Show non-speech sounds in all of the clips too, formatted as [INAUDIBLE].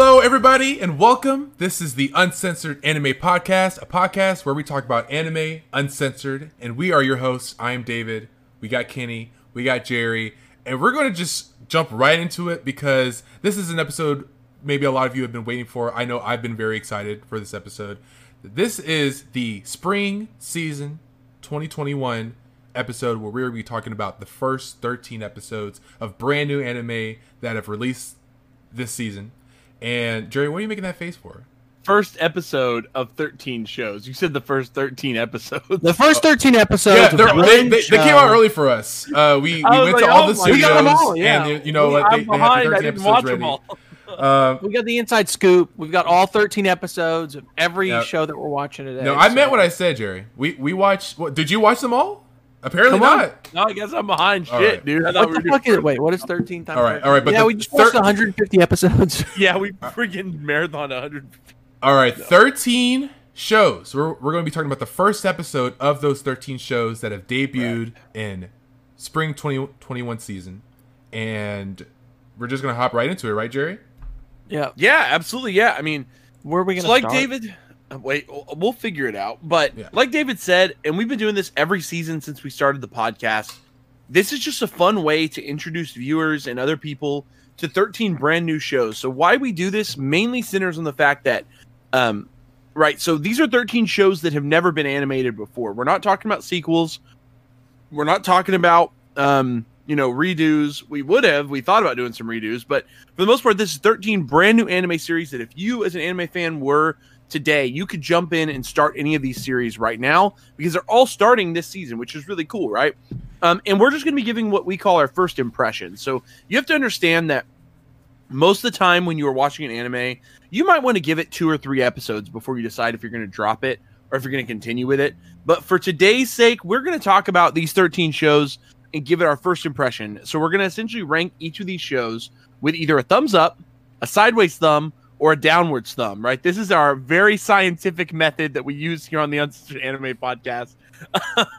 Hello, everybody, and welcome. This is the Uncensored Anime Podcast, a podcast where we talk about anime uncensored. And we are your hosts. I am David. We got Kenny. We got Jerry. And we're going to just jump right into it because this is an episode maybe a lot of you have been waiting for. I know I've been very excited for this episode. This is the spring season 2021 episode where we're going to be talking about the first 13 episodes of brand new anime that have released this season. And Jerry, what are you making that face for? First episode of 13 shows. You said the first 13 episodes. The first 13 episodes. Yeah, of they're- they, they, they came out early for us. Uh, we we went like, to all oh the studios, God. We got 'em all, yeah. and you know We- like, they, I'm they had behind. the I 13 didn't episodes watch ready. them all. Um, [LAUGHS] We got the inside scoop. We've got all 13 episodes of every Yep. show that we're watching today. no, I so- meant what I said, Jerry. We we watched. What, did you watch them all? Apparently Come on. not. No, I guess I'm behind All shit, right. dude. I thought What we the fuck is it? Wait, what is 13 times? All right, all right, but yeah, the we just thir- watched 150 [LAUGHS] episodes. [LAUGHS] Yeah, we freaking marathon 100. All right, 13 shows. We're, we're going to be talking about the first episode of those 13 shows that have debuted in spring 2021 season. And we're just going to hop right into it, right, Jerry? yeah. Yeah, absolutely. Yeah, I mean, Where are we going so to like start? David. Uh, Wait, we'll- we'll figure it out. But Yeah. like David said, and we've been doing this every season since we started the podcast. This is just a fun way to introduce viewers and other people to 13 brand new shows. So why we do this mainly centers on the fact that um right, so these are 13 shows that have never been animated before. We're not talking about sequels. We're not talking about um you know redos. We would have we thought about doing some redos, but for the most part this is 13 brand new anime series that if you as an anime fan were today, you could jump in and start any of these series right now because they're all starting this season, which is really cool, right? Um, and we're just going to be giving what we call our first impression. So you have to understand that most of the time when you are watching an anime, you might want to give it two or three episodes before you decide if you're going to drop it or if you're going to continue with it. But for today's sake, we're going to talk about these 13 shows and give it our first impression. So we're going to essentially rank each of these shows with either a thumbs up, a sideways thumb, or a downwards thumb, right? This is our very scientific method that we use here on the Uncensored Anime Podcast. [LAUGHS]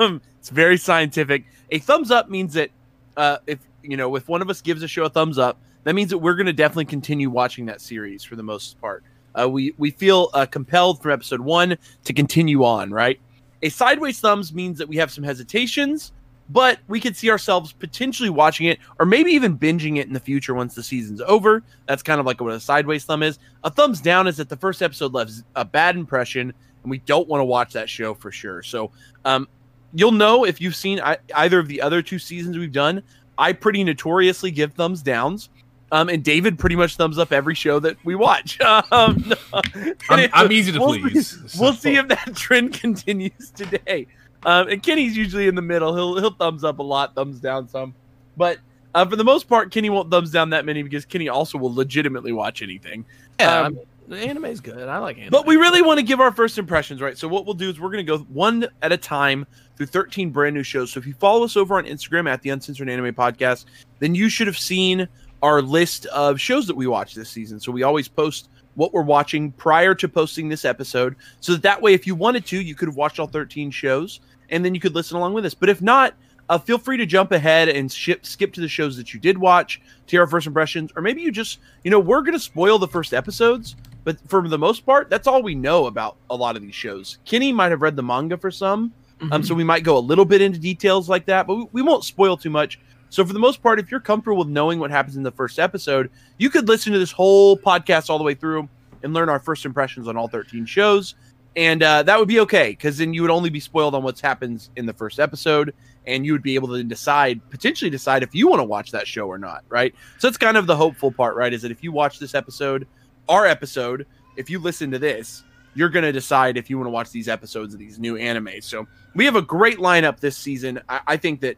Um, it's very scientific. A thumbs up means that uh, if you know, if one of us gives a show a thumbs up, that means that we're going to definitely continue watching that series for the most part. Uh, we we feel uh, compelled from episode one to continue on, right? A sideways thumbs means that we have some hesitations, but we could see ourselves potentially watching it or maybe even binging it in the future once the season's over. That's kind of like what a sideways thumb is. A thumbs down is that the first episode left a bad impression and we don't want to watch that show for sure. So, um, you'll know if you've seen I- either of the other two seasons we've done. I pretty notoriously give thumbs downs. Um, and David pretty much thumbs up every show that we watch. [LAUGHS] Um, I'm, I'm easy to we'll please. See, we'll see if that trend [LAUGHS] continues today. Um, and Kenny's usually in the middle. He'll he'll thumbs up a lot, thumbs down some. But uh, for the most part, Kenny won't thumbs down that many because Kenny also will legitimately watch anything. Yeah, Um, I mean, the good. I like anime. But we really want to give our first impressions, right? So what we'll do is we're going to go one at a time through 13 brand new shows. So if you follow us over on Instagram at the Uncensored Anime Podcast, then you should have seen our list of shows that we watched this season. So we always post what we're watching prior to posting this episode, so that that way, if you wanted to, you could have watched all 13 shows, and then you could listen along with us. But if not, uh, feel free to jump ahead and ship, skip to the shows that you did watch to our first impressions, or maybe you just, you know, we're going to spoil the first episodes, but for the most part, that's all we know about a lot of these shows. Kenny might have read the manga for some, um, so we might go a little bit into details like that, but we, we won't spoil too much. So for the most part, if you're comfortable with knowing what happens in the first episode, you could listen to this whole podcast all the way through and learn our first impressions on all 13 shows, and uh, that would be okay because then you would only be spoiled on what happens in the first episode, and you would be able to decide potentially decide if you want to watch that show or not, right? So that's kind of the hopeful part, right? Is that if you watch this episode, our episode, if you listen to this, you're going to decide if you want to watch these episodes of these new animes. So we have a great lineup this season. I, I think that,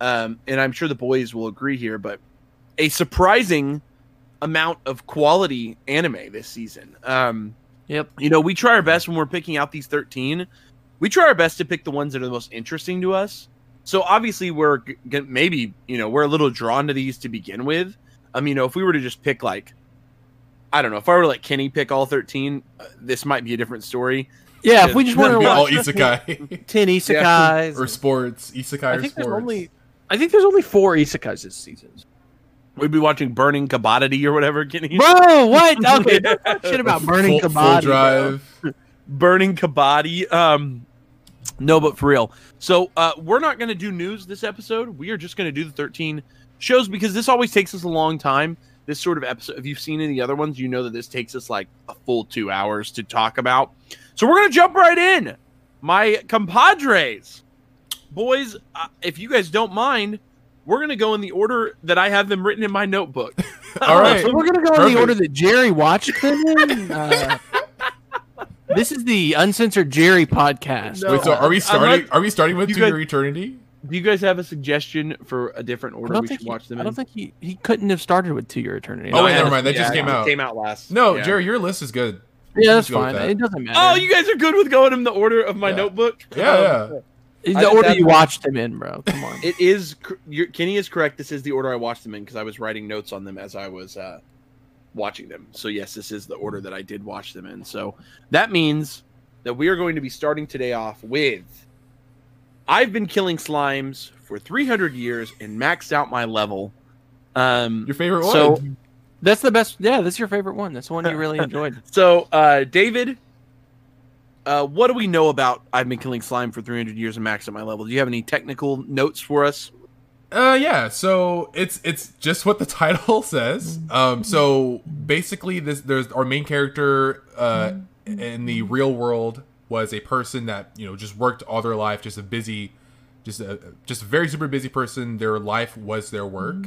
um, and I'm sure the boys will agree here, but a surprising amount of quality anime this season. Um, Yep. you know, we try our best when we're picking out these 13. We try our best to pick the ones that are the most interesting to us. So obviously, we're g- g- maybe you know we're a little drawn to these to begin with. I um, mean, you know, if we were to just pick like, I don't know, if I were to let Kenny pick all 13, uh, this might be a different story. Yeah, if we just want to Be all watch isekai [LAUGHS] 10 isekais. or sports, isekai I or think sports. there's only I think there's only four isekais this season. We'd be watching Burning Commodity or whatever. [LAUGHS] Kenny. Bro, what? [LAUGHS] Okay, don't shit about burning full, full commodity. bro. drive. [LAUGHS] Burning Kabaddi. Um, no, but for real. So uh, we're not going to do news this episode. We are just going to do the 13 shows because this always takes us a long time. This sort of episode, if you've seen any other ones, you know that this takes us like a full two hours to talk about. So we're going to jump right in. My compadres, boys, uh, if you guys don't mind, we're going to go in the order that I have them written in my notebook. [LAUGHS] All right. So we're gonna go in the order that Jerry watched them in. Uh, this is the uncensored Jerry podcast. No. Wait, so are we starting? not- are we starting with You To guys- Your Eternity? Do you guys have a suggestion for a different order we should he, watch them in? I in? don't think he, he couldn't have started with To Your Eternity. Oh, wait, never mind, that just came it out. Came out last. No, Yeah. Jerry, your list is good. yeah, that's Let's go with fine. that. It doesn't matter. Oh, you guys are good with going in the order of my Yeah. notebook. Yeah, Um, yeah. The order you watched them in, bro. Come on. It is. Kenny is correct. This is the order I watched them in because I was writing notes on them as I was uh, watching them. So yes, this is the order that I did watch them in. So that means that we are going to be starting today off with. I've been killing slimes for 300 years and maxed out my level. Um, Your favorite one? So- That's the best. Yeah, that's your favorite one. That's the one you really [LAUGHS] enjoyed. So, uh, David, uh, what do we know about I've been killing slime for 300 years and maxed at my level? Do you have any technical notes for us? Uh, yeah. So it's it's just what the [LAUGHS] title says. Um, so basically, this there's our main character uh in the real world was a person that you know just worked all their life, just a busy, just a just a very super busy person. Their life was their work,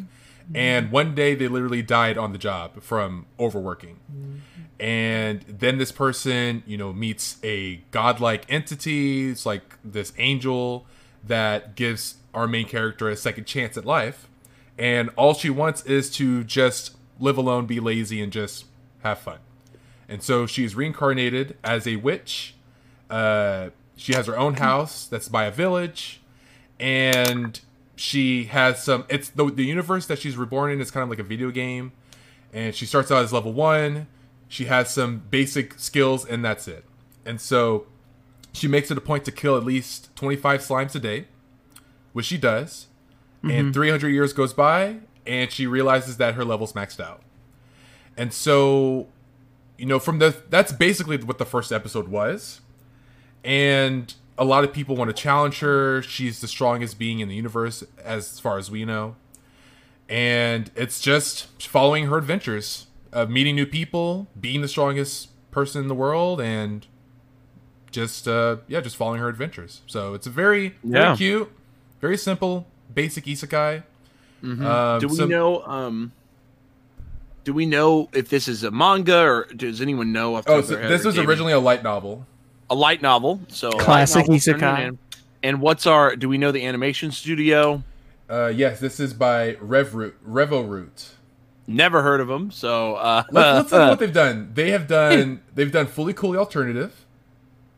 and one day they literally died on the job from overworking. And then this person, you know, meets a godlike entity. It's like this angel that gives our main character a second chance at life. And all she wants is to just live alone, be lazy, and just have fun. And so she's reincarnated as a witch. Uh, she has her own house that's by a village. And she has some. It's the, the universe that she's reborn in is kind of like a video game. And she starts out as level one. She has some basic skills, and that's it. And so she makes it a point to kill at least 25 slimes a day, which she does. And mm-hmm. 300 years goes by, and she realizes that her level's maxed out. And so, you know, from the that's basically what the first episode was. And a lot of people want to challenge her. She's the strongest being in the universe, as far as we know. And it's just following her adventures of meeting new people, being the strongest person in the world, and just uh yeah, just following her adventures. So it's a very very Yeah. cute, very simple, basic isekai. Um, Mm-hmm. do we some- know? Um, do we know if this is a manga or does anyone know? off the Oh, so head, this was David? originally a light novel. a light novel. So Classic novel isekai. turned. And what's our? Do we know the animation studio? Uh, yes, this is by Revroot, Revoroot. Never heard of them. So uh, Let's, let's look at what [LAUGHS] they've done. They have done they've done fully cool alternative.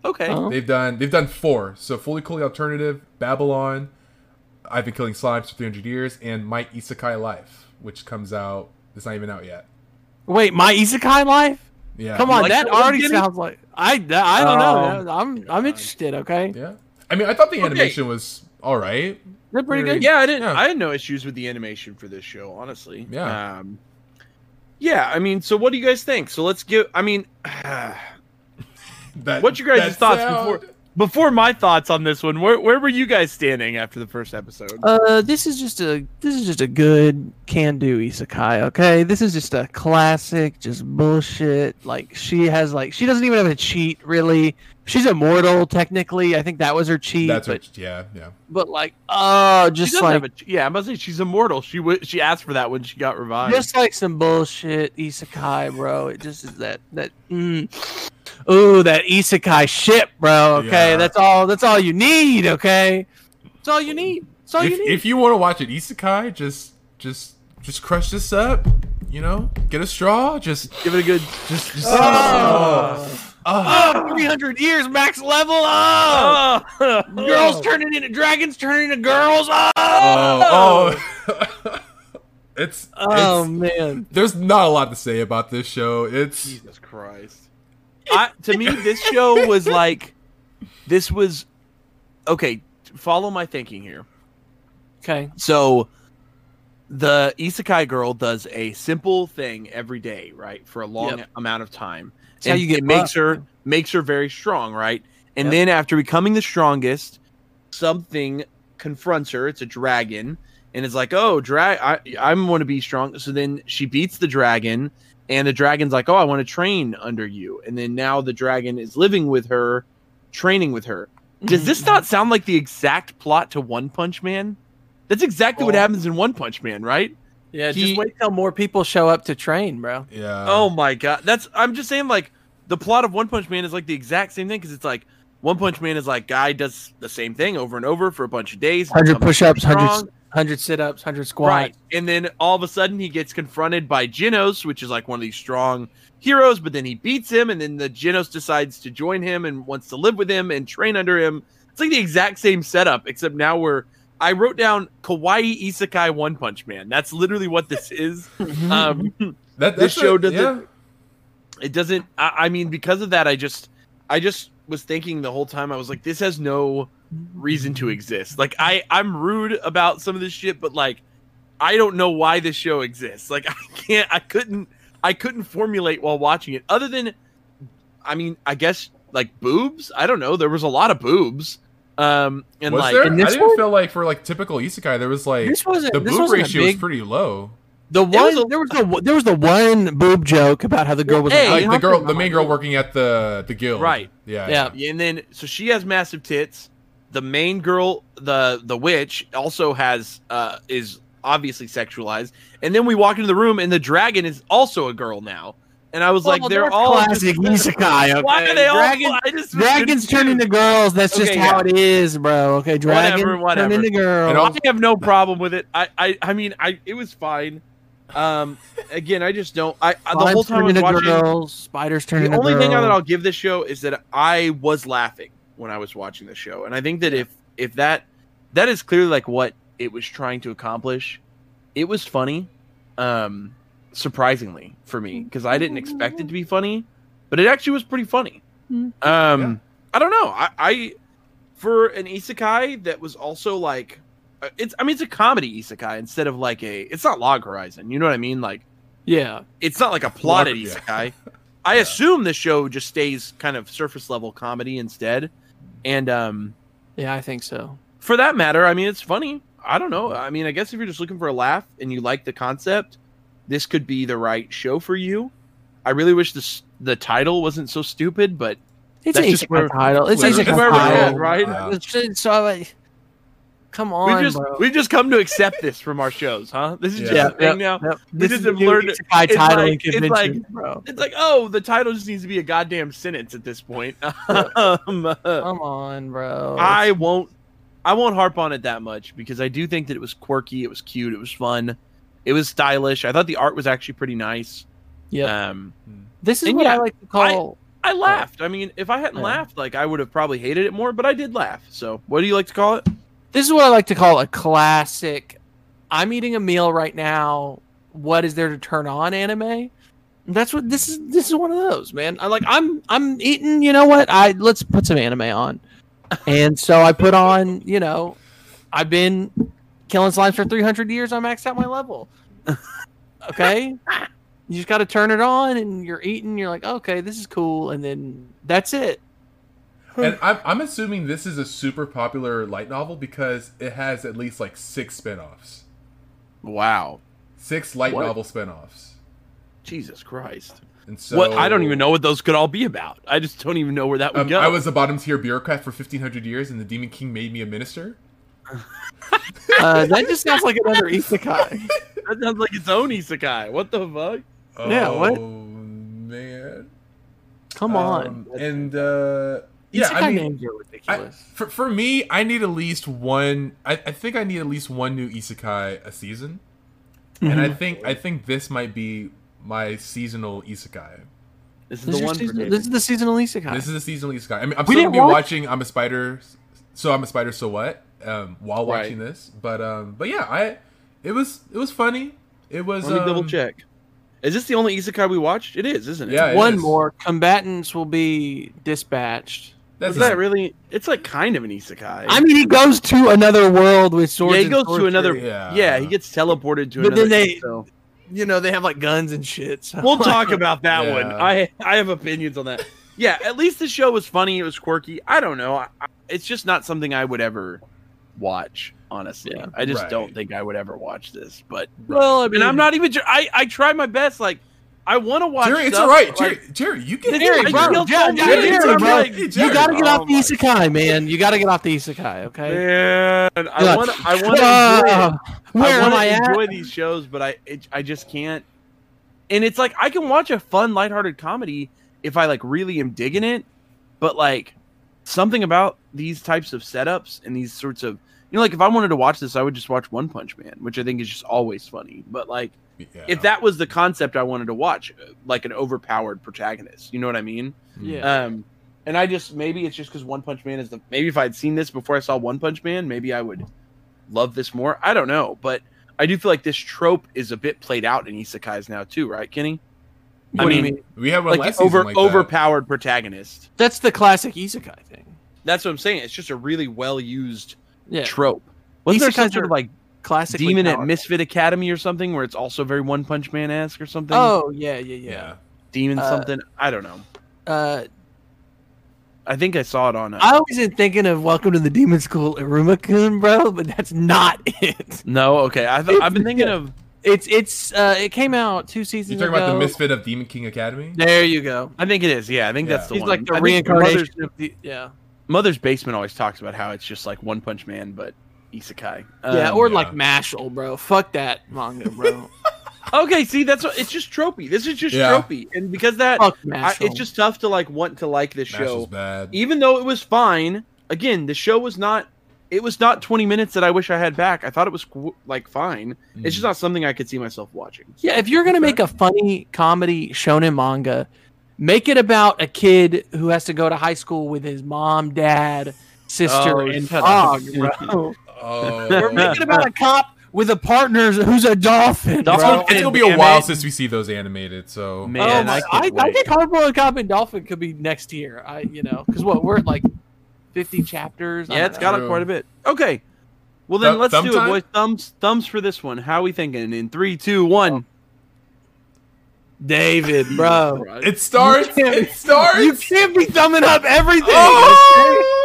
okay. Oh. They've done they've done four. So fully cool alternative, Babylon, I've been killing slimes for 300 years, and My Isekai Life, which comes out. It's not even out yet. Wait, my isekai life? Yeah. Come on, like that that already Kenny? sounds like I. I don't Oh, know. I'm I'm interested. Okay, Yeah. I mean, I thought the Okay. animation was all right. They're pretty Very- good. Yeah, I didn't. Yeah. I had no issues with the animation for this show, honestly. Yeah. Um, yeah. I mean, so what do you guys think? So let's give. I mean, [SIGHS] That, What's your guys' thoughts sound- before before my thoughts on this one? Where where were you guys standing after the first episode? Uh, this is just a this is just a good can do isekai. Okay, this is just a classic, just bullshit. Like she has like she doesn't even have a cheat really. She's immortal technically. I think that was her cheat. That's but what, yeah, yeah. but like oh, She just does like have a, yeah, I'm about to say she's immortal. She w- she asked for that when she got revived. just like some bullshit isekai, bro. It just is that that. Mm, ooh, that isekai shit, bro. Okay, Yeah. that's all. That's all you need. Okay, that's all you need. That's all If, you need. if you want to watch an isekai, just just just crush this up. You know, get a straw. Just Give it a good. just just. Oh. Oh. Oh, 300 years max level. Oh, Oh, girls turning into dragons, turning into girls. Oh, Oh, oh. [LAUGHS] it's, Oh, it's man. there's not a lot to say about this show. It's Jesus Christ. I, to me, this show was like, this was okay. Follow my thinking here. Okay. So, the isekai girl does a simple thing every day, right, for a long Yep. amount of time. It's how you get it makes her makes her very strong, right? And Yep. then after becoming the strongest, something confronts her. It's a dragon, and it's like, "Oh, drag! I I'm want to be strong." So then she beats the dragon, and the dragon's like, "Oh, I want to train under you." And then now the dragon is living with her, training with her. Does this not mm-hmm. sound like the exact plot to One Punch Man? That's exactly oh. what happens in One Punch Man, right? Yeah, he, just wait till more people show up to train, bro. Yeah. Oh my god, that's I'm just saying like the plot of One Punch Man is like the exact same thing because it's like One Punch Man is like guy does the same thing over and over for a bunch of days. Hundred push-ups, hundred 100 sit ups, 100 squats. Right. And then all of a sudden he gets confronted by Genos, which is like one of these strong heroes, but then he beats him. And then the Genos decides to join him and wants to live with him and train under him. It's like the exact same setup, except now we're. I wrote down Kawaii Isekai One Punch Man. That's literally what this is. [LAUGHS] Mm-hmm. um, that, this show doesn't. Yeah. It doesn't. I, I mean, because of that, I just, I just was thinking the whole time. I was like, this has no reason to exist. Like I I'm rude about some of this shit, but like I don't know why this show exists. Like [LAUGHS] I can't I couldn't I couldn't formulate while watching it other than I mean, I guess like boobs. I don't know. There was a lot of boobs. Um and was like there? I in this didn't one- feel like for like typical isekai there was like this wasn't the this boob wasn't a ratio was pretty low. The was one a- there was the there was the one boob joke about how the girl was Hey, like, like the girl, the main girl working at the the guild. Right. Yeah. Yeah. and then so she has massive tits. The main girl, the the witch, also has uh is obviously sexualized. And then we walk into the room and the dragon is also a girl now. And I was like, Well, they're all classic just- isekai. Okay? [LAUGHS] Why are they all? Dragon- just Dragons turn confused. into girls. That's just Okay, how yeah. it is, bro. Okay, dragons Whatever, whatever. turn into girls. And all- I have no problem with it. I, I, I mean, I it was fine. Um, again, I just don't. I, I the whole time I turn was watching. girls. Spiders turn The into only girls. thing that I'll give this show is that I was laughing when I was watching the show, and I think that if if that that is clearly like what it was trying to accomplish, it was funny. Um, surprisingly for me because I didn't expect it to be funny, but it actually was pretty funny. Mm. Um, Yeah. I don't know. I, I for an isekai that was also like uh, it's. I mean, it's a comedy isekai instead of like a. It's not Log Horizon. You know what I mean? Like yeah. it's not like a plotted Yeah. isekai. [LAUGHS] I assume the show just stays kind of surface level comedy instead. And um Yeah, I think so. for that matter, I mean it's funny. I don't know. I mean, I guess if you're just looking for a laugh and you like the concept, this could be the right show for you. I really wish this the title wasn't so stupid, but It's That's an just where- title. It's That's an just where we're at, title. right? Yeah. It's just, so like, come on, we just bro. we just come to accept this from our shows, huh? This is Yeah. just yeah, a thing yep, now. yep. We This just is have the new learned- isekai it's title like- and it's like- bro. It's like, oh, the title just needs to be a goddamn sentence at this point. [LAUGHS] um, uh, Come on, bro. I won't I won't harp on it that much because I do think that it was quirky, it was cute, it was fun, it was stylish. I thought the art was actually pretty nice. yeah. Um this is what yeah, I like to call. I laughed. I mean, if I hadn't Yeah. laughed, like I would have probably hated it more, but I did laugh. So, what do you like to call it? This is what I like to call a classic. I'm eating a meal right now. What is there to turn on anime? That's what this is. This is one of those, man. I like. I'm. I'm eating. You know what? I let's put some anime on. And so I put on. You know, I've been killing slimes for 300 years. I maxed out my level. Okay. You just got to turn it on, and you're eating. You're like, okay, this is cool, and then that's it. And I'm, I'm assuming this is a super popular light novel because it has at least like six spin-offs. Wow. Six light What? novel spin-offs. Jesus Christ. And so what I don't even know what those could all be about. I just don't even know where that would Um, go. I was a bottom tier bureaucrat for 1500 years and the Demon King made me a minister. [LAUGHS] Uh, that just sounds like another [LAUGHS] isekai. that sounds like its own isekai. What the fuck? Yeah, what? Oh, man. Come on. Um, and uh yeah, Isekai I mean names are I, for, for me, I need at least one. I, I think I need at least one new isekai a season, and Mm-hmm. I think I think this might be my seasonal isekai. This is This, the one season- this is the seasonal isekai. This is a seasonal isekai. I mean, I'm We still gonna be watch- watching. I'm a spider, so I'm a spider. So what? Um, while Right. watching this, but um, but yeah, I it was it was funny. It was. Let me double um, check. Is this the only isekai we watched? It is, isn't it? Yeah, it One is. more. Combatants will be dispatched. That's Is that really? It's like kind of an isekai. I mean, he goes to another world with swords. yeah, he and goes to another. Yeah. Yeah. he gets teleported to But another. But then they- so- You know, they have like guns and shit. So. We'll [LAUGHS] talk about that Yeah. one. I I have opinions on that. Yeah, at least the show was funny. It was quirky. I don't know. I, I- it's just not something I would ever watch. Honestly, Yeah. I just Right. don't think I would ever watch this. But Well, I mean, and I'm not even. I I try my best. Like I want to watch. Jerry, it's stuff, all right. but, Jerry, like, Jerry, you can. Jerry, I bro, feel so Jerry, bad. Jerry, bro, like, You Jerry, gotta get oh off the my- isekai, man. You gotta get off the isekai, okay? Man, I You're want. like, I want to enjoy "Uh, Where I am wanna I at? enjoy these shows, but I it, I just can't. And it's like I can watch a fun, lighthearted comedy if I like really am digging it, but like something about these types of setups and these sorts of you know, like if I wanted to watch this, I would just watch One Punch Man, which I think is just always funny. But like Yeah. if that was the concept I wanted to watch, uh, like an overpowered protagonist, you know what I mean? Yeah. Um, and I just maybe it's just because One Punch Man is the maybe if I'd seen this before I saw One Punch Man, maybe I would love this more. I don't know, but I do feel like this trope is a bit played out in isekais now too, right, Kenny? What I do you mean, mean? we have like last over season like that. overpowered protagonist. That's the classic isekai thing. That's what I'm saying. It's just a really well used Yeah, trope. Wasn't there some sort are of like classic demon at Misfit Academy or something where it's also very One Punch Man esque or something? Oh yeah, yeah, Yeah. yeah. demon uh, something. I don't know. Uh, I think I saw it on. Uh, I always been thinking of Welcome to the Demon School, Iruma-kun, bro, but that's not [LAUGHS] it. no, okay. I th- I've been thinking of. It's it's uh, it came out two seasons You're talking ago. about the misfit of Demon King Academy? There you go. I think it is. Yeah, I think Yeah. that's the He's one. like the I reincarnation of the yeah. Mother's Basement always talks about how it's just like One Punch Man, but isekai. Yeah, Um, or yeah. like Mashle, bro. Fuck that manga, bro. [LAUGHS] okay. See, that's what it's just tropey. This is just Yeah. tropey, and because that, Fuck I, it's just tough to like want to like this Smash was show, bad. even though it was fine. Again, the show was not. It was not 20 minutes that I wish I had back. I thought it was like fine. It's just Mm. not something I could see myself watching. yeah. If you're gonna make a funny comedy shonen manga, make it about a kid who has to go to high school with his mom, dad, sister, Oh, and dog, bro. [LAUGHS] Oh. Or make it about a cop with a partner who's a dolphin. It's bro. gonna, it's gonna be a while it. since we see those animated. So Man, oh I I, I, think Hardboiled Cop and Dolphin could be next year. I, you know, because what we're at like fifty chapters. Yeah, don't it's know. got True. up quite a bit. Okay. Well then Thumb- let's do time? it, boys. Thumbs thumbs for this one. How are we thinking? In three, two, one. Oh. David, bro. it starts. You can't- It starts. You can't be thumbing up everything. Oh!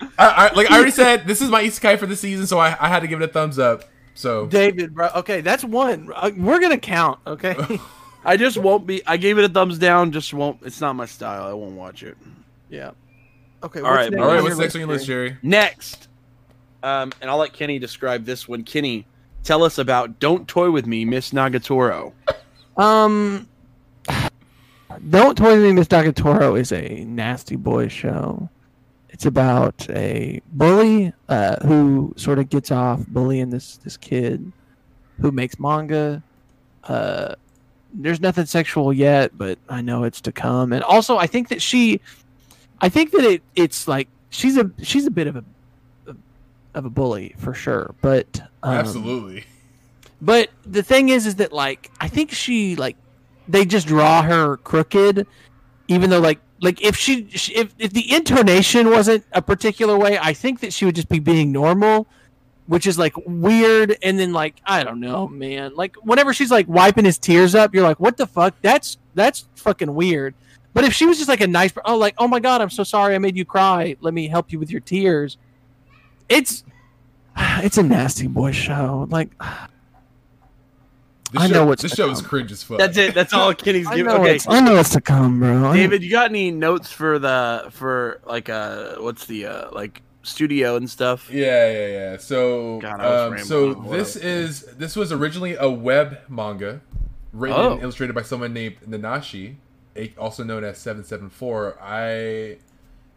I, I, like I already said, this is my isekai for the season, so I, I had to give it a thumbs up. So David, bro. Okay, that's one. Uh, We're gonna count. Okay. I just won't be. I gave it a thumbs down. Just won't. It's not my style. I won't watch it. yeah. Okay. All right, next all right, what's next on your list, Jerry? Jerry? Next, um, and I'll let Kenny describe this one. Kenny, tell us about "Don't Toy with Me, Miss Nagatoro." Um, Don't Toy With Me, Miss Nagatoro is a nasty boy show. It's about a bully uh, who sort of gets off bullying this this kid who makes manga. Uh, there's nothing sexual yet, but I know it's to come. And also, I think that she, I think that it it's like she's a she's a bit of a of a bully for sure. But um, Absolutely. but the thing is, is that like I think she like they just draw her crooked, even though like like if she if if the intonation wasn't a particular way, I think that she would just be being normal, which is like weird. And then like I don't know, man. Like whenever she's like wiping his tears up, you're like, what the fuck? That's that's fucking weird. But if she was just like a nice, oh like oh my god, I'm so sorry, I made you cry. Let me help you with your tears. It's [SIGHS] it's a nasty boy show. Like This I show, know what's this to show is come. cringe as fuck. That's it. That's all Kenny's I giving. know, Okay, it's, I know it's to come, bro. David, you got any notes for the for like uh what's the uh like studio and stuff? Yeah, yeah, yeah. So, God, um, so this is this was originally a web manga, written Oh. and illustrated by someone named Nanashi, also known as Seven Seven Four. I,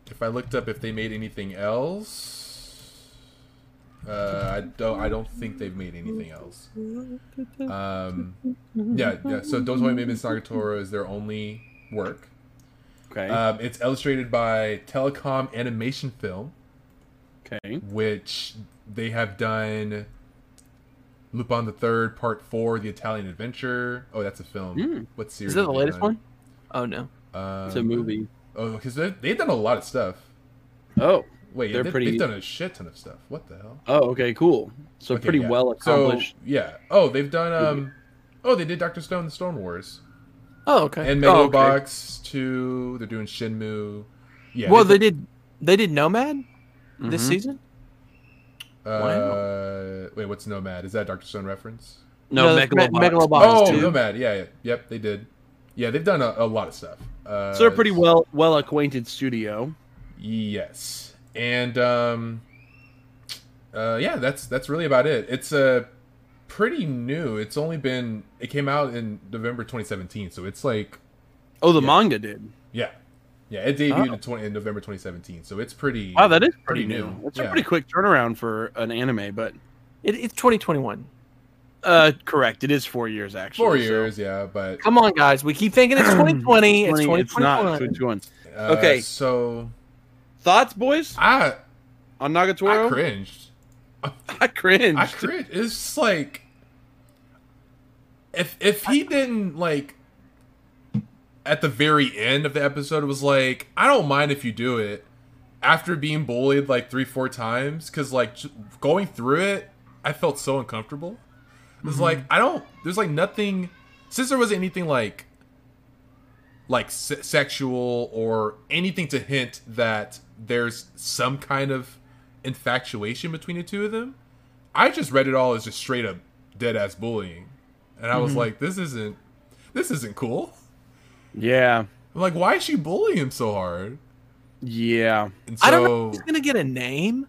if I looked up if they made anything else, uh, I don't. I don't think they've made anything else. Um, yeah, yeah. So Don't Toy Me Miss Nagatoro is their only work. Okay. Um, it's illustrated by Telecom Animation Film okay. which they have done Lupin the Third Part Four, The Italian Adventure. Oh, that's a film. Hmm. What series? Is that the latest done? one? Oh no. Um, It's a movie. Oh, because they've, they've done a lot of stuff. Oh, Wait, They're they, pretty- they've done a shit ton of stuff. What the hell? oh, okay, cool. So Okay, pretty yeah. well accomplished. So yeah. Oh, they've done. Um. Oh, they did Doctor Stone: The Stone Wars Oh, okay. and Oh, okay. Megalobox Two. They're doing Shinmu. Yeah. well, they've they did. They did Nomad this Mhm. season. Uh, wait, what's Nomad? Is that Doctor Stone reference? no, that's Megalobox. Me- Megalobox oh, too. Nomad. Yeah, yeah, yep, they did. Yeah, they've done a, a lot of stuff. Uh, So they're a pretty well well acquainted studio. Yes, and um, uh, yeah, that's that's really about it. It's a uh, pretty new. It's only been it came out in November 2017, so it's like Oh, the Yeah. manga did. yeah, yeah, it debuted Oh. in, 20, in November 2017, so it's pretty. Wow, that is pretty pretty, new. new. That's Yeah. a pretty quick turnaround for an anime, but It, it's 2021. uh, correct. It is four years actually. four so- years, yeah, but Come on, guys. We keep thinking it's [CLEARS THROAT] 2020. it's 20 it's not 2021. 2021. uh, Okay. So Thoughts, boys, I on Nagatoro. I cringed. I cringed. I cringed. It's just like if if he didn't like at the very end of the episode was like, I don't mind if you do it after being bullied like three four times because like going through it, I felt so uncomfortable. It's mm-hmm. like I don't. There's like nothing since there wasn't anything like like se- sexual or anything to hint that there's some kind of infatuation between the two of them. I just read it all as just straight up dead ass bullying, and I was mm-hmm. like, this isn't this isn't cool. yeah, I'm like, why is she bullying him so hard? yeah. And so I don't know. if He's gonna get a name.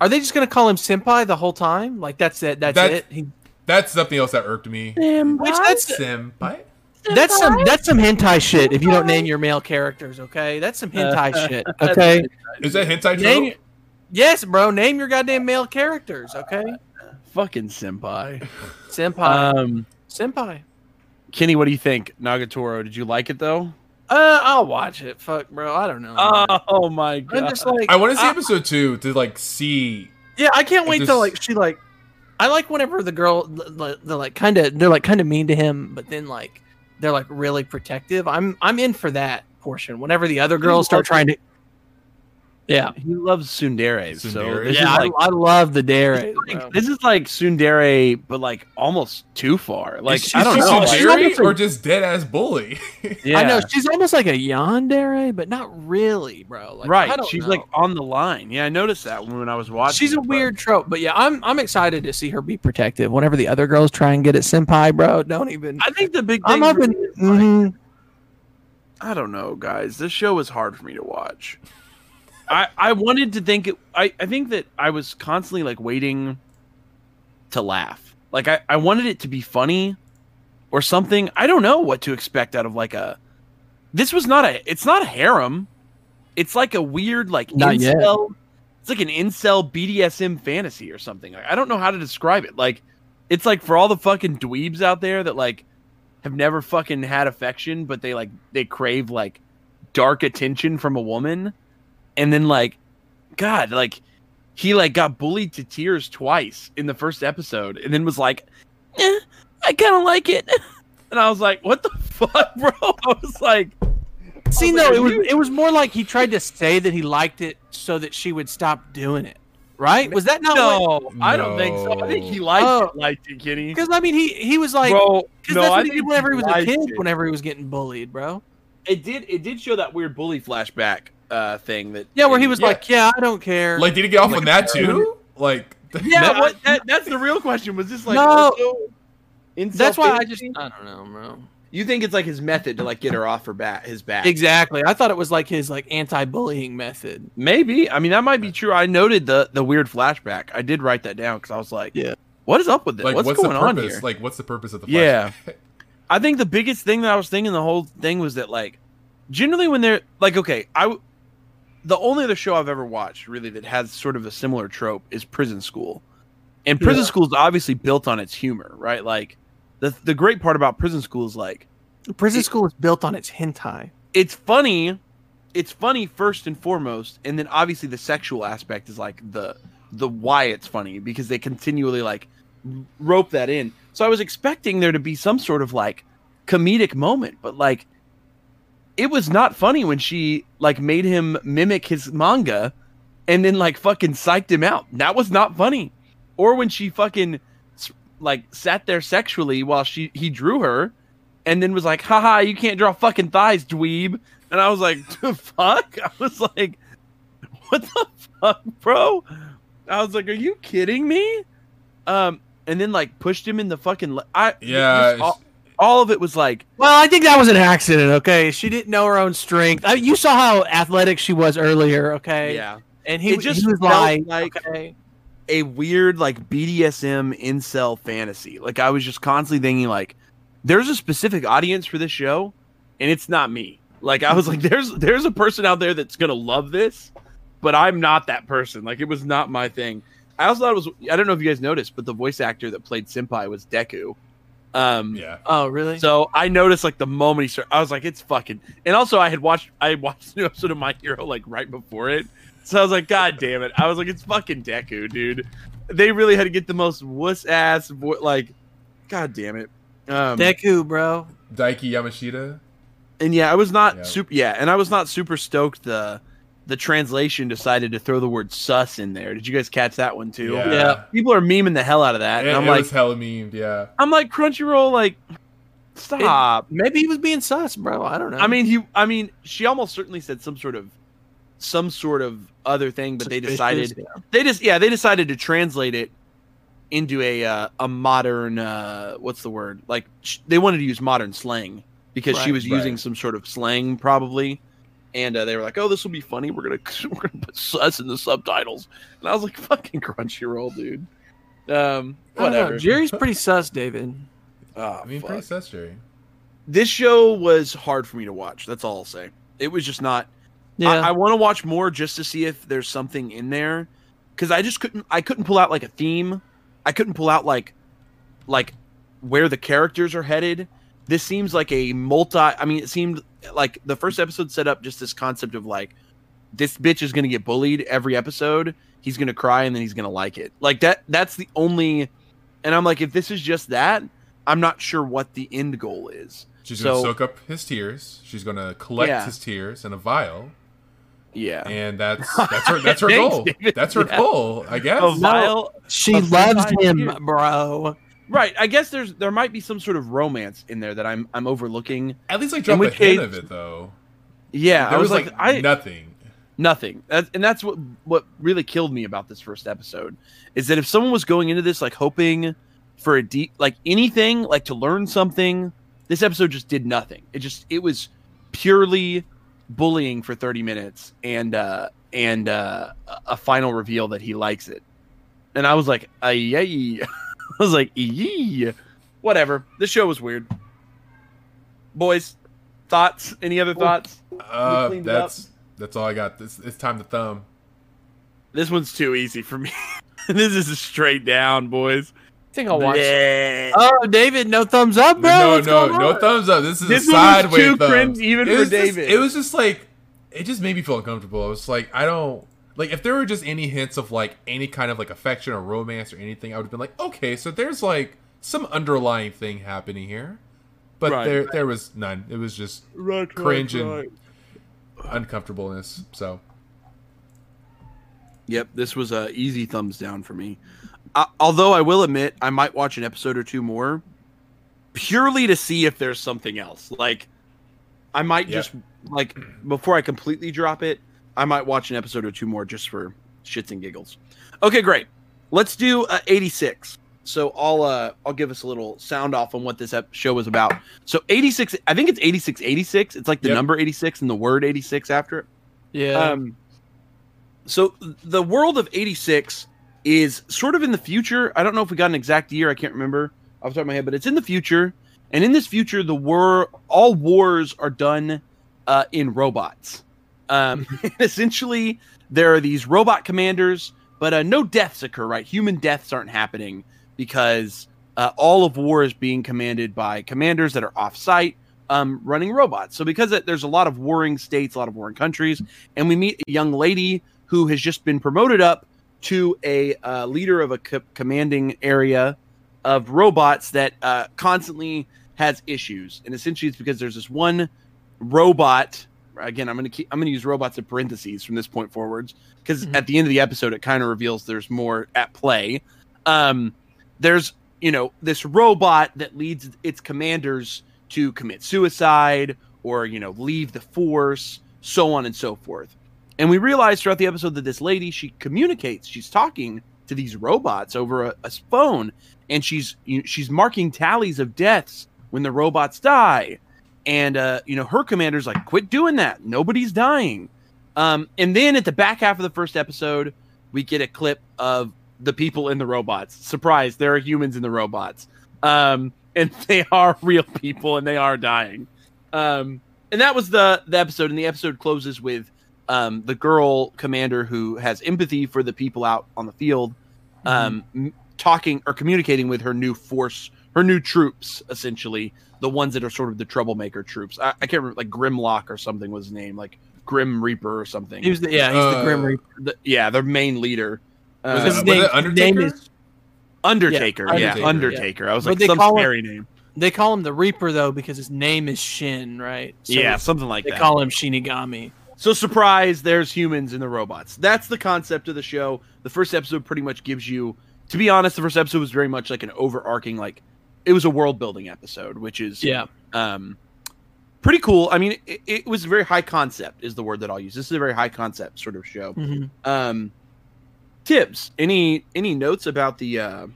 Are they just gonna call him Senpai the whole time? Like that's it. That's That- it. He, that's something else that irked me. which that's Senpai. That's some that's some hentai shit. If you don't name your male characters, okay, that's some [LAUGHS] hentai shit. Okay. Is that hentai Name, trope? yes, bro. Name your goddamn male characters. Okay. Fucking senpai. Senpai. Um, Senpai. Kenny, what do you think? Nagatoro, did you like it though? Uh, I'll watch it. Fuck, bro. I don't know. Oh my I'm god! just like I want to see I- episode two to like see. Yeah, I can't wait Just- till like she like. I like whenever the girl the- they're like kind of they're like kind of mean to him, but then like they're like really protective. I'm I'm in for that portion. Whenever the other girls start trying to. Yeah, he loves tsundere, so Tsundere? this yeah, is like I, I love the dare. like, this is like tsundere, but like almost too far. Like is she I don't just know. a She's almost or just dead ass bully. [LAUGHS] Yeah. I know she's almost like a yandere, but not really, bro. Like, I right. don't She's know. like on the line. Yeah, I noticed that when I was watching. She's a it, but- weird trope, but yeah, I'm I'm excited to see her be protective. Whenever the other girls try and get at senpai, bro, don't even. I think the big I'm thing. hoping. really is, like, mhm. I don't know, guys. This show is hard for me to watch. I I wanted to think it. I I think that I was constantly like waiting to laugh. Like I I wanted it to be funny or something. I don't know what to expect out of like a. This was not a. It's not a harem. It's like a weird like Not yet. It's like an incel BDSM fantasy or something. I I don't know how to describe it. Like, it's like for all the fucking dweebs out there that like have never fucking had affection, but they like they crave like dark attention from a woman, and then like, God, like he like got bullied to tears twice in the first episode, and then was like, eh, I kind of like it, [LAUGHS] and I was like, what the [LAUGHS] fuck, bro? [LAUGHS] I was like, See, I was no, like, it was you- it was more like he tried to say that he liked it so that she would stop doing it. Right? Was that not what? no, I don't think so. I think he liked Oh. it, liked it, Kenny. Because I mean, he he was like, bro, because no, that's I what he did whenever he was a kid. it. Whenever he was getting bullied, bro. it did, it did show that weird bully flashback uh thing that Yeah, where he was Yeah. like, yeah, I don't care. like, did he get off Like on that too? Like, Yeah, [LAUGHS] No, what, that, that's the real question. Was this like No. also that's why I just I don't know, bro. You think it's like his method to like get her off her back, his back? Exactly. I thought it was like his like anti-bullying method. Maybe. I mean, that might be true. I noted the the weird flashback. I did write that down because I was like, Yeah. what is up with this? like what's, what's, going on here? Like, what's the purpose of the Yeah. [LAUGHS] I think the biggest thing that I was thinking the whole thing was that like generally when they're like okay, I w- the only other show I've ever watched really that has sort of a similar trope is Prison School. And Prison Yeah. School is obviously built on its humor, right? Like the the great part about Prison School is like Prison It- School is built on its hentai. it's funny it's funny first and foremost and then obviously the sexual aspect is like the the why it's funny because they continually like rope that in so i was expecting there to be some sort of like comedic moment but like it was not funny when she like made him mimic his manga and then like fucking psyched him out. That was not funny. Or when she fucking like sat there sexually while she he drew her and then was like, haha, you can't draw fucking thighs, dweeb. And I was like, [LAUGHS] the fuck? [LAUGHS] I was like, what the fuck, bro? I was like, are you kidding me? Um, and then like pushed him in the fucking. Le- I Yeah, all, all of it was like, Well, I think that was an accident. Okay, she didn't know her own strength. I, you saw how athletic she was earlier. Okay, yeah, and he, It just he was like, like- okay, a weird like BDSM incel fantasy. Like I was just constantly thinking like, there's a specific audience for this show, and it's not me. Like I was like, there's there's a person out there that's gonna love this, but I'm not that person. Like it was not my thing. I also thought it was. I don't know if you guys noticed, but the voice actor that played Senpai was Deku. Um, Yeah. oh really? So I noticed like the moment he started, I was like, it's fucking. And also, I had watched, I watched the new episode of My Hero like right before it, so I was like, God damn it! I was like, it's fucking Deku, dude. They really had to get the most wuss ass, vo- like, God damn it. Um, Deku, bro. Daiki Yamashita. and yeah, I was not Yeah. super. Yeah, and I was not super stoked. The the translation decided to throw the word "sus" in there. Did you guys catch that one too? Yeah. Yeah. People are memeing the hell out of that, It, and I'm it like, was hella memed. Yeah. I'm like Crunchyroll, like, stop. Maybe he was being sus, bro. I don't know. I mean, he. I mean, she almost certainly said some sort of, some sort of other thing, but they decided yeah. they just yeah they decided to translate it into a uh, a modern uh, what's the word like sh- they wanted to use modern slang because she Right. was using some sort of slang probably, and uh, they were like, oh, this will be funny. We're gonna [LAUGHS] we're gonna put sus in the subtitles, and I was like, [LAUGHS] fucking Crunchyroll, dude. Um, I don't know. whatever. Jerry's pretty sus, David. Oh, I mean, fuck pretty sus, Jerry. this show was hard for me to watch. That's all I'll say. It was just not. Yeah, I, I want to watch more just to see if there's something in there, because I just couldn't. I couldn't pull out like a theme. I couldn't pull out like, like where the characters are headed. This seems like a multi. I mean, it seemed like the first episode set up just this concept of like, this bitch is gonna get bullied every episode. He's gonna cry and then he's gonna like it. Like that. That's the only. And I'm like, if this is just that, I'm not sure what the end goal is. She's gonna soak up his tears. She's gonna collect Yeah. his tears in a vial, Yeah. and that's [LAUGHS] that's her that's her Thanks, goal. David. That's her Yeah. goal, I guess. A vial she of loves him, here. bro. Right. I guess there's there might be some sort of romance in there that I'm I'm overlooking. At least like drop a hint of it though. Yeah, there I was, like, I nothing. nothing. That, and that's what what really killed me about this first episode is that if someone was going into this like hoping for a deep like anything like to learn something, this episode just did nothing. It just it was purely bullying for 30 minutes and uh and uh a final reveal that he likes it. And I was like. I [LAUGHS] was like, yee. Whatever. This show was weird. Boys, thoughts? Any other thoughts? Uh, that's that's all I got. This it's time to thumb. This one's too easy for me. [LAUGHS] this is a straight down, boys. I think I'll watch. Bleh. Oh, David, no thumbs up, bro. no, What's no, no thumbs up. This is This a was sideways too thumb. cringe even It for was just- David. it was just like it just made me feel uncomfortable. I was like, I don't like if there were just any hints of like any kind of like affection or romance or anything. I would have been like, okay, so there's like some underlying thing happening here, but Right. there there was none. It was just Right, cringe and uncomfortableness. So Yep, this was a easy thumbs down for me. Uh, although I will admit, I might watch an episode or two more, purely to see if there's something else. Like, I might Yeah. just like before I completely drop it, I might watch an episode or two more just for shits and giggles. Okay, great. Let's do uh, 86. So I'll uh I'll give us a little sound off on what this ep- show was about. So 86, I think it's 86, 86. It's like the Yep. number 86 and the word 86 after it. Yeah. Um, so the world of 86 is sort of in the future. I don't know if we got an exact year. I can't remember off the top of my head, but it's in the future. And in this future, the war, all wars are done uh, in robots. Um, [LAUGHS] essentially, there are these robot commanders, but uh, no deaths occur. Right, human deaths aren't happening because uh, all of war is being commanded by commanders that are off-site, um, running robots. So because there's a lot of warring states, a lot of warring countries, and we meet a young lady who has just been promoted up to a uh, leader of a co- commanding area of robots that uh, constantly has issues. And essentially, it's because there's this one robot. Again, I'm gonna keep. I'm gonna use robots in parentheses from this point forwards because Mhm. at the end of the episode, it kind of reveals there's more at play. Um, there's you know this robot that leads its commanders to commit suicide or you know leave the force, so on and so forth. And we realize throughout the episode that this lady she communicates. She's talking to these robots over a, a phone, and she's you she's marking tallies of deaths when the robots die. And uh, you know her commander's like, "Quit doing that! Nobody's dying." Um, and then at the back half of the first episode, we get a clip of the people in the robots. Surprise, there are humans in the robots. Um, and [LAUGHS] they are real people and they are dying. Um, and that was the, the episode. And the episode closes with um, the girl commander who has empathy for the people out on the field, um, m- talking or communicating with her new force, her new troops, essentially, the ones that are sort of the troublemaker troops. I, I can't remember, like Grimlock or something was his name, like Grim Reaper or something. He was the, yeah, he's the Uh, Grim Reaper. The- yeah, their main leader. Was Uh, it- His name, it Undertaker? name is Undertaker, Yeah, yeah, Undertaker, Undertaker. I was But like some call him- scary name. They call him the Reaper though because his name is Shin, right? So yeah, something like they that. They call him Shinigami. so surprise, there's humans and the robots. That's the concept of the show. The first episode pretty much gives you, to be honest, the first episode was very much like an overarching, like it was a world building episode, which is Yeah, um, pretty cool. I mean, it, it was very high concept is the word that I'll use. This is a very high concept sort of show. hmm Um, Tibbs, any any notes about the uh,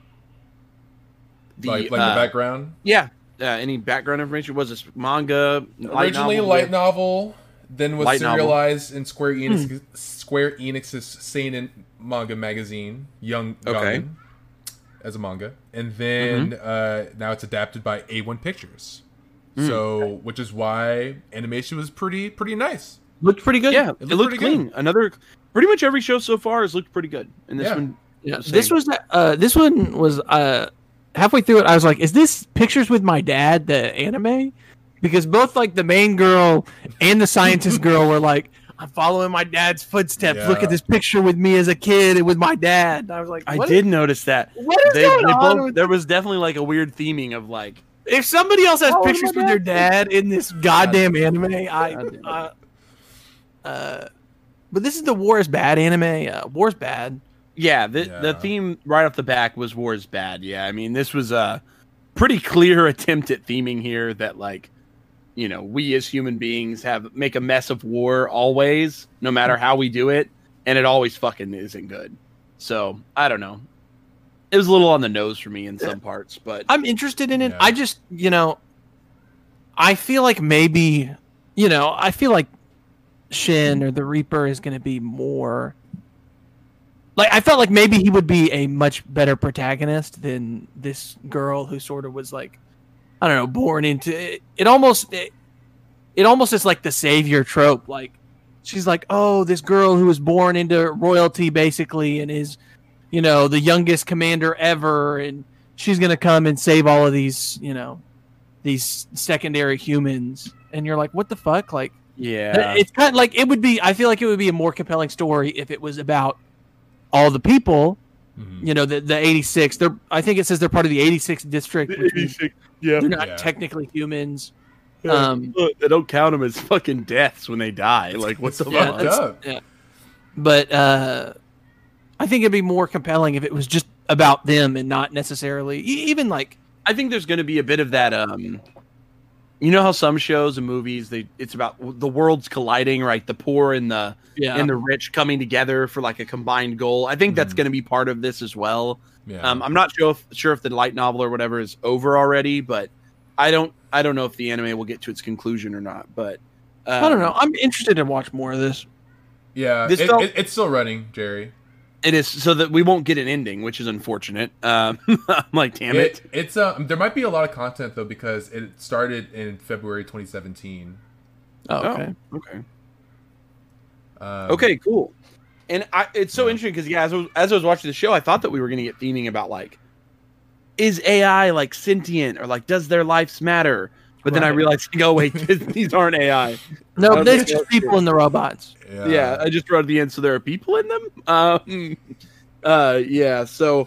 the like like uh, the background. Yeah. Uh, any background information? Was this manga? light Originally novel? light novel, then was Light novel. serialized in Square Enix Hmm. Square Enix's seinen manga magazine, Young Okay. Gun, as a manga, and then Mm-hmm. uh, now it's adapted by A1 Pictures. Hmm. So, which is why animation was pretty pretty nice. looked pretty good. Yeah, it, looked looked pretty clean. Another, pretty much every show so far has looked pretty good, and this Yeah. one, Yeah, Same. this was uh, this one was uh, halfway through it. I was like, "Is this pictures with my dad?" The anime, because both like the main girl and the scientist [LAUGHS] girl were like, "I'm following my dad's footsteps. Look at this picture with me as a kid and with my dad." And I was like, I what did notice that. What is They, going they on? both, with- there was definitely like a weird theming of like, if somebody else has pictures my with their dad. dad in this goddamn anime, I. Goddamn. Uh, uh, but this is the War is Bad anime. Uh, War's Bad. yeah, the Yeah. the theme right off the back was war is bad. Yeah, I mean this was a pretty clear [LAUGHS] attempt at theming here that like, you know, we as human beings have make a mess of war always, no matter how we do it, and it always fucking isn't good. So I don't know. It was a little on the nose for me in some parts, but I'm interested in it. Yeah. I just, you know, I feel like maybe, you know, I feel like Shin or the Reaper is going to be more. Like I felt like maybe he would be a much better protagonist than this girl who sort of was like, I don't know, born into it. It almost, it, it almost is like the savior trope. Like she's like, oh, this girl who was born into royalty basically and is, you know, the youngest commander ever, and she's gonna come and save all of these, you know, these secondary humans. And you're like, what the fuck? Like, yeah, it's kind of like it would be. I feel like it would be a more compelling story if it was about all the people. Mhm. You know, the the 86. They're. I think it says they're part of the 86 district. Which means yeah. they're not Yeah. technically humans. Um, Look, they don't count them as fucking deaths when they die. Like, what the yeah, fuck? up. yeah. But uh, I think it'd be more compelling if it was just about them and not necessarily even like I think there's going to be a bit of that. Um, you know how some shows and movies they it's about the worlds colliding, right? The poor and the yeah. and the rich coming together for like a combined goal. I think that's Mhm. going to be part of this as well. Yeah. Um, I'm not sure if sure if the light novel or whatever is over already, but I don't I don't know if the anime will get to its conclusion or not. But um, I don't know. I'm interested to watch more of this. yeah, this it, felt- it- it's still running, Jerry. It is so that we won't get an ending, which is unfortunate. Um, [LAUGHS] I'm like, damn it. It, it's uh, there might be a lot of content though because it started in February 2017. Oh, okay. Oh, okay. Um, Okay, cool. And I, it's so Yeah. interesting because yeah, as I, was, as I was watching the show, I thought that we were going to get theming about like, is AI like sentient or like does their lives matter? But then I Right. realized, oh wait, these aren't AI. No, Okay. but there's just people in the robots. Yeah. yeah, I just wrote at the end, so there are people in them. Um, [LAUGHS] uh, yeah. So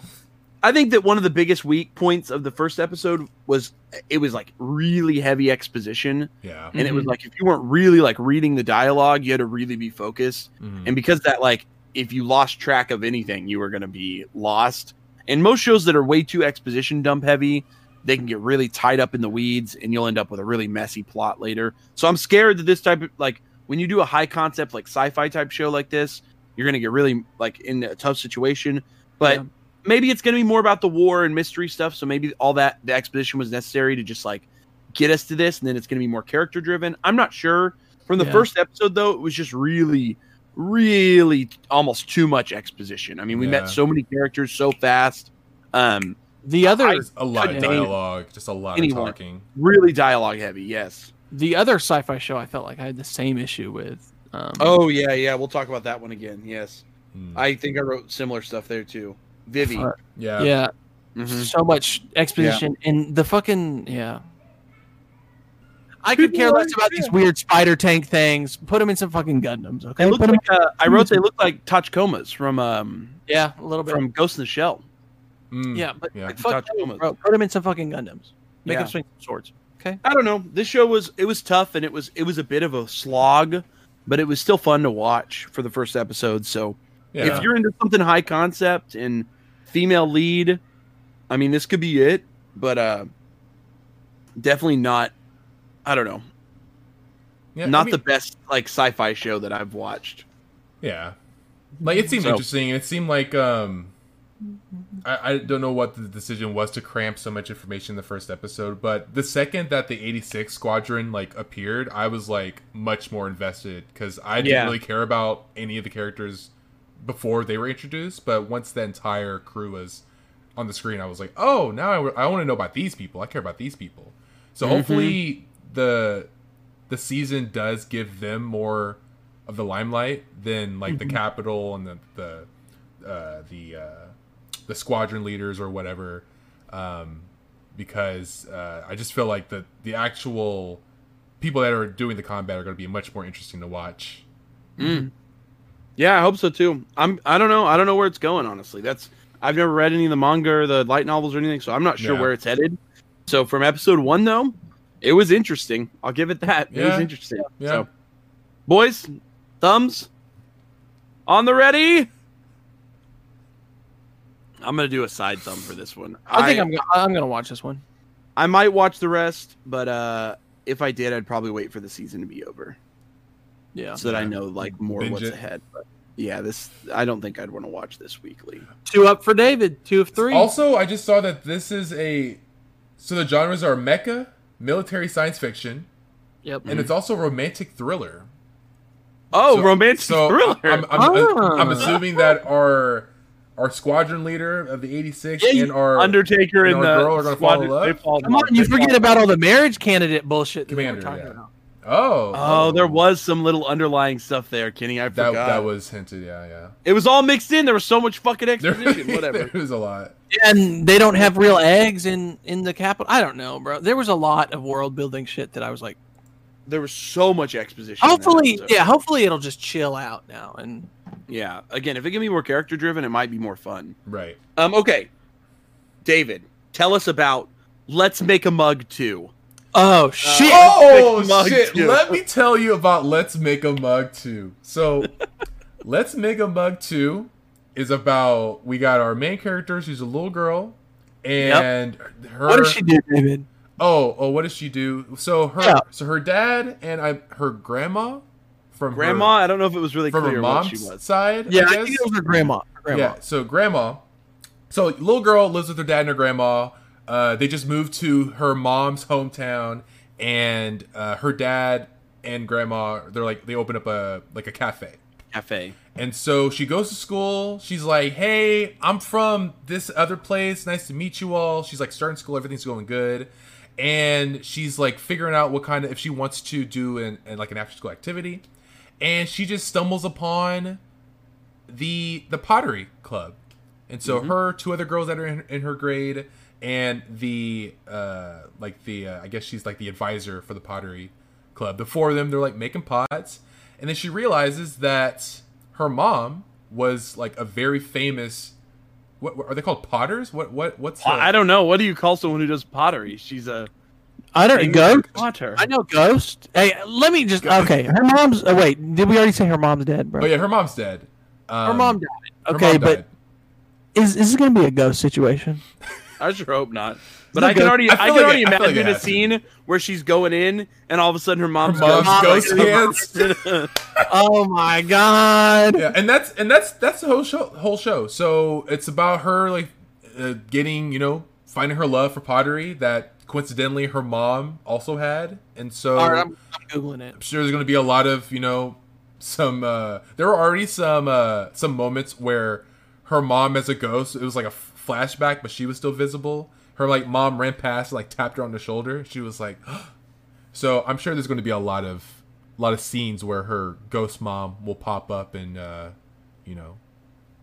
I think that one of the biggest weak points of the first episode was it was like really heavy exposition, Yeah. and it was like if you weren't really like reading the dialogue, you had to really be focused. Mhm. And because that, like, if you lost track of anything, you were going to be lost. And most shows that are way too exposition dump heavy, they can get really tied up in the weeds, and you'll end up with a really messy plot later. So I'm scared that this type of like when you do a high concept like sci-fi type show like this, you're going to get really like in a tough situation. But Yeah. maybe it's going to be more about the war and mystery stuff. So maybe all that the exposition was necessary to just like get us to this, and then it's going to be more character driven. I'm not sure. From the Yeah. first episode, though, it was just really, really almost too much exposition. I mean, we Yeah. met so many characters so fast. Um, The other There's a lot of dialogue, just a lot anyone. of talking. really dialogue heavy. Yes. the other sci-fi show I felt like I had the same issue with. Um, Oh yeah, yeah. We'll talk about that one again. Yes, Hmm. I think I wrote similar stuff there too. Vivy. Fuck. yeah. yeah, Mhm. so much exposition and the fucking yeah. I could care less about these weird spider tank things. Put them in some fucking Gundams, okay? They look like, uh, I wrote they look like Tachikomas from um yeah, a little bit. from Ghost in the Shell. Mm. yeah, but Yeah. like, fuck Tachikomas. them, bro. Put them in some fucking Gundams. Make Yeah. them swing some swords. Okay. I don't know. This show was it was tough and it was it was a bit of a slog, but it was still fun to watch for the first episode. So Yeah. if you're into something high concept and female lead, I mean this could be it, but uh definitely not I don't know. Yeah, I not mean- the best like sci-fi show that I've watched. Yeah. Like it seemed So- interesting. It seemed like um I, I don't know what the decision was to cramp so much information in the first episode, but the second that the 86 squadron like appeared, I was like much more invested cuz I didn't Yeah. really care about any of the characters before they were introduced, but once the entire crew was on the screen, I was like, "Oh, now I, want to know about these people. I care about these people." So Mm-hmm. hopefully the the season does give them more of the limelight than like the capital and the the uh, the uh, the squadron leaders or whatever, um, because uh, I just feel like the the actual people that are doing the combat are going to be much more interesting to watch. Yeah, I hope so too. I'm I don't know. I don't know where it's going honestly. That's I've never read any of the manga or the light novels or anything, so I'm not sure Yeah. where it's headed. So from episode 1 though, it was interesting. I'll give it that. It was interesting. Yeah. So boys, thumbs on the ready. I'm going to do a side thumb for this one. I think I'm gonna, I'm gonna watch this one. I might watch the rest, but uh if I did, I'd probably wait for the season to be over Yeah. so that I know like more Binge what's it. ahead. But yeah, this I don't think I'd want to watch this weekly. Two up for David. Two of three. Also, I just saw that this is a so the genres are mecha, military science fiction, yep. and it's also romantic thriller. Oh, So- romantic so thriller. I'm, I'm, I'm, I'm Ah. assuming that our our squadron leader of the 86 Yeah, and our Undertaker and and, our the girl are gonna fall in squadron- love? fall Come on, you forget about all the marriage candidate bullshit that Commander, we're talking yeah. about. oh Oh, there was some little underlying stuff there, Kenny. I that forgot. that was hinted. Yeah, yeah. it was all mixed in. There was so much fucking [LAUGHS] There, exposition. [LAUGHS] Whatever. there was a lot. And they don't have real eggs in in the capital. I don't know, bro. There was a lot of world building shit that I was like, There was so much exposition. hopefully, yeah, hopefully it'll just chill out now. And yeah. Again, if it can be more character driven, it might be more fun. Right. Um. Okay, David, tell us about Let's Make a Mug Two. oh shit, Oh Let's Make a Mug shit! too. Let me tell you about Let's Make a Mug 2. So, [LAUGHS] Let's Make a Mug 2 is about we got our main character, she's a little girl, and her what does she do, David? Oh, oh, what does she do? So her Yeah. so her dad and I her grandma from Grandma, I don't know if it was really her, from her clear what she mom's was. side. Yeah, I, I think it was her grandma. Her grandma. Yeah, so grandma. So little girl lives with her dad and her grandma. Uh, they just moved to her mom's hometown, and uh, her dad and grandma they're like they open up a like a cafe. Cafe. And so she goes to school. She's like, "Hey, I'm from this other place. Nice to meet you all." She's like starting school. Everything's going good, and she's like figuring out what kind of if she wants to do an, an like an after school activity, and she just stumbles upon the the pottery club, and so her two other girls that are in, in her grade and the uh like the uh, I guess she's like the advisor for the pottery club. The four of them they're like making pots, and then she realizes that her mom was like a very famous what, what- are they called? Potters? What what what's? The- I don't know. What do you call someone who does pottery? She's a I don't English ghost. I know ghost. Hey, let me just. Okay, her mom's. Oh wait, did we already say her mom's dead, bro? Oh yeah, her mom's dead. Um, Her mom died. Okay, mom but died. is, is this gonna be a ghost situation? [LAUGHS] I sure hope not. But I can already, I I, can like already it- I feel like imagine a has to scene where she's going in, and all of a sudden her mom's, mom's ghost- ghost [LAUGHS] oh my god! yeah, and that's and that's that's the whole show. Whole show. So it's about her like uh, getting, you know, finding her love for pottery that coincidentally her mom also had, and so All right, I'm, I'm googling it. I'm sure there's going to be a lot of you know some. uh There were already some uh some moments where her mom as a ghost. It was like a flashback, but she was still visible. Her like mom ran past, and, like tapped her on the shoulder. She was like, [GASPS] so I'm sure there's going to be a lot of a lot of scenes where her ghost mom will pop up and uh you know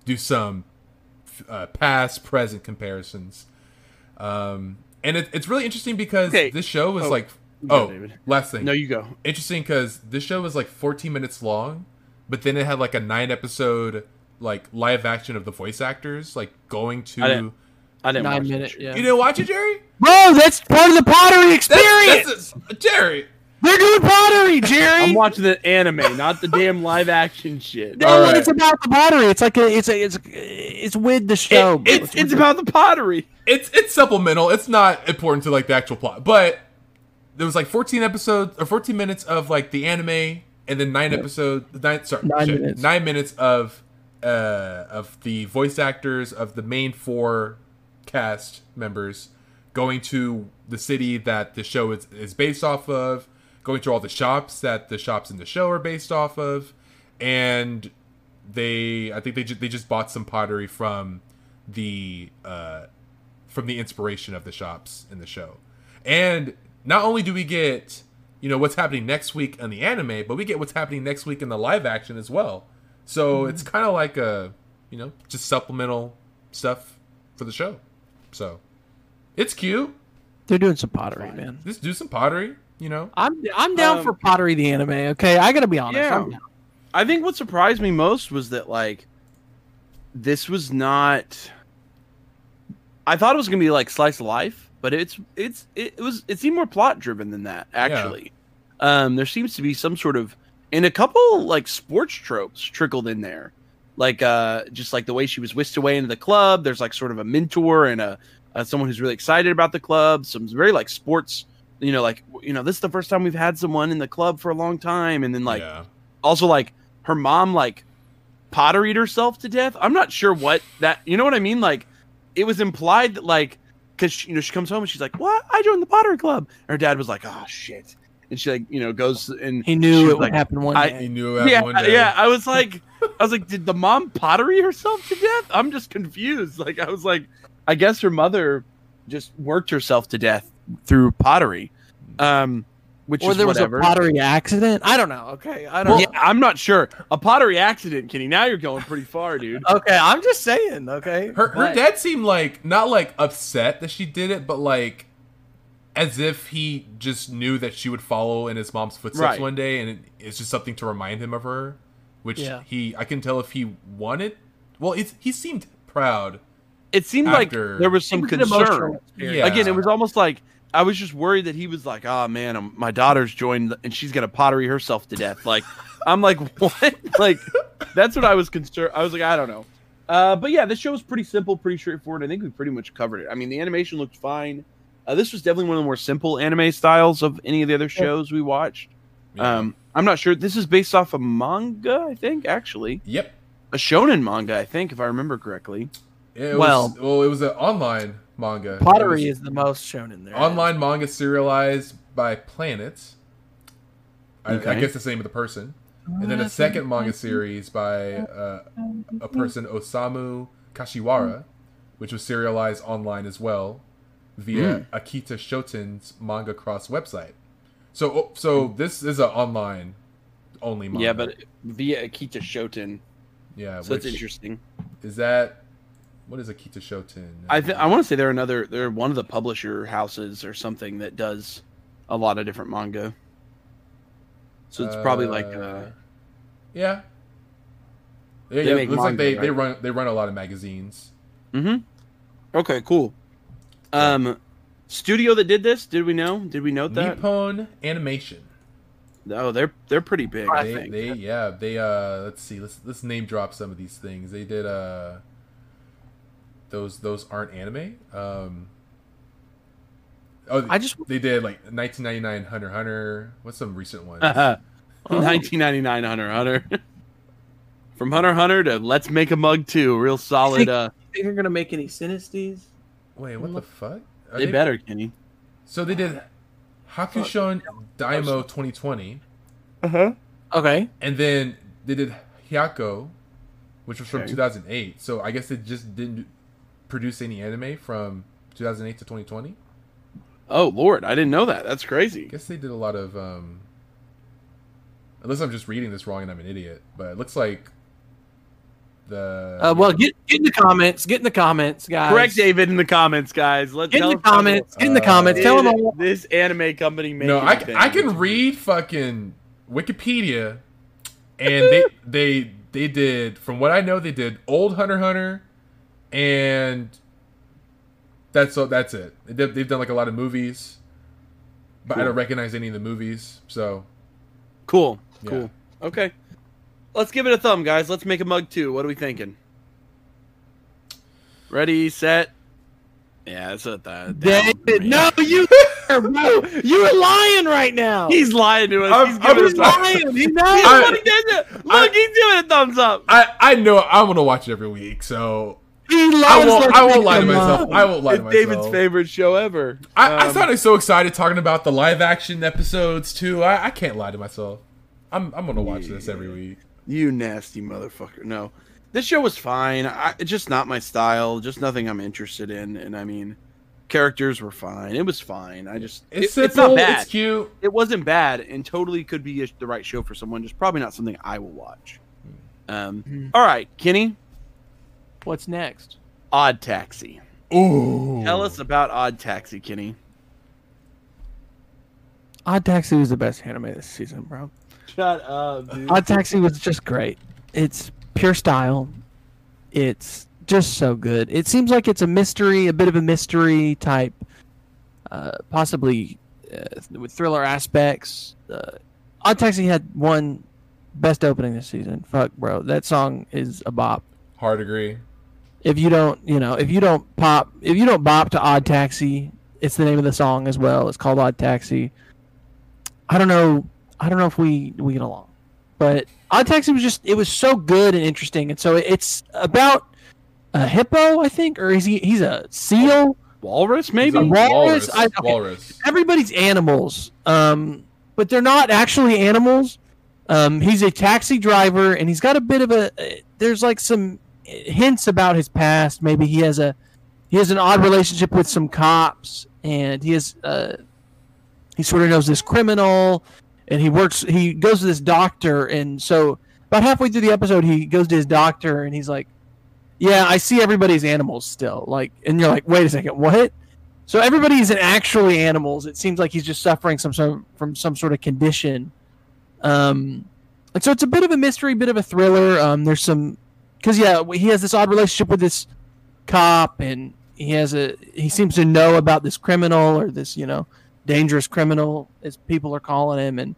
do some uh, past present comparisons. Um, and it, it's really interesting because Okay. this show was Oh, like go, oh David. last thing No, you go. interesting because this show was like 14 minutes long, but then it had like a nine episode like live action of the voice actors like going to. I didn't- I didn't Nine watch minute. that. Yeah. You didn't watch it, Jerry? Bro, that's part of the pottery experience. That's, that's Jerry. They're doing pottery, [LAUGHS] Jerry. I'm watching the anime, not the damn live action shit. no, All right. it's about the pottery. It's like a, it's a, it's it's with the show. bro. It's it's about the pottery. It's it's supplemental. It's not important to like the actual plot, but there was like 14 episodes or 14 minutes of like the anime, and then nine episodes. Nine sorry, Nine shit, minutes. Nine minutes of uh of the voice actors of the main four cast members going to the city that the show is, is based off of, going to all the shops that the shops in the show are based off of, and they I think they ju- they just bought some pottery from the uh from the inspiration of the shops in the show. And not only do we get, you know, what's happening next week in the anime, but we get what's happening next week in the live action as well. So it's kind of like a, you know, just supplemental stuff for the show. So it's cute. They're doing some pottery, man. Just do some pottery, you know. I'm I'm down Um, for pottery the anime. Okay, I gotta be honest. Yeah. I'm down. I think what surprised me most was that like this was not. I thought it was gonna be like slice of life, but it's it's it, was it seemed more plot driven than that actually. Um, there seems to be some sort of and a couple like sports tropes trickled in there, like uh just like the way she was whisked away into the club. There's like sort of a mentor and a, uh someone who's really excited about the club. Some very like sports. You know, like you know, this is the first time we've had someone in the club for a long time, and then like yeah. also like her mom like potteried herself to death. I'm not sure what that you know what i mean? Like it was implied that like because you know she comes home and she's like what? I joined the pottery club. And her dad was like oh shit. And she like you know goes and He knew it would like, happen one I- day. He knew that yeah one day. yeah i was like i was like did the mom pottery herself to death? I'm just confused. Like i was like i guess her mother just worked herself to death through pottery um which or is there whatever. was a pottery accident. I don't know. Okay, I don't. yeah, I'm not sure. A pottery accident, Kenny. Now you're going pretty far, dude. [LAUGHS] Okay, I'm just saying. Okay, Her her dad seemed like not like upset that she did it, but like as if he just knew that she would follow in his mom's footsteps Right. one day, and it's just something to remind him of her. Which Yeah. he, I can tell if he wanted. Well, it's, he seemed proud. It seemed After- like there was some concern. Yeah. Again, it was almost like I was just worried that he was like, "Oh man, um, my daughter's joined and she's gonna pottery herself to death." Like, I'm like, [LAUGHS] what? like, that's what I was concerned. I was like, I don't know. Uh, but yeah, this show was pretty simple, pretty straightforward. I think we pretty much covered it. I mean, the animation looked fine. Uh, this was definitely one of the more simple anime styles of any of the other shows we watched. Yeah. Um, I'm not sure. This is based off a manga, I think, actually. yep. A shonen manga, I think, if I remember correctly. It Well- was, well, it was an online manga. pottery is the most shown in there. online manga serialized by Planet. I, I guess the name of the person. And then a second manga series by uh, a person Osamu Kashiwara, which was serialized online as well via Akita Shoten's Manga Cross website. So, oh, so this is an online only manga. Yeah, but via Akita Shoten. yeah, So that's interesting. is that. What is Akita Shoten? I th- I want to say they're another they're one of the publisher houses or something that does a lot of different manga. So it's probably like uh, yeah. Yeah, They yeah. Looks like manga, they, they right? run they run a lot of magazines. Mm-hmm. Okay, cool. Um, studio that did this, did we know? Did we note that? Nippon Animation. Oh, they're they're pretty big. I They, think. they yeah they uh let's see let's let's name drop some of these things. They did uh those those aren't anime. Um Oh, I just they did like 1999 Hunter x Hunter. What's some recent ones? [LAUGHS] 1999 Hunter x Hunter. [LAUGHS] From Hunter Hunter to Let's Make a Mug 2. Real solid. Uh, think they're gonna make any Synesties? Wait, what the fuck? Are they better, Kenny. So they did Hakushon Daimaou 2020, Uh huh. Okay. and then they did Hyakko, which was from Okay. 2008. So I guess they just didn't produce any anime from 2008 to 2020. Oh Lord, I didn't know that. That's crazy. I guess they did a lot of. um Unless I'm just reading this wrong and I'm an idiot, but it looks like the. Uh, well, get get in the comments. Get in the comments, guys. Correct David in the comments, guys. Let's Get in the comments. Get in the Uh, comments. Tell them all. this anime company made no, I, anything? I can read fucking Wikipedia, and they [LAUGHS] they they did from what I know they did old Hunter Hunter, and that's so that's it. They did, they've done like a lot of movies, but I don't recognize any of the movies. So Cool. Yeah. Cool. Okay. Let's give it a thumb, guys. Let's make a mug too. What are we thinking? Ready, set. Yeah, that's what that. David, no, you, bro, you are lying right now. He's lying to us. I'm- he's I'm giving just us a- lying. He He's [LAUGHS] knows. I- look, he did it. Look, he's giving a thumbs up. I I know I want to watch it every week. So He loves. I won't Let's I won't lie to myself. Mug. I won't lie to It's myself. David's favorite show ever. I, I Um, sounded so excited talking about the live action episodes too. I, I can't lie to myself. I'm I'm gonna watch this every week. You nasty motherfucker. No. This show was fine. I, it's just not my style. Just nothing I'm interested in. And I mean, characters were fine. It was fine. I just It's it- it's not bad. It's cute. it wasn't bad and totally could be a, the right show for someone. Just probably not something I will watch. Um. Hmm. All right, Kenny. What's next? Odd Taxi. Ooh. Tell us about Odd Taxi, Kenny. Odd Taxi was the best anime this season, bro. Shut up, dude. Odd Taxi was just great. It's pure style. It's just so good. It seems like it's a mystery, a bit of a mystery type, uh, possibly uh, with thriller aspects. Uh, Odd Taxi had one best opening this season. Fuck, bro, that song is a bop. Hard agree. If you don't, you know, if you don't pop, if you don't bop to Odd Taxi, it's the name of the song as well. It's called Odd Taxi. I don't know. I don't know if we we get along, but Odd Taxi was just it was so good and interesting, and so it's about a hippo, I think, or is he? He's a seal. Walrus, maybe. a Walrus? walrus. I- okay. Walrus. Everybody's animals, um, but they're not actually animals. Um, he's a taxi driver, and he's got a bit of a. There's like some hints about his past. Maybe he has a he has an odd relationship with some cops, and he has uh, he sort of knows this criminal, and he works. He goes to this doctor, and so about halfway through the episode, he goes to his doctor, and he's like, "Yeah, I see everybody's animals still." Like, and you're like, "Wait a second, what?" So everybody isn't actually animals. It seems like he's just suffering some, some from some sort of condition. Um, and so it's a bit of a mystery, bit of a thriller. Um, there's some because yeah, he has this odd relationship with this cop, and he has a he seems to know about this criminal or this you know dangerous criminal as people are calling him, and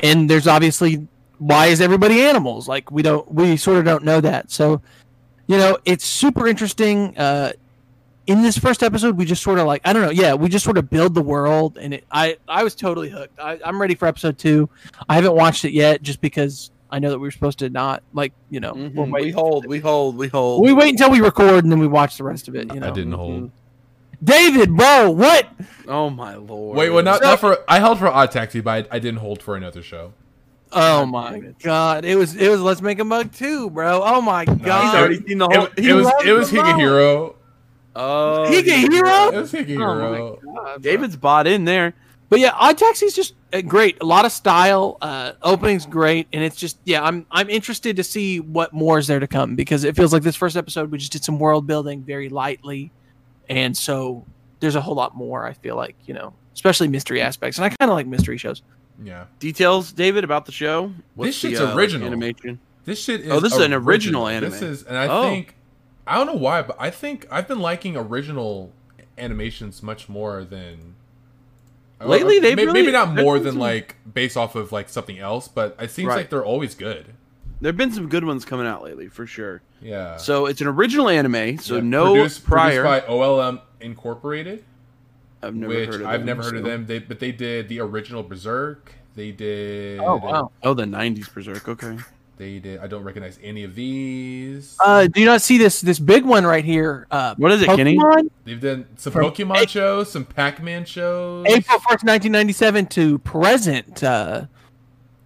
and there's obviously why is everybody animals? Like we don't we sort of don't know that. So you know it's super interesting. Uh, in this first episode, we just sort of like I don't know, yeah, we just sort of build the world, and it, I I was totally hooked. I, I'm ready for episode two. I haven't watched it yet, just because I know that we were supposed to not like you know Mhm. we'll We hold, we hold, we hold. We wait until we record and then we watch the rest of it. You know, I didn't hold. David, bro, what? Oh my lord! Wait, well, not, not for. I held for Odd Taxi, but I, I didn't hold for another show. Oh my god, it was it was Let's Make a Mug too, bro. Oh my god! He's god, already seen the whole. It, he it was it was the mom. Higehiro. Oh, Higehiro? It was Oh Higehiro. my god, bro. David's bought in there. But yeah, Odd Taxi's just uh, great. A lot of style. Uh, opening's great, and it's just yeah. I'm I'm interested to see what more is there to come because it feels like this first episode we just did some world building very lightly, and so there's a whole lot more. I feel like you know, especially mystery aspects, and I kind of like mystery shows. Yeah. Details, David, about the show. This shit's the, uh, like, original. animation. This shit is. Oh, this is an original anime. This is, and I Oh. think I don't know why, but I think I've been liking original animations much more than Uh, uh, lately, they've may- really- maybe not more than some- like based off of like something else, but it seems Right. like they're always good. There've been some good ones coming out lately for sure. Yeah. So it's an original anime, so Yeah. no produced, prior. produced by OLM Incorporated, I've never which heard of I've them, never heard of them. They but they did the original Berserk. They did. Oh wow. Oh, the '90s Berserk. Okay. They did. I don't recognize any of these. Uh, do you not see this this big one right here? Uh, What is it, Kenny? Pokemon? They've done some From Pokemon A- shows, some Pac-Man shows. April first, nineteen ninety seven to present. Uh,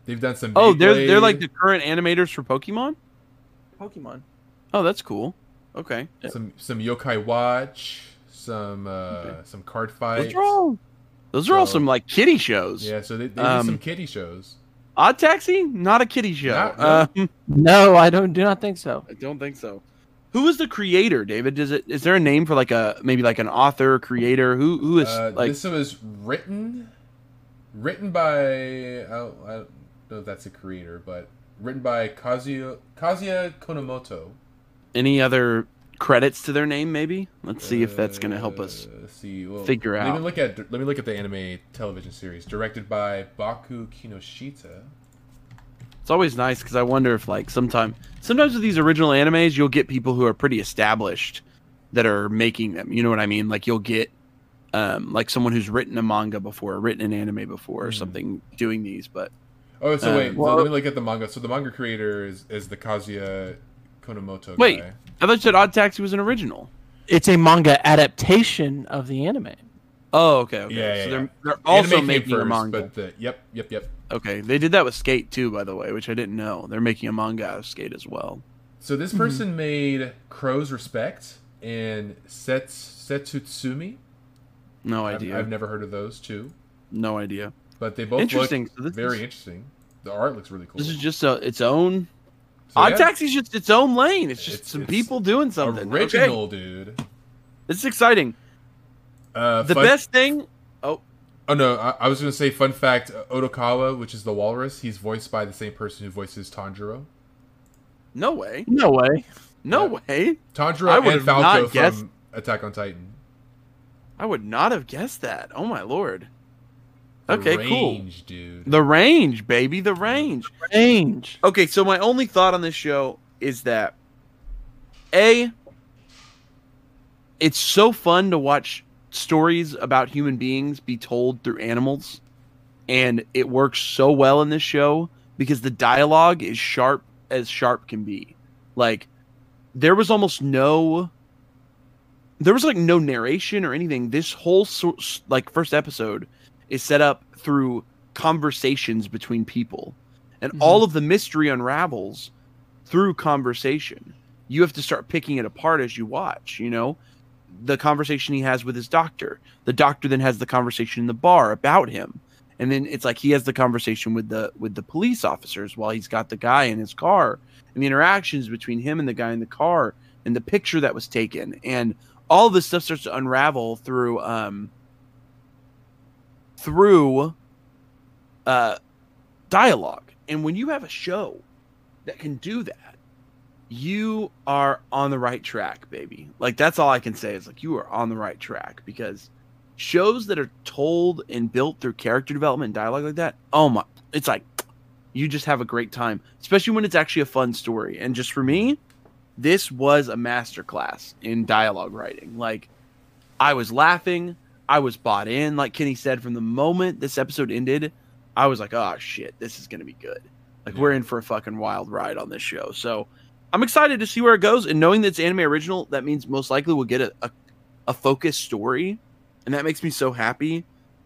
They've done some. Oh, they're they're like the current animators for Pokemon. Pokemon. Oh, that's cool. Okay. some some Yokai Watch, some uh some card fights. Those are all. Those are all some like kitty shows. Yeah, so they, they Um, some kitty shows. Odd Taxi, not a kitty show. Not- no. Um, No, I don't. Do not think so. I don't think so. Who is the creator, David? Is it is there a name for like a maybe like an author, creator? Who who is Uh, like this was written written by I don't, I don't know if that's a creator, but written by Kazuya Kazuya Konomoto. any other credits to their name? Maybe let's see if that's gonna help us. Uh, see, well, figure Let me out. look at let me look at the anime television series directed by Baku Kinoshita. It's always nice because I wonder if like sometime sometimes with these original animes you'll get people who are pretty established that are making them. You know what I mean? Like you'll get um like someone who's written a manga before, or written an anime before, or Mhm. something doing these. But Oh, so Uh, wait, so let me look at the manga. So the manga creator is, is the Kazuya Konomoto Wait. guy. I thought you said Odd Taxi was an original. It's a manga adaptation of the anime. Oh, okay, okay. Yeah, yeah, so they're they're also Anime came making a manga. but the, yep, yep, yep. Okay, they did that with Skate too, by the way, which I didn't know. They're making a manga out of Skate as well. So this Mm-hmm. person made Crow's Respect and Set Setsutsumi. No I've, idea. I've never heard of those two, no idea. but they both Interesting. look So this very is- interesting. The art looks really cool. This is just a, its own. So, Odd yeah, Taxi's just its own lane. It's just It's- some it's people doing something. Okay. original, dude. This is exciting. Uh, The fun- best thing. Oh, Oh no, I, I was gonna say fun fact: uh, Odokawa, which is the walrus, he's voiced by the same person who voices Tanjiro. no way. No way. No Yeah. way. Tanjiro I would and have Falco not from guessed- Attack on Titan. I would not have guessed that. Oh my lord. The Okay, cool. dude. The range, baby, the range. Range. Okay, so my only thought on this show is that A it's so fun to watch stories about human beings be told through animals and it works so well in this show because the dialogue is sharp as sharp can be. Like there was almost no there was like no narration or anything. This whole so, like first episode is set up through conversations between people. And Mhm. all of the mystery unravels through conversation. You have to start picking it apart as you watch, you know? The conversation he has with his doctor. The doctor then has the conversation in the bar about him. And then it's like he has the conversation with the with the police officers while he's got the guy in his car and the interactions between him and the guy in the car and the picture that was taken and all this stuff starts to unravel through um through uh dialogue. And when you have a show that can do that you are on the right track baby. Like that's all i can say is like you are on the right track because shows that are told and built through character development and dialogue like that oh my it's like you just have a great time especially when it's actually a fun story. And just for me this was a masterclass in dialogue writing. Like i was laughing i was bought in like kenny said from the moment this episode ended i was like oh shit this is gonna be good like we're in for a fucking wild ride on this show so i'm excited to see where it goes and knowing that it's anime original that means most likely we'll get a, a, a focused story and that makes me so happy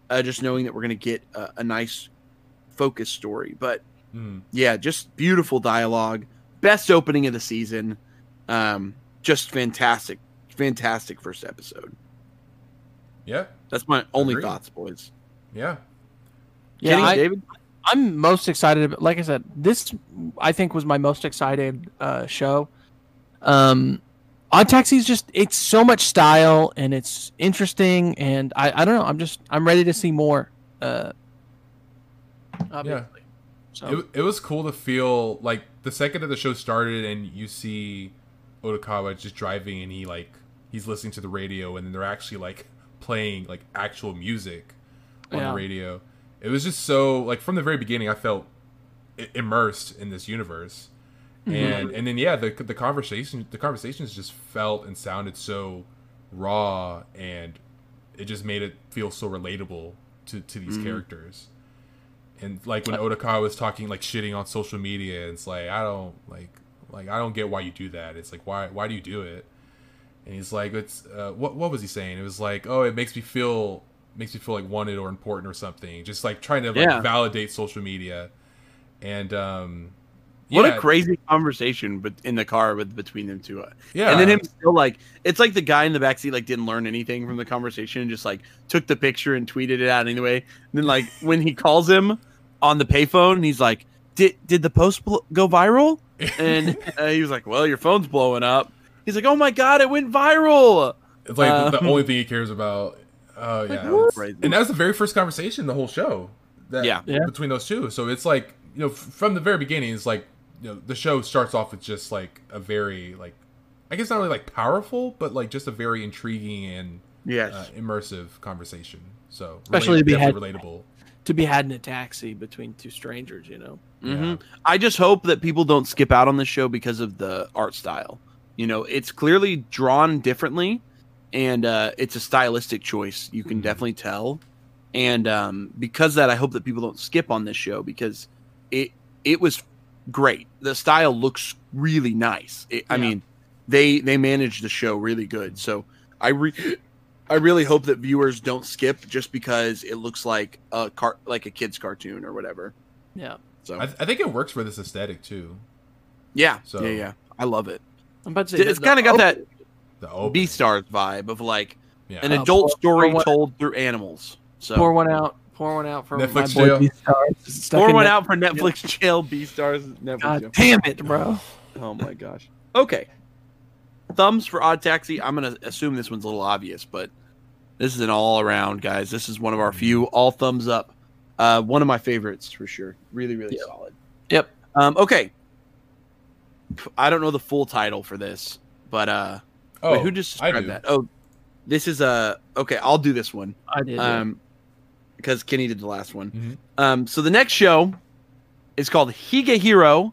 uh, just knowing that we're gonna get a, a nice focused story but Hmm. yeah, just beautiful dialogue. Best opening of the season. Um, just fantastic, fantastic first episode. Yeah, That's my only Agreed. thoughts, boys. yeah. Yeah, Kenny, I, David. I'm most excited. About, like I said, this I think was my most excited uh, show. Um, Odd Taxi is just it's so much style and it's interesting and I I don't know. I'm just I'm ready to see more. Uh, obviously. So It, it was cool to feel like the second that the show started and you see Odokawa just driving and he like he's listening to the radio and then they're actually like playing like actual music on Yeah. the radio. It was just so like from the very beginning I felt immersed in this universe. Mm-hmm. And and then yeah, the the conversation the conversations just felt and sounded so raw and it just made it feel so relatable to to these mm-hmm. characters. And like when Odokawa was talking like shitting on social media, it's like I don't like like I don't get why you do that. It's like why why do you do it? And he's like, it's uh, what what was he saying? It was like, oh, it makes me feel makes me feel like wanted or important or something. Just like trying to like Yeah. validate social media. And um, What yeah, a crazy conversation, but in the car with between them two. yeah. And then him still like it's like the guy in the backseat like didn't learn anything from the conversation and just like took the picture and tweeted it out anyway. And then like when he calls him on the payphone, and he's like, "Did did the post bl- go viral?" And uh, he was like, "Well, your phone's blowing up." He's like, "Oh my god, it went viral!" It's like the Um, only thing he cares about. Oh yeah, Like, and that was the very first conversation the whole show. That, Yeah. Yeah. between those two. So it's like you know f- from the very beginning, it's like you know the show starts off with just like a very like I guess not really like powerful, but like just a very intriguing and Yes. uh, immersive conversation. So Especially to be had- relatable. to be had in a taxi between two strangers, you know. hmm I just hope that people don't skip out on the show because of the art style. You know, it's clearly drawn differently, and uh, it's a stylistic choice. You can Mhm. definitely tell, and um, because of that, I hope that people don't skip on this show because it it was great. The style looks really nice. It, I mean, they they managed the show really good. So I re- I really hope that viewers don't skip just because it looks like a car like a kids cartoon or whatever. Yeah. So I, I think it works for this aesthetic too. yeah, So- yeah, yeah. I love it. I'm about to say It's kind of got that Beastars vibe of like Yeah. an Uh, adult pour- story pour one- told through animals. So pour one out, pour one out for Netflix my boy. Beastars. Pour one that- out for Netflix jail. Beastars Netflix God jail. damn it, bro. Oh my gosh. Okay. Thumbs for Odd Taxi. I'm gonna assume this one's a little obvious, but this is an all around, guys. This is one of our few all thumbs up. Uh, one of my favorites for sure. Really, really Yep. solid. Yep. Um, okay. I don't know the full title for this, but uh, oh, wait, who just I described that? Oh, this is a okay. I'll do this one. I did. um, because Kenny did the last one. Mhm. Um, so the next show is called Higehiro.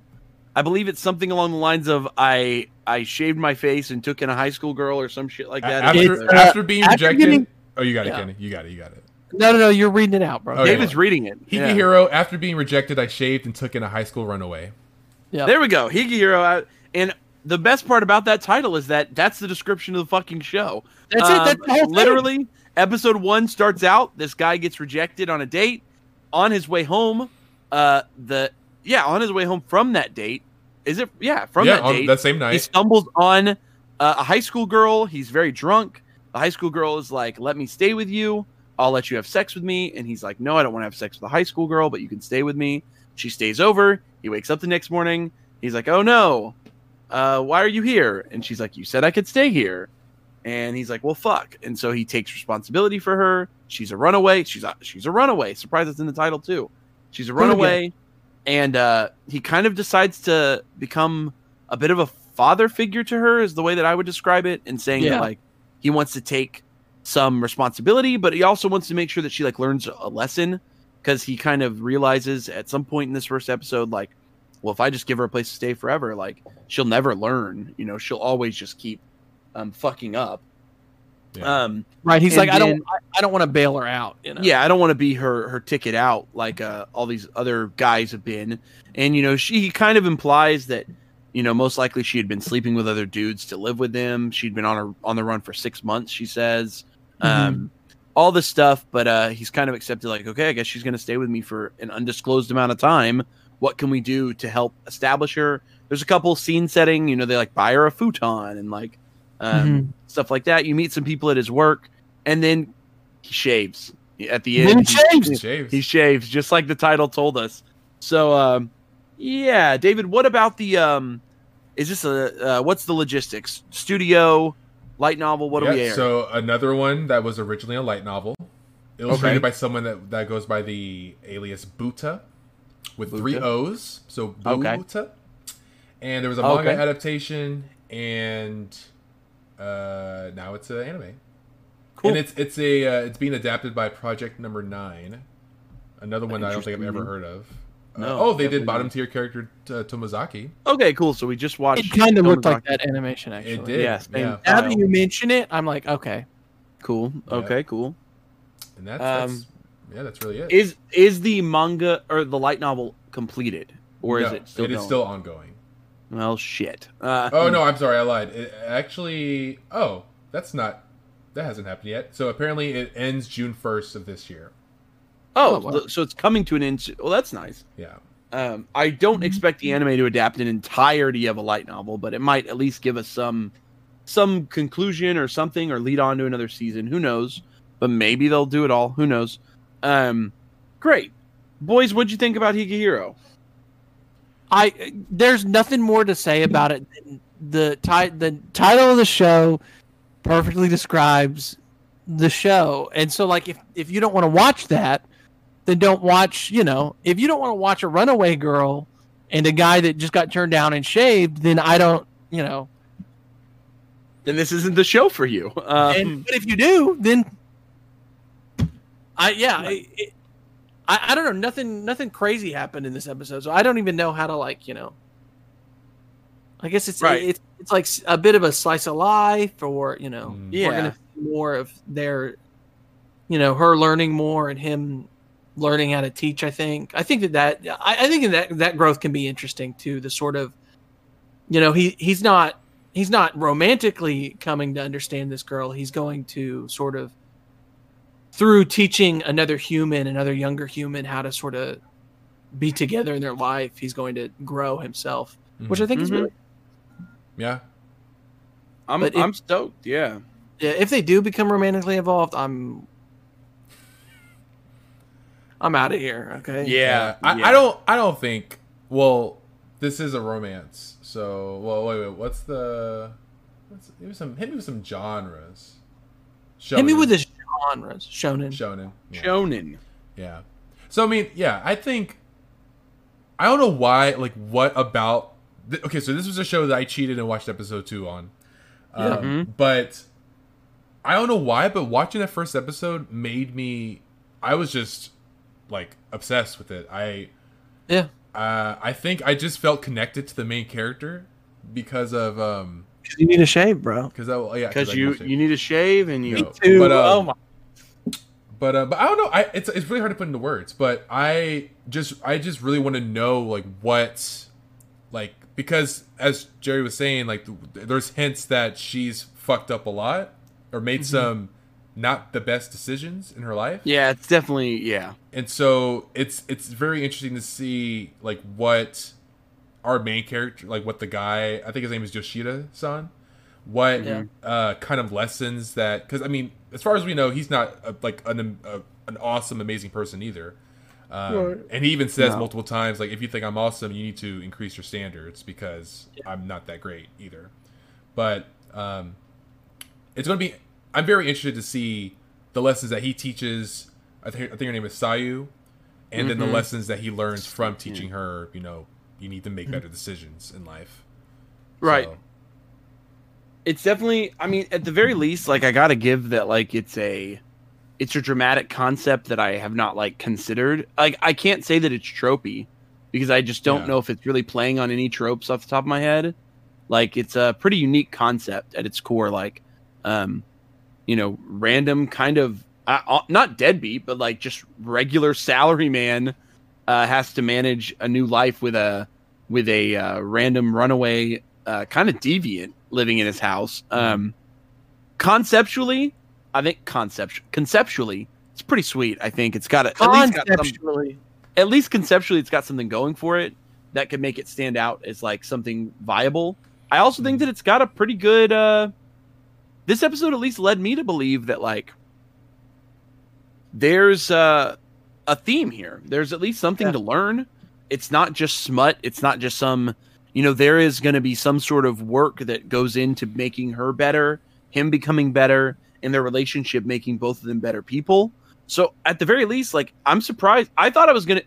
I believe it's something along the lines of I I shaved my face and took in a high school girl or some shit like that. after, uh, after being after rejected. getting- oh, you got it, Kenny. You got it. You got it. no, no, no. You're reading it out, bro. Okay. David's reading it. Hiki Yeah. Hero, after being rejected, I shaved and took in a high school runaway. Yep. There we go. Higehiro. uh, And the best part about that title is that that's the description of the fucking show. That's Um, it. That's the whole thing. literally episode one starts out. This guy gets rejected on a date. On his way home, uh, the yeah, on his way home from that date, is it? Yeah, from yeah, that on date, that same night, he stumbles on uh, a high school girl. He's very drunk. The high school girl is like, "Let me stay with you. I'll let you have sex with me." And he's like, "No, I don't want to have sex with a high school girl, but you can stay with me." She stays over. He wakes up the next morning. He's like, "Oh no, uh, why are you here?" And she's like, "You said I could stay here." And he's like, "Well, fuck." And so he takes responsibility for her. She's a runaway. She's a, she's a runaway. Surprise! It's in the title too. She's a runaway, and uh, he kind of decides to become a bit of a father figure to her, is the way that I would describe it, and saying Yeah. that like he wants to take some responsibility, but he also wants to make sure that she like learns a lesson because he kind of realizes at some point in this first episode, like, well, if I just give her a place to stay forever, like she'll never learn. You know, she'll always just keep um, fucking up. Yeah. Um, Right. He's And like, I don't, I, I don't want to bail her out. You know. yeah, I don't want to be her her ticket out like uh, all these other guys have been. And you know, she he kind of implies that you know most likely she had been sleeping with other dudes to live with them. She'd been on her on the run for six months. She says um, all this stuff, but uh, he's kind of accepted like, okay, I guess she's going to stay with me for an undisclosed amount of time. What can we do to help establish her? There's a couple scene setting. You know, they like buy her a futon and like um, Mhm. stuff like that. You meet some people at his work, and then he shaves at the end. he he- shaves. Shaves. he shaves just like the title told us. So, um, yeah, David, what about the? Um, is this a uh, what's the logistics? Studio, light novel. What do we Yeah, air? So another one that was originally a light novel, illustrated Okay. by someone that, that goes by the alias Buta, with three O's. So Buta. Okay. And there was a manga Okay. adaptation and uh, now it's an anime. Cool. And it's it's a uh, it's being adapted by Project Number Nine, another one that I don't think I've ever heard of. Uh, No, oh, they did bottom tier character uh, Tomozaki. Okay, cool. So we just watched. It kind of looked like that animation, actually. It did. Yeah, same. yeah. Now that you mention it, I'm like, okay. Cool. Yeah. Okay, cool. And that's, that's Um, yeah, that's really it. Is is the manga or the light novel completed, or is it still? It is going? still ongoing. Well, shit. Uh, Oh no, I'm sorry, I lied. It actually, oh, that's not. That hasn't happened yet. So apparently, it ends June 1st of this year. Oh, Oh, wow. so it's coming to an end. Well, that's nice. Yeah. Um, I don't expect the anime to adapt an entirety of a light novel, but it might at least give us some some conclusion or something, or lead on to another season. Who knows? But maybe they'll do it all. Who knows? Um, great, boys. What'd you think about Higehiro? I there's nothing more to say about it. Than the ti- the title of the show perfectly describes the show, and so like if if you don't want to watch that, then don't watch. You know, if you don't want to watch a runaway girl and a guy that just got turned down and shaved, then I don't. You know, Then this isn't the show for you. Um, and, but if you do, then I yeah. I it, I, I don't know. Nothing nothing crazy happened in this episode, so I don't even know how to like you know. I guess it's Right. it's it's like a bit of a slice of life, or you know, Mm. we're Yeah. gonna see more of their, you know, her learning more and him learning how to teach. I think I think that that I, I think that that growth can be interesting too. The sort of, you know, he he's not he's not romantically coming to understand this girl. He's going to sort of through teaching another human, another younger human, how to sort of be together in their life. He's going to grow himself, which I think is Mhm. really Yeah. I'm but it- I'm stoked. Yeah. yeah. If they do become romantically involved, I'm I'm out of here. Okay. Yeah. I, yeah. I don't. I don't think. Well, this is a romance. So, well, wait, wait. What's the? What's, hit me some. Hit me with some genres. Hit me with the genres. Shonen. shonen. Yeah. Shonen. Yeah. So I mean, yeah, I think I don't know why. Like, what about? Th- okay, so this was a show that I cheated and watched episode two on, um, Mhm. but I don't know why. But watching that first episode made me. I was just like obsessed with it. I Yeah. uh, I think I just felt connected to the main character because of um 'Cause You need a shave, bro. because I yeah Because you you need a shave and you. No. Dude, But, uh, oh my. but uh, but I don't know. I it's it's really hard to put into words. But I just I just really want to know like what like because as Jerry was saying like th- there's hints that she's fucked up a lot or made some not the best decisions in her life. Yeah, it's definitely yeah. And so it's it's very interesting to see like what our main character like what the guy I think his name is Yoshida san what Yeah. uh kind of lessons that cuz I mean as far as we know he's not a, like an a, an awesome amazing person either. Um, Right. and he even says No. multiple times like if you think I'm awesome you need to increase your standards because I'm not that great either. But um it's going to be I'm very interested to see the lessons that he teaches I think I think her name is Sayu and then the Mhm. lessons that he learns from teaching her, you know, you need to make better decisions in life. Right. So, It's definitely. I mean, at the very least, like I gotta give that. Like it's a, it's a dramatic concept that I have not like considered. Like I can't say that it's tropey because I just don't Yeah. know if it's really playing on any tropes off the top of my head. Like it's a pretty unique concept at its core. Like, um, you know, random kind of uh, not deadbeat, but like just regular salary man uh, has to manage a new life with a with a uh, random runaway uh, kind of deviant living in his house. Um, conceptually, I think concept conceptually it's pretty sweet. I think it's got a, at least got some, Conceptually. at least conceptually it's got something going for it that could make it stand out as like something viable. I also think that it's got a pretty good. uh This episode at least led me to believe that like there's uh, a theme here. There's at least something Yeah. to learn. It's not just smut. It's not just some. You know, there is going to be some sort of work that goes into making her better, him becoming better, and their relationship making both of them better people. So at the very least, like I'm surprised. I thought I was gonna.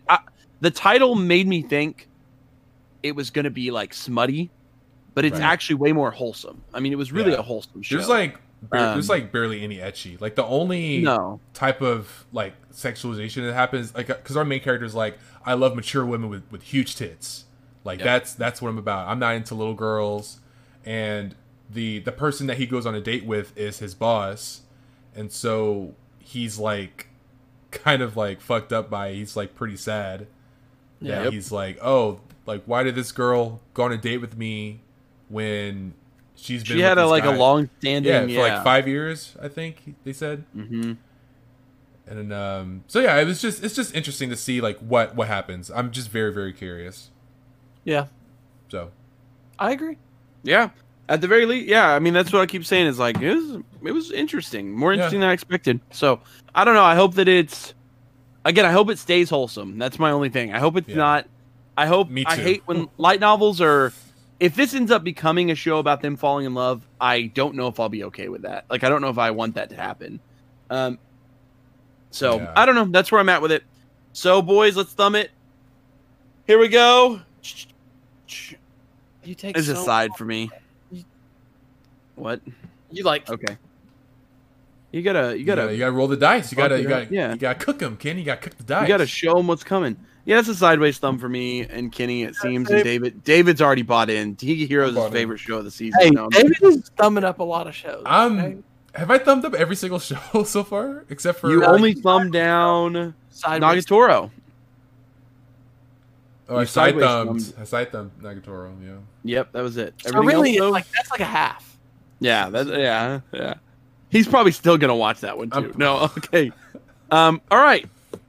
The title made me think it was gonna be like smutty, but it's Right. actually way more wholesome. I mean, it was really Yeah. a wholesome show. There's like bar- there's Um, like barely any etchy. Like the only no, type of like sexualization that happens like because our main character is like I love mature women with with huge tits. Like Yep. that's that's what I'm about. I'm not into little girls, and the the person that he goes on a date with is his boss, and so he's like kind of like fucked up by. it. He's like pretty sad. Yeah, Yep. he's like, oh, like why did this girl go on a date with me when she's been she had a like guy? a long standing. yeah Yeah, for like five years I think they said. hmm And um, so yeah, it was just it's just interesting to see like what what happens. I'm just very very curious. Yeah, So I agree. Yeah. At the very least, yeah. I mean, that's what I keep saying. Is like it was, it was interesting, more Yeah. interesting than I expected. So I don't know. I hope that it's again. I hope it stays wholesome. That's my only thing. I hope it's Yeah. not. I hope. Me too. I hate when light novels are. [LAUGHS] If this ends up becoming a show about them falling in love, I don't know if I'll be okay with that. Like, I don't know if I want that to happen. Um. So Yeah. I don't know. That's where I'm at with it. So boys, let's thumb it. Here we go. You take It's a so- side for me. What? You like Okay. You gotta, you you gotta, gotta you gotta roll the dice. You gotta you gotta Yeah. you gotta cook them, Ken. You gotta cook the dice. you gotta show them what's coming. Yeah, it's a sideways thumb for me and Kenny. It seems, and David. David's already bought in. Tiki Heroes is bought his in. favorite show of the season. Hey, No, I'm- David is thumbing up a lot of shows. Um, okay? Have I thumbed up every single [LAUGHS] show so far except for you Uh, only thumb down Sideways. Nagatoro. oh, I side sideways thumbed. thumbed. I side thumbed Nagatoro. Yeah. Yep, that was it. So really, else, like that's like a half. yeah, that, yeah, yeah. He's probably still gonna watch that one too. I'm- no, [LAUGHS] okay. Um, all right.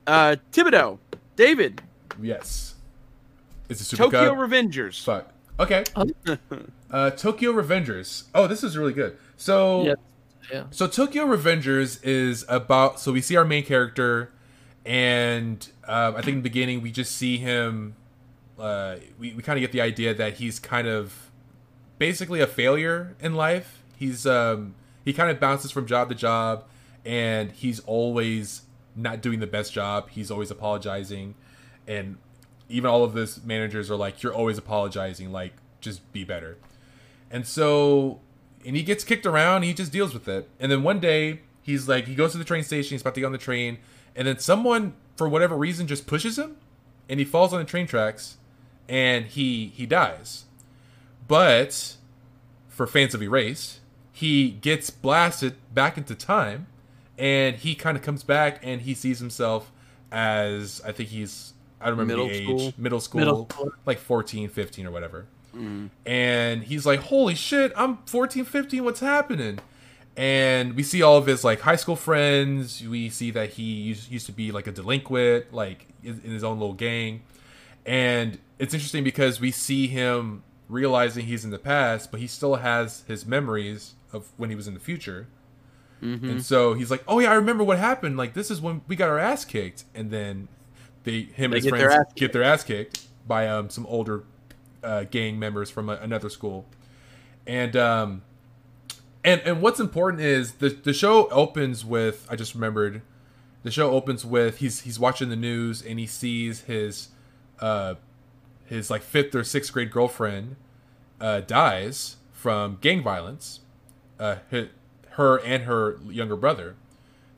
Uh, Thibodeau, David, Yes. It's a super Tokyo Cub. Revengers. Fuck. Okay. [LAUGHS] uh, Tokyo Revengers. Oh, this is really good. So Yeah. Yeah. So Tokyo Revengers is about. So we see our main character, and um, I think in the beginning we just see him. Uh, we we kind of get the idea that he's kind of basically a failure in life. He's um, he kind of bounces from job to job, and he's always not doing the best job. He's always apologizing, and even all of this managers are like, "You're always apologizing. Like, just be better." And so, and he gets kicked around. He just deals with it. And then one day, he's like, he goes to the train station. He's about to get on the train, and then someone, for whatever reason, just pushes him, and he falls on the train tracks, and he he dies. But for fans of Erased, he gets blasted back into time, and he kind of comes back, and he sees himself as I think he's I don't remember Middle the age, school. middle school, Middle school. like 14, 15 or whatever Mm. and he's like holy shit i'm 14 15 what's happening and we see all of his like high school friends we see that he used, used to be like a delinquent like in in his own little gang and it's interesting because we see him realizing he's in the past but he still has his memories of when he was in the future Mhm. and so he's like oh yeah i remember what happened like this is when we got our ass kicked and then they him They and his get friends their get their ass kicked by um, some older uh, gang members from a, another school. And um and and what's important is the the show opens with i just remembered the show opens with he's he's watching the news and he sees his uh his like fifth or sixth grade girlfriend uh dies from gang violence uh her, her and her younger brother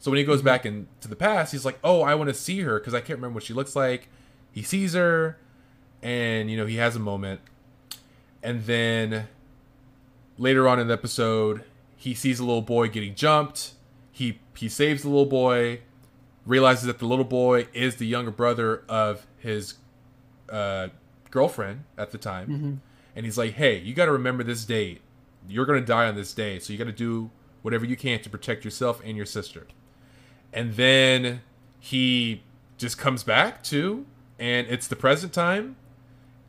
so when he goes back into the past he's like oh i want to see her because i can't remember what she looks like. He sees her and you know he has a moment. And then later on in the episode he sees a little boy getting jumped. He he saves the little boy realizes that the little boy is the younger brother of his uh, girlfriend at the time. Mm-hmm. and he's like hey you got to remember this date. You're going to die on this day so you got to do whatever you can to protect yourself and your sister and then he just comes back to and it's the present time.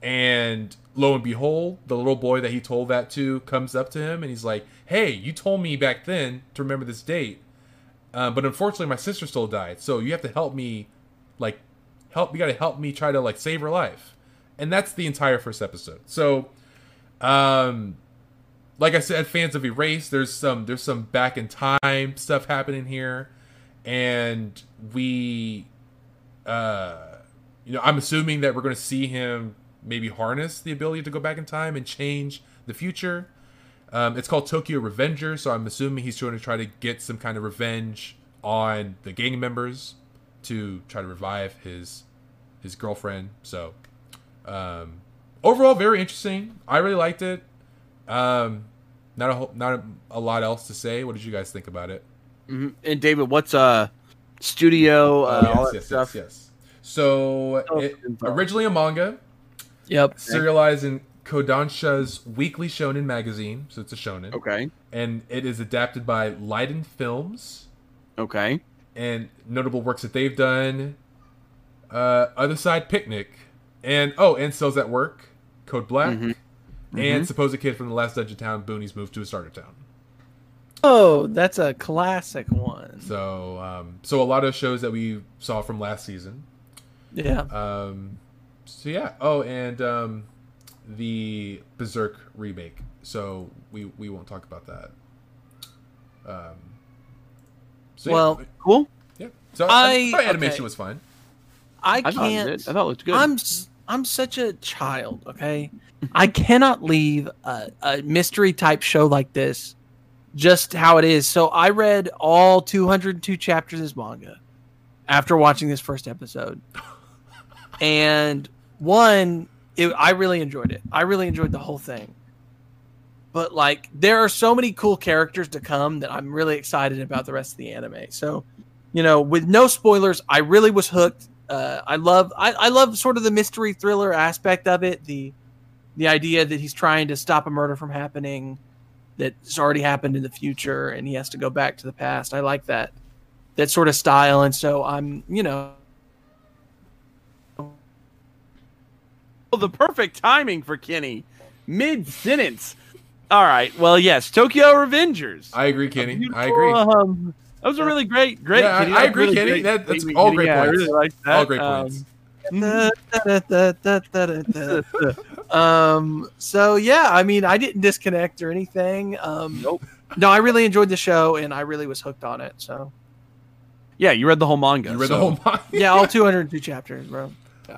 And lo and behold the little boy that he told that to comes up to him and he's like hey you told me back then to remember this date uh, but unfortunately my sister still died. So you have to help me like help you gotta help me try to like save her life. And that's the entire first episode. So um like i said fans of erase there's some there's some back in time stuff happening here and we uh you know i'm assuming that we're going to see him maybe harness the ability to go back in time and change the future. Um, it's called Tokyo Revenger, so I'm assuming he's going to try to get some kind of revenge on the gang members to try to revive his his girlfriend. So um, overall, very interesting. I really liked it. Um, not a whole, not a, a lot else to say. What did you guys think about it? Mhm. And David, what's uh studio uh, Oh, all yes, that yes, stuff? yes, yes. So Oh, it, originally a manga, Yep. serialized in Kodansha's Weekly Shonen magazine, so it's a shonen, Okay. and it is adapted by Liden Films. Okay. And notable works that they've done: uh, Other Side Picnic, and oh, and Cells at Work, Code Black, Mhm. and Supposed a Kid from the Last Dungeon Town. Boonies moved to a starter town. Oh, that's a classic one. So, um, so a lot of shows that we saw from last season. Yeah. Um, so yeah. Oh, and um, the Berserk remake. So we we won't talk about that. Um, so Well, Cool. yeah, yeah. So I- I, I thought animation okay. was fine. I I thought it can't. did. I thought it looked good. I'm s- I'm such a child, okay? I cannot leave a, a mystery type show like this just how it is. So I read all 202 chapters of this manga after watching this first episode. [LAUGHS] And one, it, I really enjoyed it. I really enjoyed the whole thing. But like there are so many cool characters to come that I'm really excited about the rest of the anime. So, you know, with no spoilers, I really was hooked uh, I love I, I love sort of the mystery thriller aspect of it. The the idea that he's trying to stop a murder from happening that's already happened in the future and he has to go back to the past. I like that that sort of style and so I'm you know Well, the perfect timing for Kenny. Mid sentence. All right. Well, yes, Tokyo Revengers. I agree, Kenny. I agree. Um, that was a really great, great. Yeah, I- Kenny. I That agree, really Kenny. great That- that's all Kenny. great Yeah, I points. really liked that. All great Um, points. [LAUGHS] [LAUGHS] um so yeah i mean i didn't disconnect or anything um Nope. no i really enjoyed the show and i really was hooked on it so Yeah, you read the whole manga. You read so- the whole manga. [LAUGHS] yeah all 202 chapters bro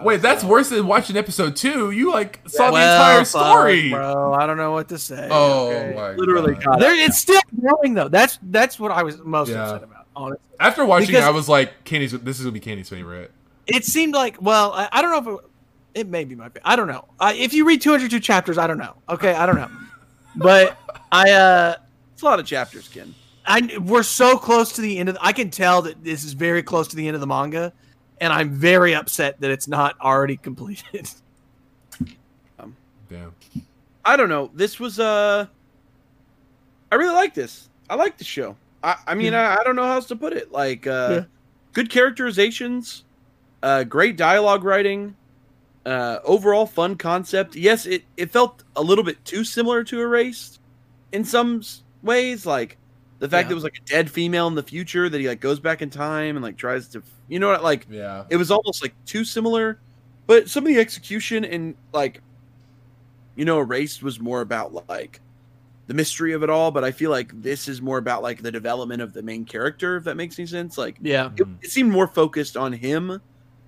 Wait, that's worse than watching episode two. You like saw the Well, entire story. bro i don't know what to say Oh okay? my Literally god! got There, it's still growing though. That's that's what I was most Yeah. upset about. Honestly, After watching, Because- it, I was like, "Kenny's. This is gonna be Candy's favorite." it seemed like well, I, I don't know if it, it may be my. fa- I don't know. Uh, if you read 202 chapters, I don't know. Okay, I don't know. But I uh It's a lot of chapters, Ken. I we're so close to the end of. The, I can tell that this is very close to the end of the manga, and I'm very upset that it's not already completed. [LAUGHS] Damn. I don't know. This was uh I really like this. I like the show. I, I mean, I, I don't know how else to put it. Like uh Yeah. good characterizations, uh great dialogue writing, uh overall fun concept. Yes, it it felt a little bit too similar to Erased in some ways like the fact Yeah. that it was like a dead female in the future that he like goes back in time and like tries to you know what like Yeah. it was almost like too similar but some of the execution and like you know erased was more about like the mystery of it all but i feel like this is more about like the development of the main character if that makes any sense like yeah, it, it seemed more focused on him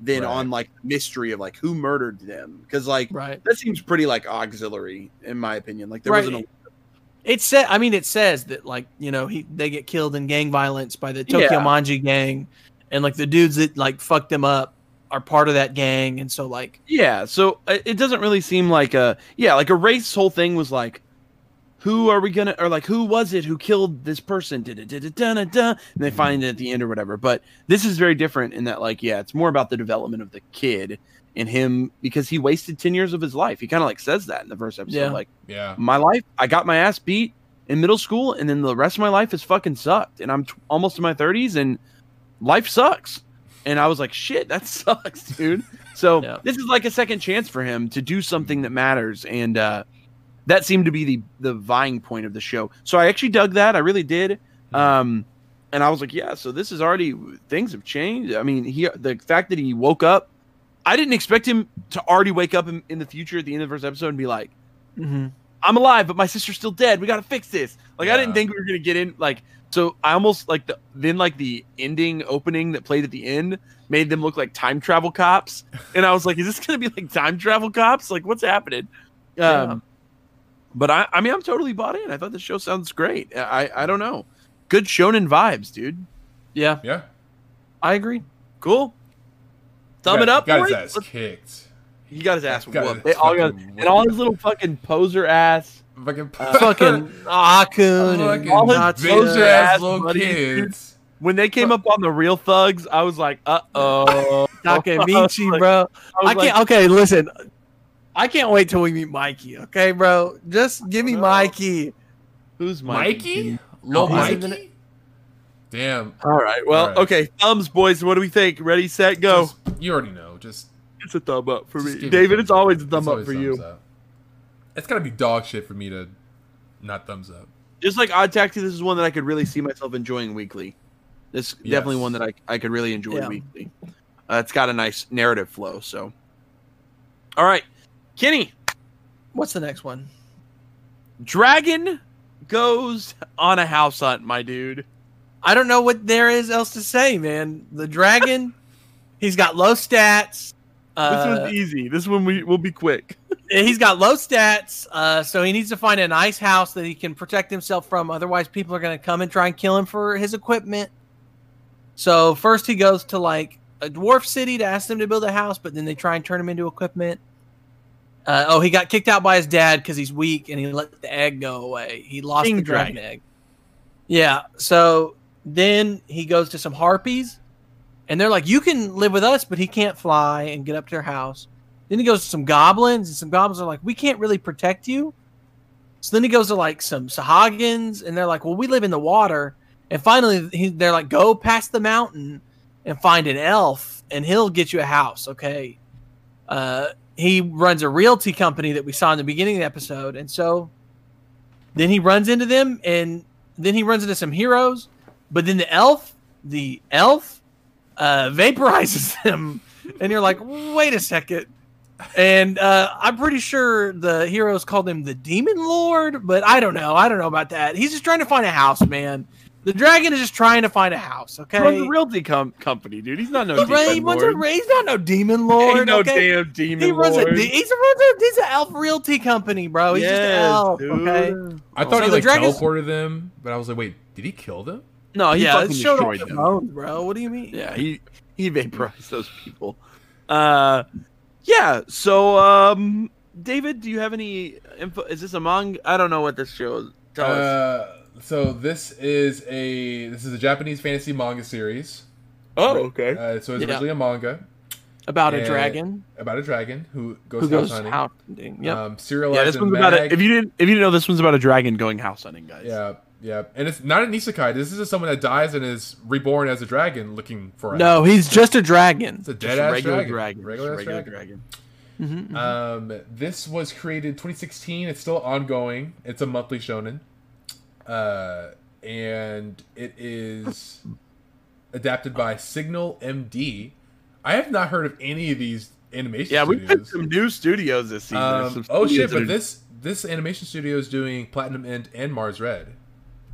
than Right. on like mystery of like who murdered them because like right. that seems pretty like auxiliary in my opinion like there Right. wasn't a It said. I mean, it says that like you know he they get killed in gang violence by the Tokyo Yeah. Manji gang, and like the dudes that like fucked them up are part of that gang, and so like Yeah, so uh, it doesn't really seem like a yeah, like a race whole thing was like who are we gonna or like who was it who killed this person? And they find it at the end or whatever. But this is very different in that like yeah, it's more about the development of the kid and him because he wasted ten years of his life. He kind of like says that in the first episode. Yeah. Like Yeah. my life, I got my ass beat in middle school, and then the rest of my life has fucking sucked. And I'm t- almost in my thirties, and life sucks. And I was like, shit, that [LAUGHS] sucks, dude. So Yeah. this is like a second chance for him to do something that matters, and uh, that seemed to be the the vying point of the show. So I actually dug that. I really did. Um, and I was like, yeah. So this is already things have changed. I mean, he the fact that he woke up. I didn't expect him to already wake up in, in the future at the end of the first episode and be like, mm-hmm. I'm alive, but my sister's still dead. We got to fix this. Like, I didn't think we were going to get in. Like, So I almost like the then like the ending opening that played at the end made them look like time travel cops, and I was like, is this gonna be like time travel cops? Like what's happening? Yeah. But I, I mean, I'm totally bought in. I thought the show sounds great. I, I don't know, good shonen vibes, dude. Yeah, Yeah. I agree. Cool. Thumb got, it up. Got boys. his ass Let's- kicked. He got his ass Got whooped. his They all got, fucking and all his little fucking poser ass. Fucking, Fucking [LAUGHS] Akkun and fucking all his Natsu. bitch ass ass little buddies, kids. When they came up on the real thugs, I was like, uh oh. Takemichi, bro. I can't. okay, listen. I can't wait till we meet Mikey. Okay, bro. Just give me No. Mikey. Who's Mikey? Mikey? Lil Oh, he's in Mikey? Damn. All right. Well, All right. okay. Thumbs, boys. What do we think? Ready, set, go. Just- you already know. Just, it's a thumb up for me, David. It's always a It's thumb up for you. up. It's gotta be dog shit for me to not thumbs up. Just like Odd Taxi, this is one that I could really see myself enjoying weekly. This Yes. definitely one that I, I could really enjoy Yeah. weekly. Uh, it's got a nice narrative flow. So, all right, Kenny, What's the next one? Dragon goes on a house hunt, my dude. I don't know what there is else to say, man. The dragon, [LAUGHS] he's got low stats. This Uh, one's easy. This one we will be quick. [LAUGHS] he's got low stats, uh, so he needs to find a nice house that he can protect himself from. Otherwise, people are going to come and try and kill him for his equipment. So first, he goes to like a dwarf city to ask them to build a house, but then they try and turn him into equipment. Uh, oh, he got kicked out by his dad because he's weak and he let the egg go away. He lost King the dragon dragon. egg. Yeah. So then he goes to some harpies, and they're like, "You can live with us, but he can't fly and get up to their house." Then he goes to some goblins, and some goblins are like, "We can't really protect you." So then he goes to like some Sahagins, and they're like, "Well, we live in the water." And finally, he, they're like, "Go past the mountain and find an elf, and he'll get you a house." Okay. Uh, he runs a realty company that we saw in the beginning of the episode, and so then he runs into them, and then he runs into some heroes. But then the elf, the elf, uh, vaporizes [LAUGHS] them, and you're like, "Wait a second. And uh, I'm pretty sure the heroes called him the Demon Lord, but I don't know. I don't know about that. He's just trying to find a house, man. The dragon is just trying to find a house. Okay, He runs a realty com- company, dude. He's not no he, demon he runs a, lord. he's not no demon lord. Ain't no okay? damn demon He runs a lord. he's a runs a he's an elf realty company, bro. He's just an Yes, elf. dude. Okay. I thought So he the like dragons- teleported them, but I was like, wait, did he kill them? No, he yeah, fucking showed off destroyed the them. bones, bro. What do you mean? Yeah, he he vaporized those people. Uh, yeah. So, um, David, do you have any info? Is this a manga? I don't know what this show is. Tell us. So this is a this is a Japanese fantasy manga series. Oh, okay. Uh, so it's Yeah. originally a manga About a dragon about a dragon who goes, who goes house hunting. house hunting. Yep. Um, serialized yeah, this in one's about a, if you didn't if you didn't know this one's about a dragon going house hunting, guys. Yeah, yeah, and it's not an isekai. This is just someone that dies and is reborn as a dragon, looking for a no, he's just a dragon. It's a dead a ass regular dragon. dragon. Regular, Just ass regular dragon. dragon. Mhm, mhm. Um, this was created 2016. It's still ongoing. It's a monthly shonen, uh, and it is adapted by Signal MD. I have not heard of any of these animation Yeah, we've had some new studios this season. Um, some oh shit! But are- this this animation studio is doing Platinum End and Mars Red.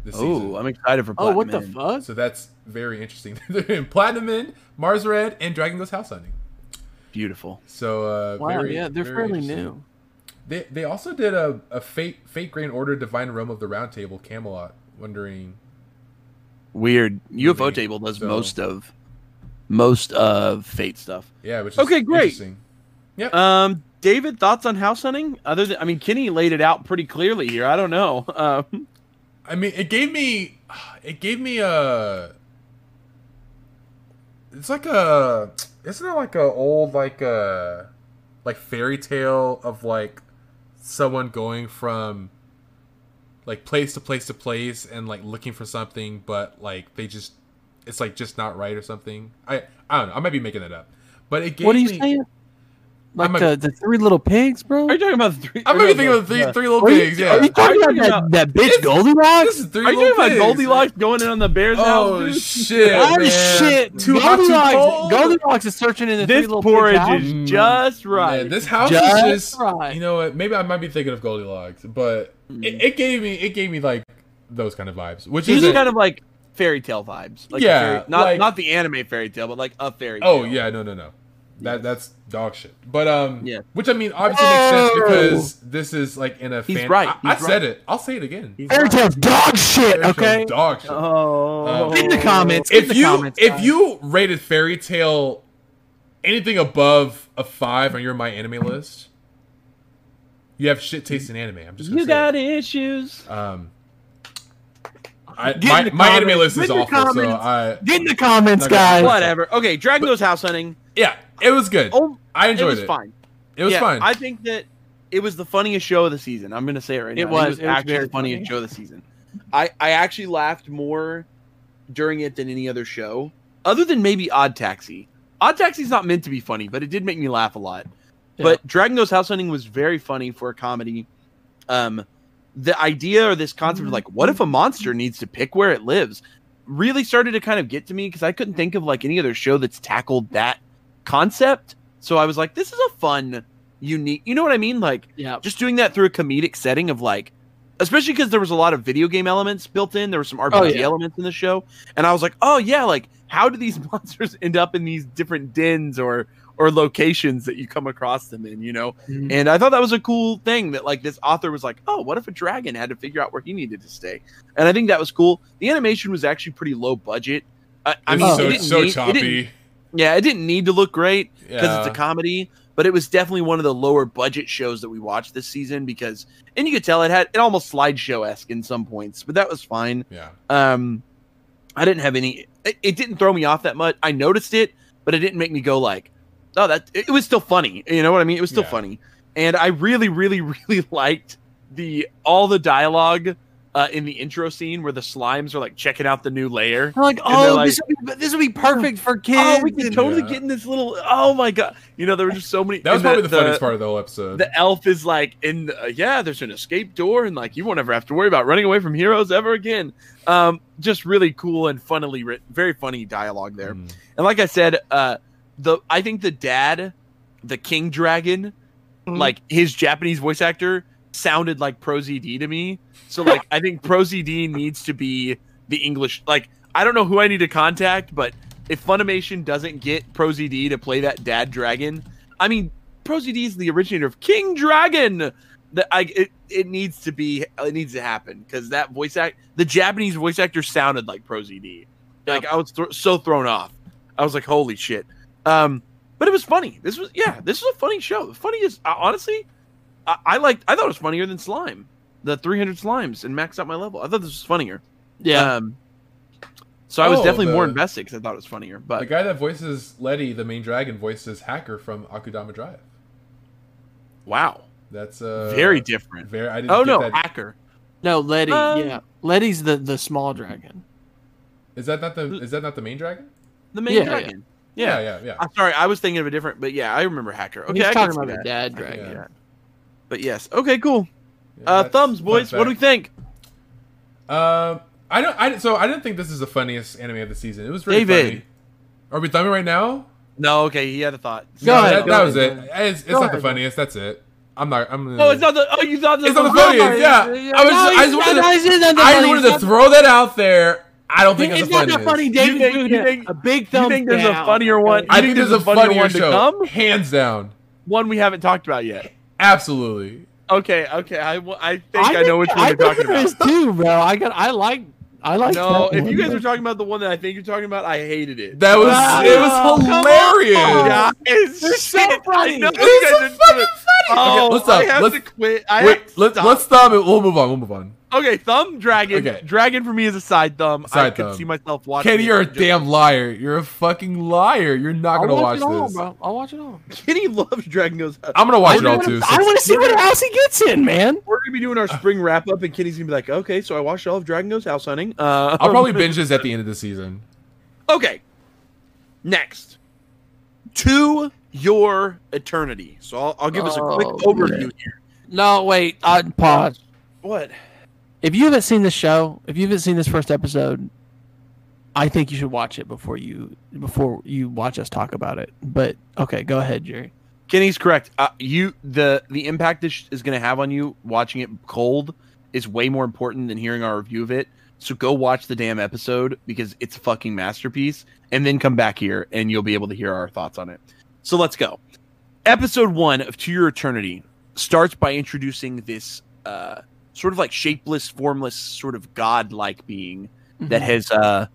This Oh, season. I'm excited for. oh, what the Platinum fuck? So that's very interesting. [LAUGHS] They're doing Platinum End, Mars Red, and Dragon Goes House Hunting. Beautiful. So uh, Wow, very, yeah, they're very fairly new. They they also did a, a Fate Fate Grand Order Divine Realm of the Round Table Camelot. Wondering Weird. UFO Movie, table does so- most of most of Fate stuff. yeah, which is Okay, great. Yeah. Um, David, thoughts on house hunting? Other than, I mean, Kenny laid it out pretty clearly here. I don't know. [LAUGHS] Um, I mean, it gave me it gave me a. It's like a isn't it like a old like a like fairy tale of like someone going from like place to place to place and like looking for something but like they just it's like just not right or something. I i don't know. I might be making it up. But it gave What are you me, saying? Like a- the, the three little pigs, bro? are you talking about the three? i'm maybe thinking the- of the three, the- three little Are you, pigs are you talking Are you about that, that bitch This- Goldilocks? this is three Are you little talking about pigs. Goldilocks going in on the bear's oh house? dude? shit Oh man. shit! too hot too Goldilocks, Goldilocks is searching in the three little porridge pigs' house. is just right. Man, this house Just is just right. you know what? Maybe I might be thinking of Goldilocks, but Mm. it, it gave me it gave me like those kind of vibes. Which These is are kind of like fairy tale vibes. Like Yeah, fairy- not like- not the anime fairy tale, but like a fairy tale. Oh yeah, no, no, no. That that's dog shit. But um, Yeah. Which I mean, obviously makes sense because this is like in a. He's fan- right, I, I he's said right. it. I'll say it again. He's Fairy right. dog shit. Fairy Okay. Dog shit. Oh, In the comments. in if the you comments, if guys. you rated Fairy Tale anything above a five on your my anime list, you have shit taste in anime. I'm just you say got it. issues. um. I, my my anime list is Get in the awful, so. I get in the comments, guys. Whatever. Okay, Dragon Goes House Hunting. yeah, it was good. Oh, I enjoyed it was it. fine. It was yeah, fine. I think that it was the funniest show of the season. I'm gonna say it right now. It was. It It was was actually very the funniest funny. show of the season. I I actually laughed more during it than any other show, other than maybe Odd Taxi. Odd Taxi's not meant to be funny, but it did make me laugh a lot. But Dragon Goes House Hunting was very funny for a comedy. Um, the idea or this concept of like, what if a monster needs to pick where it lives, really started to kind of get to me because I couldn't think of like any other show that's tackled that concept. So I was like, this is a fun, unique. You know what I mean? Like yeah. just doing that through a comedic setting of like especially because there was a lot of video game elements built in there were some rpg Oh, yeah. elements in the show and i was like oh yeah like how do these [LAUGHS] monsters end up in these different dens or or locations that you come across them in you know Mhm. and i thought that was a cool thing that like this author was like oh what if a dragon had to figure out where he needed to stay and i think that was cool the animation was actually pretty low budget i, I mean was it so didn't so need- it didn't- choppy. Yeah it didn't need to look great because Yeah. it's a comedy but it was definitely one of the lower budget shows that we watched this season because and you could tell it had it almost slideshow-esque in some points but that was fine yeah. um i didn't have any it, it didn't throw me off that much i noticed it but it didn't make me go like oh that it, was still funny you know what i mean it was still Yeah. funny and i really really [LAUGHS] really liked the all the dialogue uh, in the intro scene where the slimes are like checking out the new layer They're like, oh, like- this, would be, this would be perfect for kids. Oh, we can totally Yeah. get in this little. Oh my god! You know, there were just so many. That was probably the, funniest part of the whole episode. The elf is like, in uh, yeah, there's an escape door, and like you won't ever have to worry about running away from heroes ever again. Um, just really cool and funnily written, very funny dialogue there. Mm. And like I said, uh, the I think the dad, the king dragon, Mhm. like his Japanese voice actor sounded like Pro ZD to me. So like I think Pro ZD needs to be the English. Like I don't know who I need to contact, but if Funimation doesn't get Pro ZD to play that dad dragon, I mean Pro ZD is the originator of King Dragon. That I it, it needs to be it needs to happen because that voice act the Japanese voice actor sounded like Pro ZD. Like I was th- so thrown off. I was like, holy shit. Um, but it was funny. This was yeah, this was a funny show. The funniest, uh, honestly, I, I liked. I thought it was funnier than Slime, the 300 slimes, and maxed out my level. I thought this was funnier. Yeah. Um, so I was Oh, definitely more invested because I thought it was funnier. But the guy that voices Letty, the main dragon, voices Hacker from Akudama Drive. wow, That's uh very different. Very. I didn't Oh no, that. hacker. no, Letty. Um, yeah, Letty's the the small dragon. Is that not the? Is that not the main dragon? The main Yeah, dragon. Yeah, Yeah. yeah, yeah. I'm sorry, I was thinking of a different, but yeah, I remember hacker. Okay, He's I can talking see about the dad I can dragon. That. But yes, okay, cool. Yeah, Uh, thumbs, boys. What do we think? Um, I don't. I so I didn't think this is the funniest anime of the season. It was really David. funny. Are we thumbing right now? No, okay, he had a thought. Go No, ahead, That, go that was ahead, it. go It's, it's Go not the funniest. That's it. I'm not. I'm. Gonna, Oh, it's not the. Oh, you thought It's not the funny. funniest. Yeah, I was. I just wanted to. I just wanted to throw that out there. I don't think it's, It's the not funniest. that funny, You David. think- you think- a big You thumb think there's a funnier one? I think think there's a funnier funnier one to come? hands down. One we haven't talked about yet. Absolutely. Okay, okay. I, w- I think I, know which one I you're talking think there is about. too, bro. I got. I like. I like. No, that if one. you guys are talking about the one that I think you're talking about, I hated it. That was. Wow. it was hilarious. on. it's They're so funny. I know It you was guys so fucking doing- funny. Oh, Okay, let's stop. I have Let's- to quit. I have Wait, to let's stop. let's stop it. We'll move on. We'll move on. Okay, thumb dragon. Okay. Dragon for me is a side thumb. I Side could thumb. see myself watching. Kenny, you're a just- damn liar. You're a fucking liar. You're not I'll gonna watch, watch, it all, this. bro. I'll watch it all. Kenny loves Dragon Goes. Out. I'm gonna watch I it all wanna- too. I want to see what house he gets in, man. We're gonna be doing our spring wrap up, and Kenny's gonna be like, "Okay, so I watched all of Dragon Goes House Hunting." Uh, I'll probably binge this at the end of the season. Okay. Next, to your eternity. So I'll, I'll give us a quick Oh, overview man. here. No, wait. Uh, pause. What? If you haven't seen this show, if you haven't seen this first episode, I think you should watch it before you before you watch us talk about it. But okay, go ahead, Jerry. Kenny's correct. Uh, you the the impact this is going to have on you watching it cold is way more important than hearing our review of it. So go watch the damn episode because it's a fucking masterpiece, and then come back here and you'll be able to hear our thoughts on it. So let's go. Episode one of To Your Eternity starts by introducing this uh, sort of like shapeless, formless, sort of god-like being that Mhm. has uh,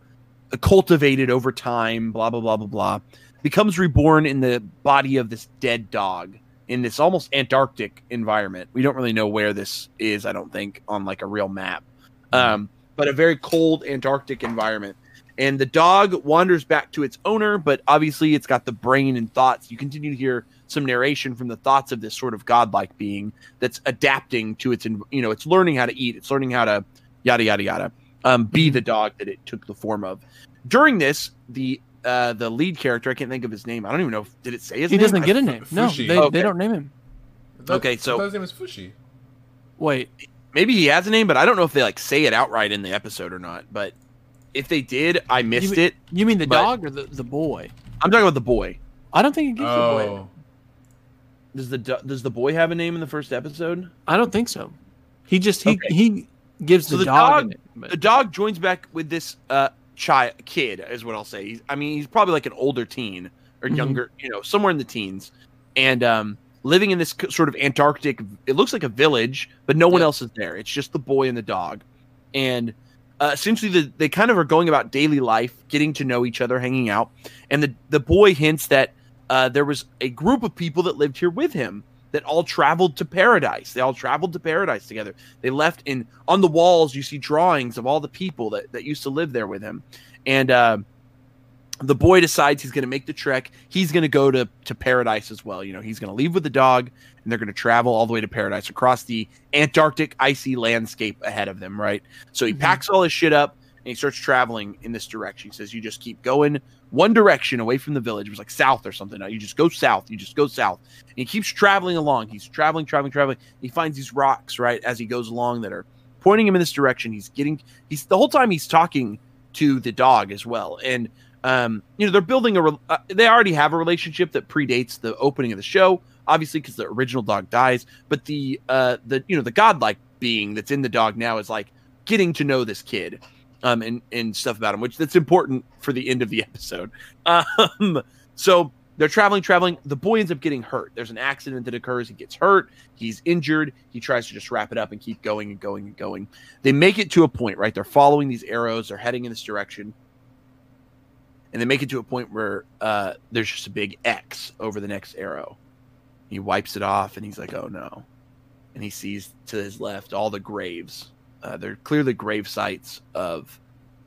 cultivated over time, blah blah blah blah blah, becomes reborn in the body of this dead dog in this almost Antarctic environment. We don't really know where this is, I don't think, on like a real map. Um, but a very cold Antarctic environment. And the dog wanders back to its owner, but obviously it's got the brain and thoughts. You continue to hear some narration from the thoughts of this sort of godlike being that's adapting to its, you know, it's learning how to eat, it's learning how to yada yada yada, um, be the dog that it took the form of. During this, the uh, the lead character, I can't think of his name. I don't even know. If, did it say his He name? He doesn't get a name. No, Fushi. they, Okay. they don't name him. I thought- Okay, so- his name was Fushi. Wait, maybe he has a name, but I don't know if they like say it outright in the episode or not. But if they did, I missed You- it. you mean the But- dog or the, the boy? I'm talking about the boy. I don't think it gives the boy. Does the does the boy have a name in the first episode? I don't think so. He just he Okay. he gives So the, the dog. dog- The dog joins back with this uh child kid, is what I'll say. He's, I mean, he's probably like an older teen or Mhm. younger, you know, somewhere in the teens, and um, living in this sort of Antarctic. It looks like a village, but no one Yeah. else is there. It's just the boy and the dog, and uh, essentially the, they kind of are going about daily life, getting to know each other, hanging out, and the the boy hints that uh, there was a group of people that lived here with him that all traveled to paradise. They all traveled to paradise together. They left in on the walls. You see drawings of all the people that, that used to live there with him, and uh, the boy decides he's going to make the trek. He's going to go to to paradise as well. You know, he's going to leave with the dog, and they're going to travel all the way to paradise across the Antarctic icy landscape ahead of them. Right. So he Mhm. packs all his shit up and he starts traveling in this direction. He says, "You just keep going one direction away from the village. It was like south or something. You just go south. You just go south." And he keeps traveling along. He's traveling, traveling, traveling. He finds these rocks right as he goes along that are pointing him in this direction. He's getting. He's the whole time he's talking to the dog as well, and um, you know they're building a. Uh, they already have a relationship that predates the opening of the show, obviously because the original dog dies. But the uh, the you know the godlike being that's in the dog now is like getting to know this kid um, and and stuff about him, which that's important for the end of the [LAUGHS] episode. Um, so they're traveling, traveling. The boy ends up getting hurt. There's an accident that occurs. He gets hurt. He's injured. He tries to just wrap it up and keep going and going and going. They make it to a point, right? They're following these arrows. They're heading in this direction. And they make it to a point where uh, there's just a big X over the next arrow. He wipes it off and he's like, oh no. And he sees to his left all the graves. Uh, they're clearly grave sites of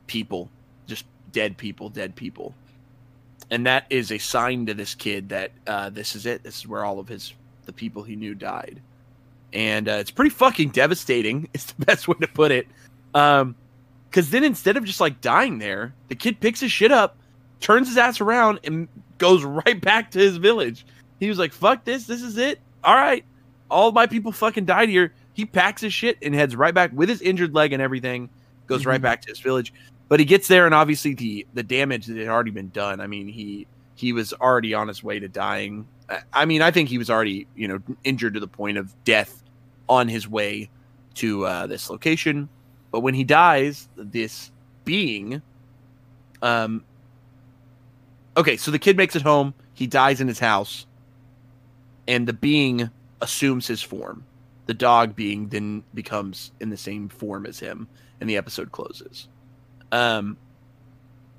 people, just dead people, dead people. And that is a sign to this kid that uh, this is it. This is where all of his the people he knew died, and uh, it's pretty fucking devastating. [LAUGHS] It's the best way to put it. Um, because then instead of just like dying there, the kid picks his shit up, turns his ass around, and goes [LAUGHS] right back to his village. He was like, "Fuck this! This is it. All right, all my people fucking died here." He packs his shit and heads right back with his injured leg and everything. Goes right Mhm. back to his village, but he gets there and obviously the the damage that had already been done. I mean, he he was already on his way to dying. I- I mean, I think he was already you know injured to the point of death on his way to uh, this location. But when he dies, this being, um, okay, so the kid makes it home. He dies in his house, and the being assumes his form. The dog being then becomes in the same form as him, and the episode closes. Um,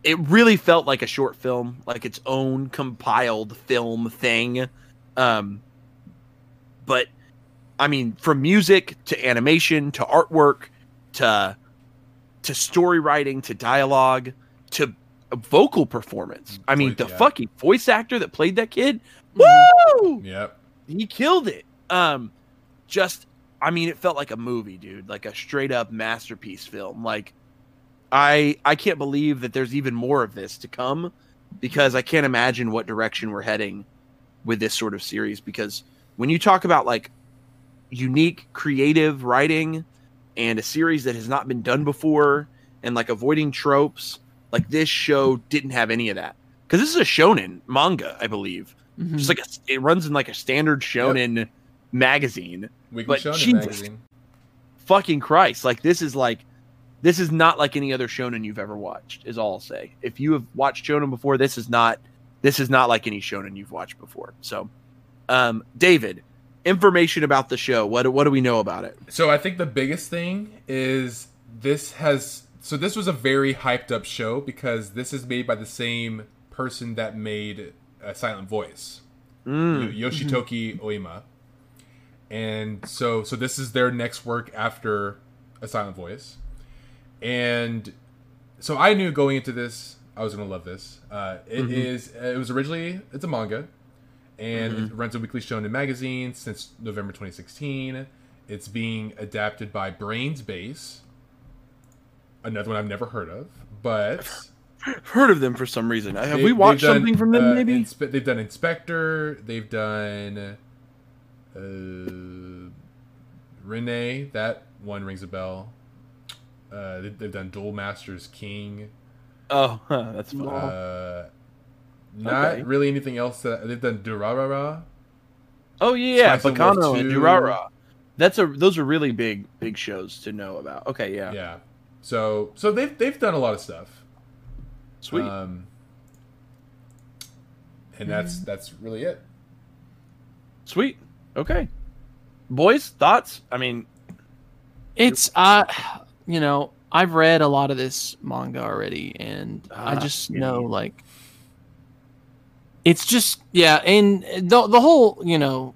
it really felt like a short film, like its own compiled film thing. Um, but I mean, from music to animation to artwork to to story writing to dialogue to vocal performance. I mean, the yeah. fucking voice actor that played that kid, Mhm. woo! Yep. he killed it. Um, just, I mean, it felt like a movie, dude, like a straight up masterpiece film. Like, I I can't believe that there's even more of this to come, because I can't imagine what direction we're heading with this sort of series. Because when you talk about like unique, creative writing and a series that has not been done before, and like avoiding tropes, like this show didn't have any of that. Because this is a shonen manga, I believe Mhm. just like a, it runs in like a standard shonen magazine Weekly But Shonen Jesus. magazine. fucking Christ. Like this is like this is not like any other shonen you've ever watched, is all I'll say. If you have watched shonen before, this is not this is not like any shonen you've watched before. So um David, information about the show. What what do we know about it? So I think the biggest thing is this has so this was a very hyped up show because this is made by the same person that made a Silent Voice, Mm. Yo- Yoshitoki Oima, and so so this is their next work after a Silent Voice, and so I knew going into this I was gonna love this. Uh, it is it was originally it's a manga, and it runs a weekly shonen magazine since November 2016. It's being adapted by Brain's Base, another one I've never heard of, but [LAUGHS] Heard of them for some reason. Have they- we watched done, something from them uh, maybe? Inspe- they've done Inspector. They've done uh, Renee. That one rings a bell. Uh, they, they've done Duel Masters King. oh, huh, [LAUGHS] that's fun. Uh, not Okay. really anything else. That, they've done Durarara. Oh yeah, Spice of Wolf Baccano and 2. Durara. That's a those are really big big shows to know about. Okay, yeah. Yeah. So so they've they've done a lot of stuff. Sweet. Um, and that's that's really it. Sweet. Okay. Boys, thoughts? I mean, It's uh you know, I've read a lot of this manga already and I Ah, just yeah. know like it's just yeah, and the the whole, you know,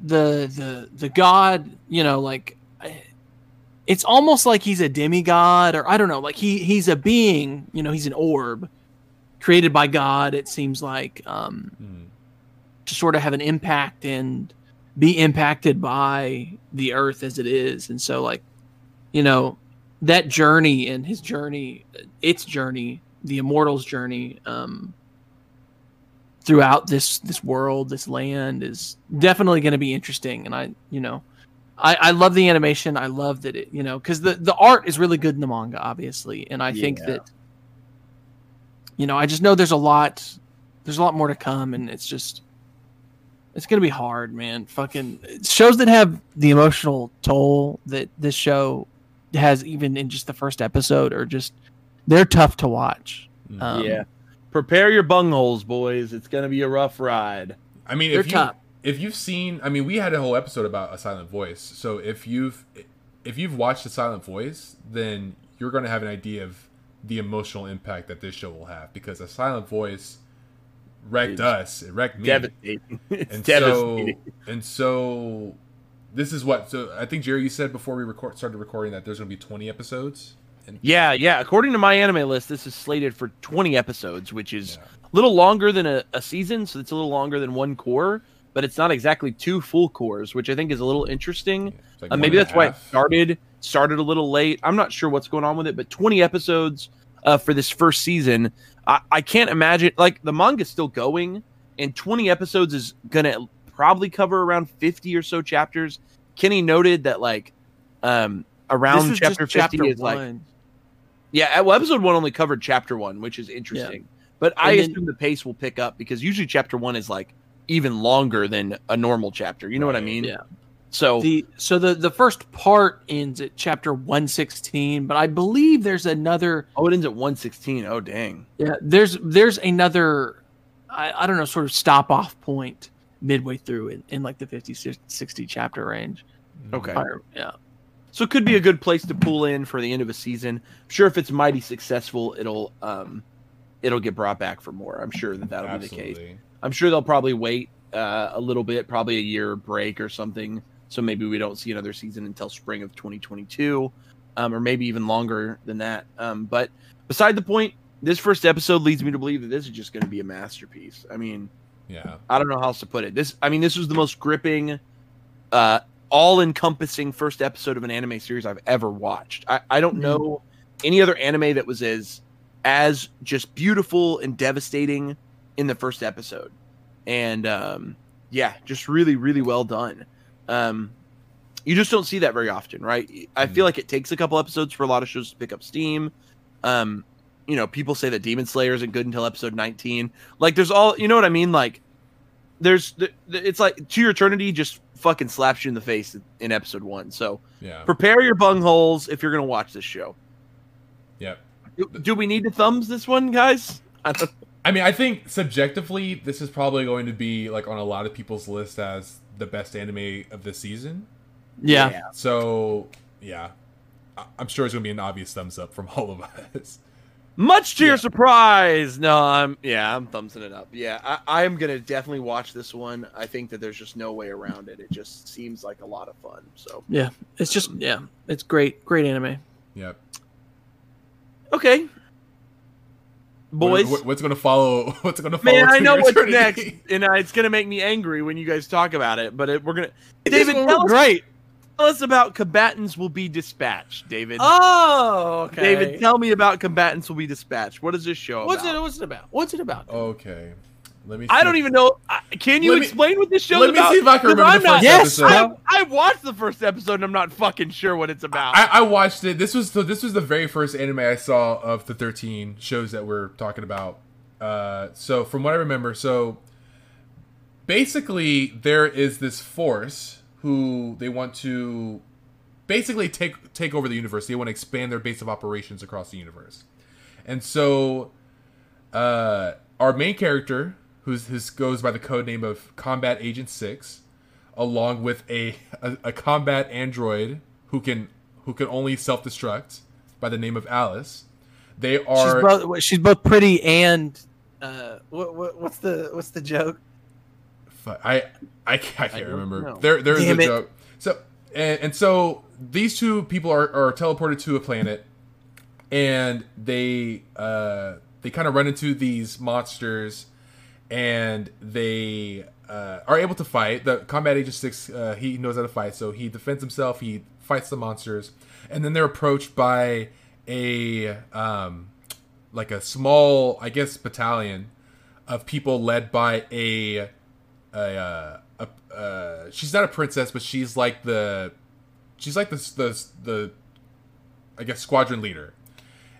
the the the god, you know, like it's almost like he's a demigod or I don't know, like he he's a being, you know, he's an orb created by God it seems like um Hmm. to sort of have an impact and be impacted by the earth as it is. And so like you know that journey and his journey its journey the immortals journey um throughout this this world this land is definitely going to be interesting. And i you know I, I love the animation. I love that it, you know, because the, the art is really good in the manga, obviously, and I think that, you know, I just know there's a lot, there's a lot more to come, and it's just, it's gonna be hard, man. Fucking shows that have the emotional toll that this show has, even in just the first episode, are just they're tough to watch. Mm. Um, yeah. Prepare your bungholes, boys. It's gonna be a rough ride. I mean, They're if you tough. if you've seen, I mean, we had a whole episode about a silent voice. So if you've if you've watched a silent voice, then you're going to have an idea of the emotional impact that this show will have because a silent voice wrecked It's us. It wrecked me. Devastating. [LAUGHS] And devastating. so and so this is what so I think Jerry you said before we record started recording that there's going to be 20 episodes. And Yeah, yeah. According to my anime list, this is slated for 20 episodes, which is Yeah. a little longer than a, a season, so it's a little longer than one cour, but it's not exactly two full cours, which I think is a little interesting. it's like Uh, maybe that's why it started started a little late. I'm not sure what's going on with it, but 20 episodes uh, for this first season. I, I can't imagine like the manga's still going, and 20 episodes is gonna probably cover around 50 or so chapters. Kenny noted that like um around chapter 50 chapter is like yeah, well, episode one only covered chapter one, which is interesting. But I then- assume the pace will pick up because usually chapter one is like even longer than a normal chapter. You know what I mean? Yeah. So The so the the first part ends at chapter 116, but I believe there's another oh, it ends at one sixteen. Oh, dang. yeah, there's there's another I, I don't know sort of stop off point midway through in, in like the 50 60 chapter range. Okay. Or- yeah. So it could be a good place to pull in for the end of a season. I'm sure if it's mighty successful, it'll um it'll get brought back for more. I'm sure that that'll be the case. I'm sure they'll probably wait uh, a little bit, probably a year break or something. So maybe we don't see another season until spring of 2022, um, or maybe even longer than that. Um, but beside the point, this first episode leads me to believe that this is just going to be a masterpiece. I mean, Yeah. I don't know how else to put it. This, I mean, this was the most gripping, uh, all-encompassing first episode of an anime series I've ever watched. I, I don't know any other anime that was as as just beautiful and devastating in the first episode. And um, yeah, just really, really well done. Um, you just don't see that very often, right? I feel like it takes a couple episodes for a lot of shows to pick up steam. Um, you know, people say that Demon Slayer isn't good until episode 19. Like, there's all, you know what I mean? Like, there's, th- th- it's like To Your Eternity just fucking slaps you in the face in episode one. So Yeah. prepare your bungholes if you're gonna watch this show. Yep. Do, do we need to thumbs this one, guys? I [LAUGHS] I mean, I think subjectively, this is probably going to be like on a lot of people's list as the best anime of the season. Yeah. So, yeah, I- I'm sure it's going to be an obvious thumbs up from [LAUGHS] all of us. Much to your surprise, no, I'm yeah, I'm thumbsing it up. Yeah, I, I am gonna definitely watch this one. I think that there's just no way around it. It just seems like a lot of fun. So Yeah. It's just yeah. It's great. Great anime. Yep. okay, boys. What- what- what's going to follow? [LAUGHS] What's going to follow? Man, I know what's eternity? next, and uh, it's gonna make me angry when you guys talk about it. But it, we're gonna This David, tell us, great. tell us about combatants will be dispatched. David, Oh, okay. David, tell me about combatants will be dispatched. What is this show what's about? it? What's it about? What's it about? Okay. Let me. I don't even know. Can you me- explain what this show let me about? see if I can remember I'm the not- first Yes, episode. I, I watched the first episode and I'm not fucking sure what it's about. I, I watched it. This was so. This was the very first anime I saw of the thirteen shows that we're talking about. Uh, so from what I remember, so basically there is this force who they want to basically take take over the universe. They want to expand their base of operations across the universe, and so uh, our main character, who's his goes by the code name of Combat Agent Six, along with a, a, a combat android who can who can only self destruct by the name of Alice. They She's are both. She's both pretty and. Uh, what, what what's the what's the joke? I I can't, I can't don't remember. know. There there is a it. joke. So and, and so these two people are, are teleported to a planet, and they uh they kind of run into these monsters, and they uh, are able to fight. The combat agent six uh, he knows how to fight, so he defends himself. He fights the monsters, and then they're approached by a um like a small I guess battalion of people led by a a, uh, a uh, she's not a princess, but she's like the she's like the the the I guess squadron leader,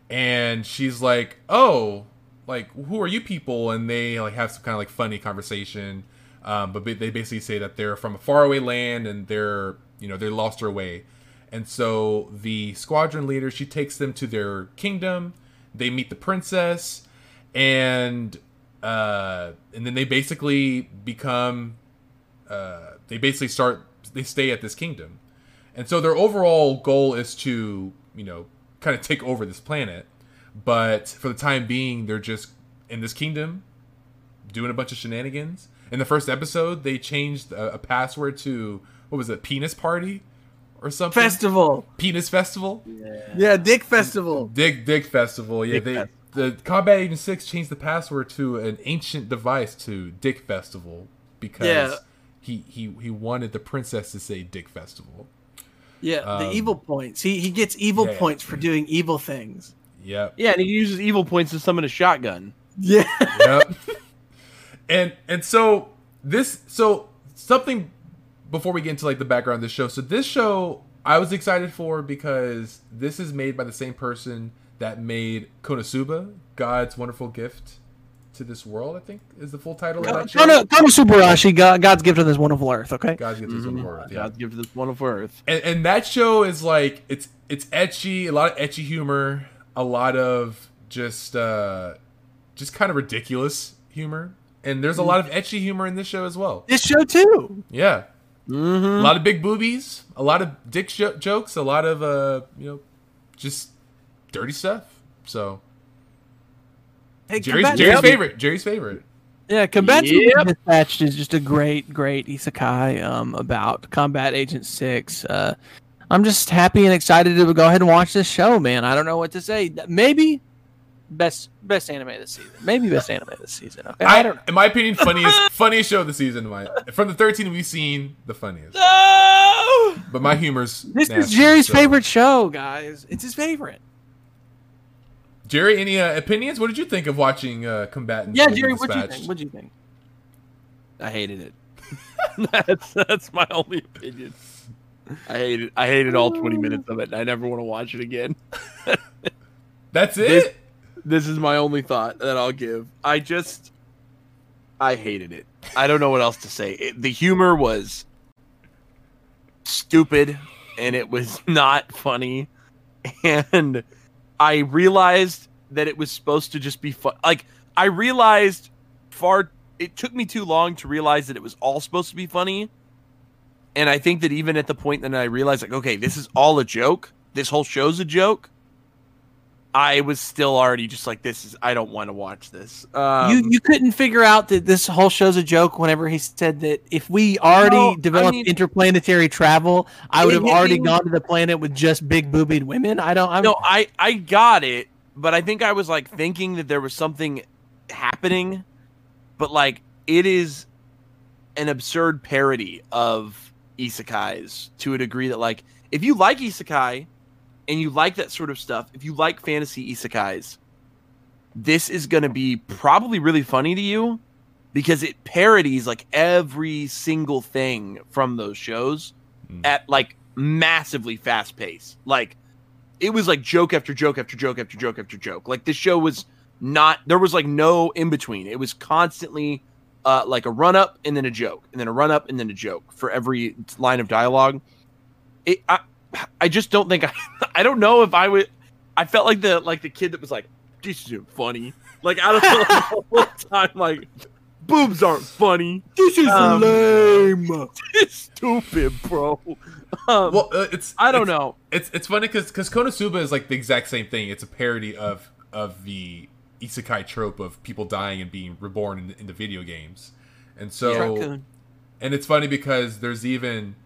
and she's like, oh, like who are you people? And they like have some kind of like funny conversation, um, but they basically say that they're from a faraway land and they're you know they lost their way, and so the squadron leader she takes them to their kingdom. They meet the princess, and uh, and then they basically become uh, they basically start they stay at this kingdom. And so their overall goal is to you know kind of take over this planet but for the time being they're just in this kingdom doing a bunch of shenanigans in the first episode they changed a, a password to what was it penis party or something Festival. penis festival Yeah, yeah Dick Festival. Dick Dick Festival. Yeah, Dick they Fest- the Combat Agent Six changed the password to an ancient device to Dick Festival because Yeah. he he he wanted the princess to say Dick Festival. Yeah, Um, the evil points. He he gets evil yeah, yeah. points for doing evil things. Yep. yeah, and he uses evil points to summon a shotgun. Yeah. Yep. [LAUGHS] and and so this so something before we get into like the background of this show. So this show I was excited for because this is made by the same person that made Konosuba, God's wonderful gift to this world. I think is the full title of that show. Kono, Konosubarashi, God, God's gift to this wonderful earth. Okay. God's gift to this Mhm. wonderful world. Yeah. God give this wonderful earth. and, and that show is like it's it's ecchi a lot of ecchi humor a lot of just uh just kind of ridiculous humor and there's a lot of ecchi humor in this show as well This show too. yeah Mm-hmm. a lot of big boobies a lot of dick jo- jokes a lot of uh you know just dirty stuff so Hey, jerry's, jerry's favorite jerry's favorite Yeah, Combat Yep. Dispatched is just a great, great isekai um, about Combat Agent Six. Uh, I'm just happy and excited to go ahead and watch this show, man. I don't know what to say. Maybe best best anime this season. Maybe best anime this season. Okay, I, I, don't know. in my opinion [LAUGHS] funniest funniest show of the season my, from the 13 we've seen the funniest No! but my humor's This is Jerry's so- favorite show, guys. It's his favorite. Jerry, any uh, opinions? What did you think of watching uh, Combatants? Yeah, Jerry, what do you think? What do you think? I hated it. [LAUGHS] that's that's my only opinion. I hated I hated all 20 minutes of it. and I never want to watch it again. [LAUGHS] That's it. This- This is my only thought that I'll give. I just I hated it. I don't know what else to say. It, the humor was stupid and it was [LAUGHS] not funny. And I realized that it was supposed to just be fun. Like I realized far it took me too long to realize that it was all supposed to be funny. And I think that even at the point that I realized like okay, this is all a joke. This whole show's a joke. I was still already just like this is I don't want to watch this. Um, you you couldn't figure out that this whole show's a joke whenever he said that if we already No, I developed mean- interplanetary travel, I would have already it- gone to the planet with just big boobied women. I don't. I'm, no, I I got it, but I think I was like thinking that there was something happening, but like it is an absurd parody of isekais to a degree that like if you like isekai and you like that sort of stuff, if you like fantasy isekais, this is going to be probably really funny to you because it parodies like every single thing from those shows Mm. at like massively fast pace. Like it was like joke after joke after joke after joke after joke. Like this show was not there was like no in between. It was constantly uh like a run up and then a joke and then a run up and then a joke for every line of dialogue. It I I just don't think I [LAUGHS] I don't know if I would I felt like the like the kid that was like this isn't funny. Like I don't know like, the [LAUGHS] whole time like boobs aren't funny. this is Um, lame. [LAUGHS] It's stupid, bro. Um, Well, uh, it's I don't it's- know. It's it's funny because because Konosuba is like the exact same thing. It's a parody of of the isekai trope of people dying and being reborn in, in the video games, and so Raccoon. and it's funny because there's even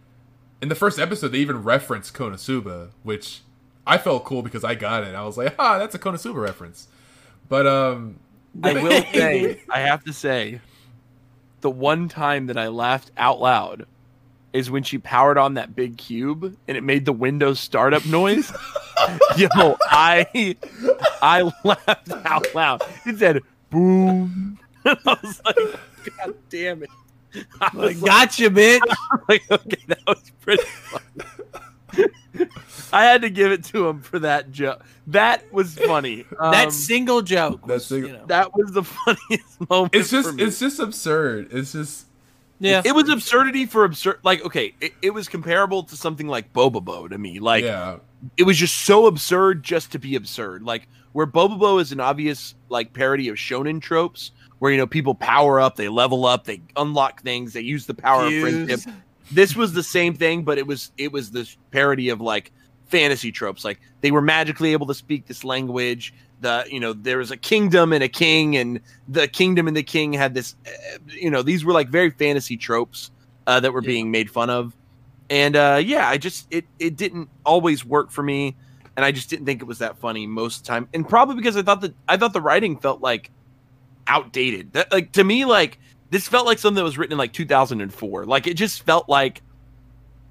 in the first episode they even reference Konosuba, which I felt cool because I got it. I was like, ah, that's a Konosuba reference. But um, I [LAUGHS] will say, I have to say, the one time that I laughed out loud is when she powered on that big cube and it made the Windows startup noise. [LAUGHS] Yo, I I laughed out loud. It said boom. And [LAUGHS] I was like, God damn it. I was like, Gotcha, bitch. [LAUGHS] like, okay, that was pretty funny. I had to give it to him for that joke. That was funny. that Um, single joke. that Was, single- you know, that was the funniest moment. it's for just me. it's just absurd. It's just yeah. it was absurdity for absurd. Like, okay, it, it was comparable to something like Bobobo to me. Like, yeah, it was just so absurd just to be absurd. Like, where Bobobo is an obvious like parody of shonen tropes, where you know people power up, they level up, they unlock things, they use the power of friendship. This was the same thing, but it was it was this parody of like fantasy tropes. Like they were magically able to speak this language. The you know there was a kingdom and a king, and the kingdom and the king had this. Uh, you know these were like very fantasy tropes uh, that were being made fun of, and uh, yeah, I just it it didn't always work for me, and I just didn't think it was that funny most of the time, and probably because I thought that I thought the writing felt like outdated. That like to me like this felt like something that was written in like 2004. Like it just felt like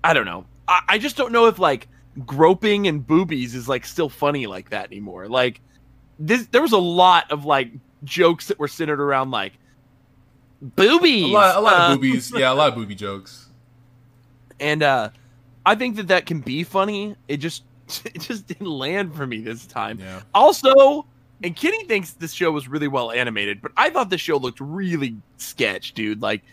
I don't know. I, I just don't know if like groping and boobies is like still funny like that anymore. Like this, there was a lot of like jokes that were centered around like boobies, a lot, a lot uh, of boobies. [LAUGHS] Yeah, a lot of booby jokes. and uh, I think that that can be funny. It just [LAUGHS] it just didn't land for me this time. Yeah, Also, and Kenny thinks this show was really well animated, but I thought this show looked really sketch, dude. Like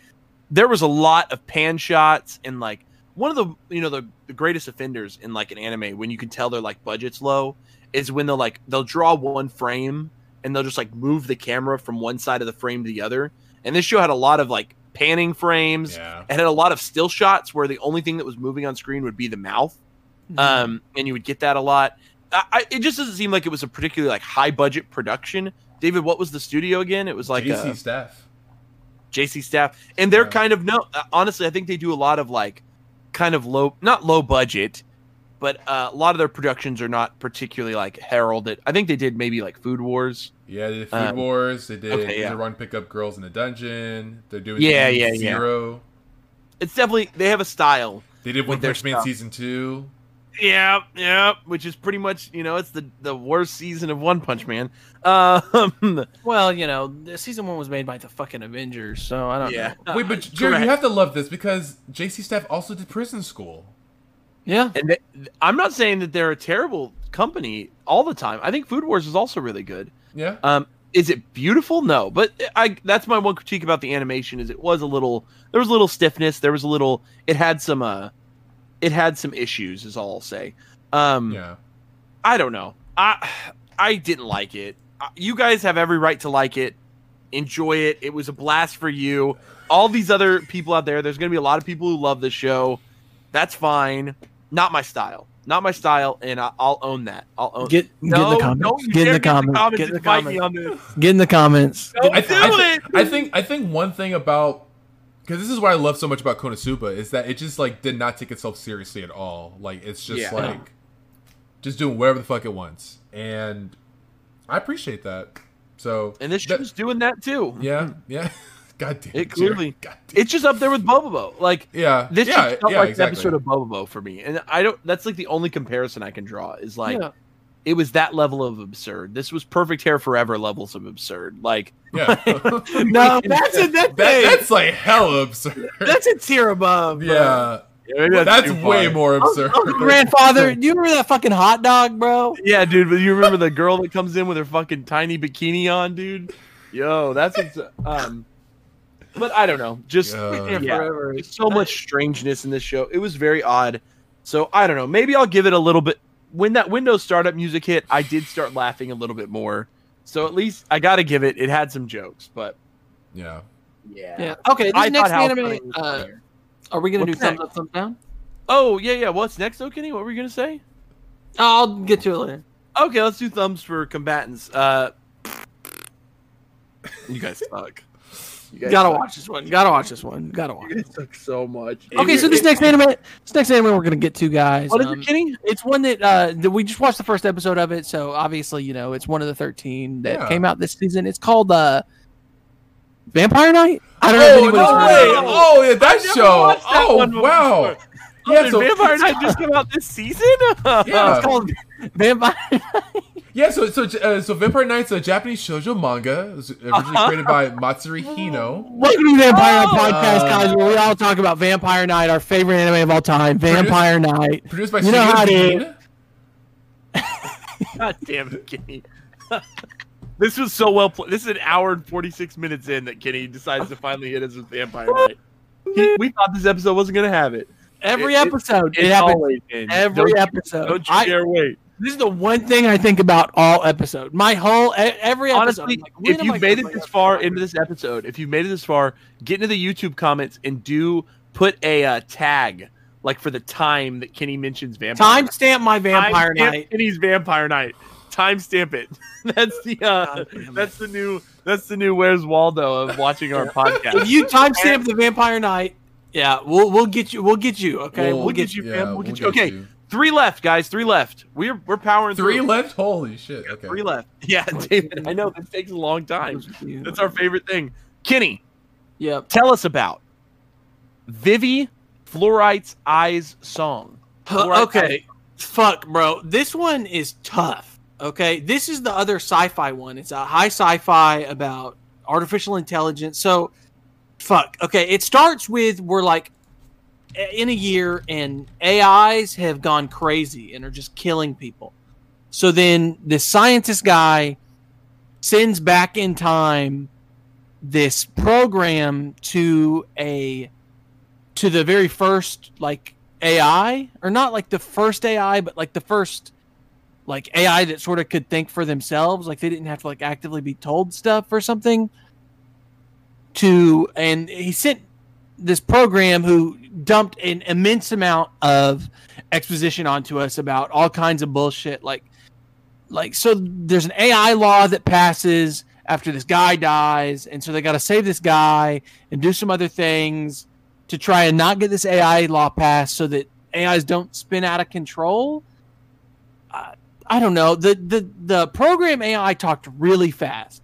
there was a lot of pan shots and like one of the you know the, the greatest offenders in like an anime when you can tell their like budget's low is when they'll like they'll draw one frame and they'll just like move the camera from one side of the frame to the other. And this show had a lot of like panning frames. yeah. It had a lot of still shots where the only thing that was moving on screen would be the mouth um, and you would get that a lot. I, I, it just doesn't seem like it was a particularly like high budget production. David, what was the studio again? It was like GC uh, staff. JC staff, and they're Yeah. kind of no. uh, Honestly, I think they do a lot of like kind of low, not low budget, but uh, a lot of their productions are not particularly like heralded. I think they did maybe like Food Wars. Yeah, they did Food Um, Wars. They did okay, yeah. Run Pick Up Girls in a Dungeon. They're doing Yeah, Season yeah, yeah. It's definitely they have a style. They did One their Punch Man season two. Yeah, yeah, which is pretty much you know it's the the worst season of One Punch Man. Um, [LAUGHS] Well, you know, the season one was made by the fucking Avengers, so I don't yeah. know. Wait, but Jared, correct. you have to love this because JC staff also did Prison School. Yeah. And th- I'm not saying that they're a terrible company all the time. I think Food Wars is also really good. Yeah, Um, is it beautiful? No, but I that's my one critique about the animation is it was a little there was a little stiffness. There was a little it had some uh it had some issues. Is all I'll say. Um, Yeah. I don't know. I I didn't like it. Uh, You guys have every right to like it. Enjoy it. It was a blast for you. All these other people out there, there's going to be a lot of people who love the show. That's fine. Not my style. Not my style, and I, I'll own that. I'll own. Get, get in the comments. don't you get in the comments. Get in the comments. Get in the comments. Don't I, do th- I, th- it. I think I think one thing about because this is what I love so much about Konosuba is that it just like did not take itself seriously at all. Like it's just Yeah. like just doing whatever the fuck it wants, and I appreciate that. So And this that- show's doing that too. yeah, yeah. [LAUGHS] God damn It Jerry. Clearly, damn. it's just up there with Bobobo. Like yeah, this yeah, just felt yeah, like exactly. an episode of Bobobo for me, and I don't. That's like the only comparison I can draw is like Yeah. it was that level of absurd. This was perfect hair forever levels of absurd. Like yeah. [LAUGHS] [LAUGHS] No, that's a that, that, that's like hella absurd. [LAUGHS] that's a tier above. bro. yeah, maybe that's too way far. more absurd. Uncle grandfather, do you remember that fucking hot dog, bro? Yeah, dude. But you remember the girl that comes in with her fucking tiny bikini on, dude? Yo, that's what's, um. But I don't know. Just Yeah. [LAUGHS] yeah, forever. There's so much strangeness in this show. It was very odd. So I don't know. Maybe I'll give it a little bit. When that Windows startup music hit, I did start laughing a little bit more. So at least I got to give it. It had some jokes, but yeah. yeah. Yeah. Okay, this I next thought House anime. Uh, are we gonna What's do thumbs up, thumbs down? oh yeah, yeah. What's next, though, Kenny? What were you gonna say? I'll get to it later. Okay, let's do thumbs for combatants. Uh, [LAUGHS] you guys suck. You guys Gotta suck. watch this one. Gotta watch this one. Gotta watch. You guys so much. Okay, so this next anime, this next anime we're gonna get to, guys. What is um, it, Kenny? It's one that uh that we just watched the first episode of it, so obviously you know it's one of the thirteen that Yeah. came out this season. It's called uh Vampire Knight. I don't know if Oh anybody's no way! it. Oh yeah, that I show. watched that Oh one wow! before. Yeah, did so Vampire Knight just came out this season? [LAUGHS] Yeah. It's called Vampire. Yeah, so so uh, so Vampire Knight's a Japanese shoujo manga. Was originally Uh-huh. created by Matsuri Hino. Welcome to the Vampire Oh. Night podcast, guys, where we all talk about Vampire Knight, our favorite anime of all time, Vampire Knight. Produced by You know how Shigeru it Bean. [LAUGHS] God damn it, Kenny. [LAUGHS] this was so well played. This is an hour and 46 minutes in that Kenny decides to finally hit us with Vampire Knight. He, we thought this episode wasn't going to have it. Every It- it- episode, it, It's happens. always. Every Don't- episode. Don't you I- dare wait. This is the one thing I think about all episode. My whole every episode. Honestly, like, if you've made it this up far Vampire into this episode, if you've made it this far, get into the YouTube comments and do put a uh, tag like for the time that Kenny mentions Vampire. Timestamp my Vampire Timestamp Night. Kenny's Vampire Knight. Timestamp it. [LAUGHS] that's the uh, God damn it. that's the new that's the new Where's Waldo of watching our [LAUGHS] podcast. If you timestamp the Vampire Knight, yeah, we'll we'll get you. We'll get you. Okay, We'll we'll, get you. you, Yeah, fam. We'll get you. Okay, you. Three left, guys. Three left. We're we're powering Three through. left. Holy shit! Okay. Three left. [LAUGHS] Yeah, David. I know this takes a long time. That's our favorite thing. Kenny, Yep. tell us about Vivy Fluorite's Eyes song. Fluorite okay. Fuck, bro. This one is tough. Okay, this is the other sci-fi one. It's a high sci-fi about artificial intelligence. So, fuck. Okay, it starts with we're like in a year and AIs have gone crazy and are just killing people. So then this scientist guy sends back in time this program to a to the very first like AI or not like the first AI but like the first like AI that sort of could think for themselves like they didn't have to like actively be told stuff or something to and he sent this program who dumped an immense amount of exposition onto us about all kinds of bullshit like like so there's an AI law that passes after this guy dies and so they got to save this guy and do some other things to try and not get this AI law passed so that AIs don't spin out of control. I, I don't know. The, the the program AI talked really fast.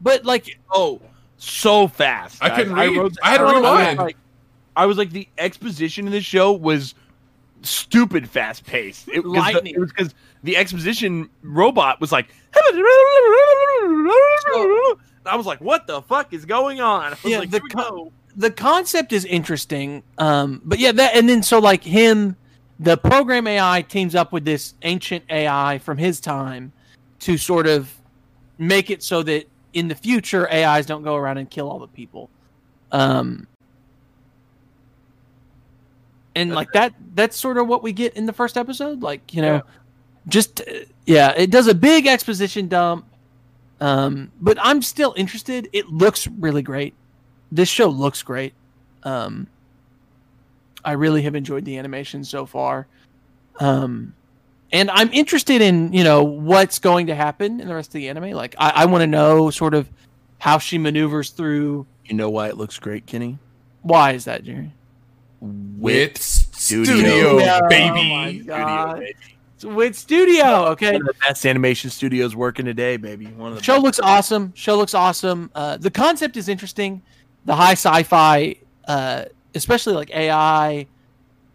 But like Oh, so fast. I guys. couldn't read. wrote I had to oh, down- rewind. like, I was like, the exposition in this show was stupid fast paced. It, the- it was because the exposition robot was like, I was like, what the fuck is going on? I was Yeah, like, the co- the concept is interesting. Um, but yeah, that and then so like him, the program AI teams up with this ancient AI from his time to sort of make it so that in the future AIs don't go around and kill all the people. Um, and like that that's sort of what we get in the first episode like you know Yeah. just uh, yeah it does a big exposition dump um but i'm still interested. It looks really great. This show looks great. Um i really have enjoyed the animation so far. Um and i'm interested in you know what's going to happen in the rest of the anime. Like i, I want to know sort of how she maneuvers through You know why it looks great, Kenny? why is that jerry Wit Studio. Studio, Yeah, oh baby. my Studio, baby. It's Wit Studio okay One of the best animation studios working today, baby. One of the show best. looks awesome show looks awesome uh, the concept is interesting the high sci-fi uh, especially like ai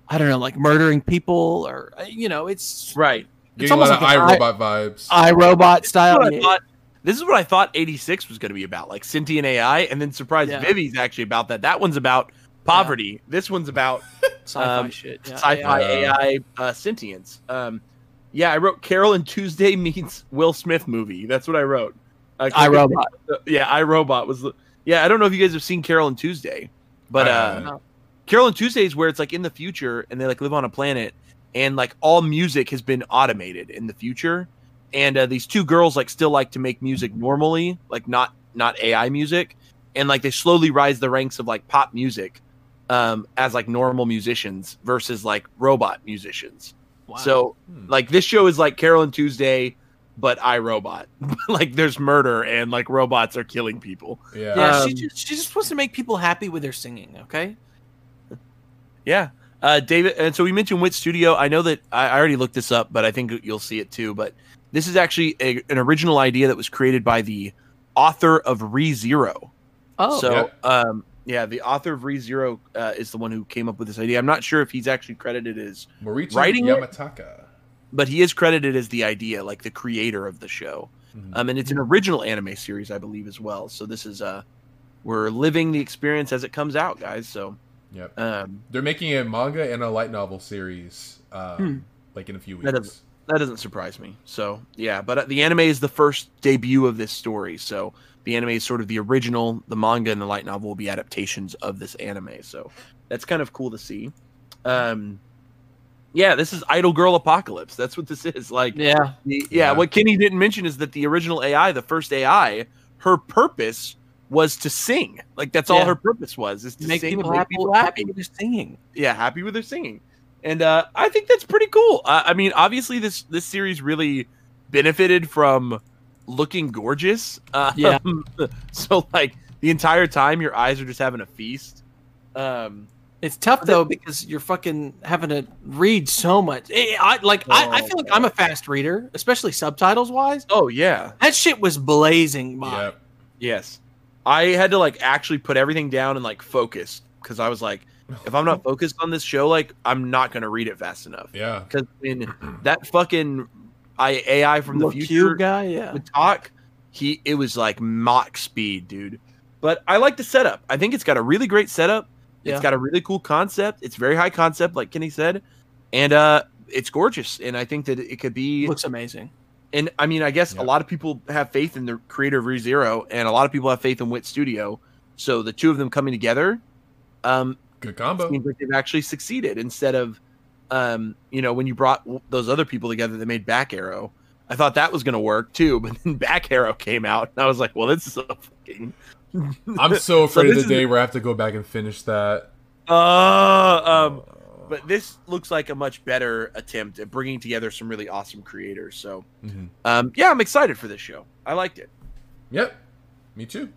i don't know like murdering people or uh, you know it's right. it's Getting a lot almost of like an iRobot vibes. iRobot This style what I yeah. thought- This is what I thought 86 was going to be about, like sentient AI, and then surprise, Yeah. Vivy's actually about that. That one's about poverty. This one's about [LAUGHS] sci-fi um, shit yeah, sci-fi Yeah. AI uh, sentience. Um, yeah, I wrote Carol and Tuesday meets Will Smith movie. That's what I wrote. Uh, iRobot. Yeah, iRobot was. the- Yeah, I don't know if you guys have seen Carol and Tuesday, but uh, haven't. Carol and Tuesday is where it's like in the future and they like live on a planet and like all music has been automated in the future. And uh, these two girls like still like to make music normally, like not not AI music, and like they slowly rise the ranks of like pop music um, as like normal musicians versus like robot musicians. Wow. So Hmm. like this show is like Carol and Tuesday, but I Robot. [LAUGHS] like there's murder and like robots are killing people. yeah. yeah she um, just she just wants to make people happy with their singing okay Yeah. Uh, David, and so we mentioned Wit Studio. I know that I, I already looked this up, but I think you'll see it too. But this is actually a, an original idea that was created by the author of ReZero. oh so, Yep. um, yeah, the author of ReZero uh, is the one who came up with this idea. I'm not sure if he's actually credited as, Morichi writing it? Yamataka. but he is credited as the idea, like the creator of the show. Mhm. Um, and it's an original anime series, I believe, as well. So this is uh, we're living the experience as it comes out, guys. So, Yep. um, They're making a manga and a light novel series, um, Hmm. like in a few That weeks. that doesn't surprise me. So yeah, but uh, the anime is the first debut of this story. So the anime is sort of the original. The manga and the light novel will be adaptations of this anime. So that's kind of cool to see. Um, yeah, this is Idol Girl Apocalypse. That's what this is. Like, yeah yeah, Yeah. what Kenny didn't mention is that the original AI, the first AI, her purpose was to sing. Like that's all her purpose was is to make sing, people make happy, people happy with their singing yeah, happy with their singing, and uh, I think that's pretty cool. Uh, I mean, obviously this this series really benefited from looking gorgeous. Um, Yeah. [LAUGHS] so like the entire time, your eyes are just having a feast. Um, It's tough though because you're fucking having to read so much. Eh, I like I, I feel like I'm a fast reader, especially subtitles wise. oh yeah, That shit was blazing by. Yep. yes. I had to like actually put everything down and like focus because I was like, if I'm not [LAUGHS] focused on this show, like I'm not gonna read it fast enough. Yeah. Because in that fucking I AI from the Look future guy, yeah. would talk, he it was like Mach speed, dude. But I like the setup. I think it's got a really great setup. Yeah. It's got a really cool concept. It's very high concept, like Kenny said, and uh, it's gorgeous. And I think that it could be. Looks amazing. and I mean, I guess Yeah. a lot of people have faith in the creator of ReZero, and a lot of people have faith in Wit Studio. So the two of them coming together, um, Good combo. seems like they've actually succeeded instead of um you know when you brought those other people together that made back arrow i thought that was going to work too [LAUGHS] but then back arrow came out and i was like well this is a fucking [LAUGHS] I'm so afraid this of is the day where I have to go back and finish that. uh um but this looks like a much better attempt at bringing together some really awesome creators so Mhm. um yeah i'm excited for this show i liked it Yep. Me too.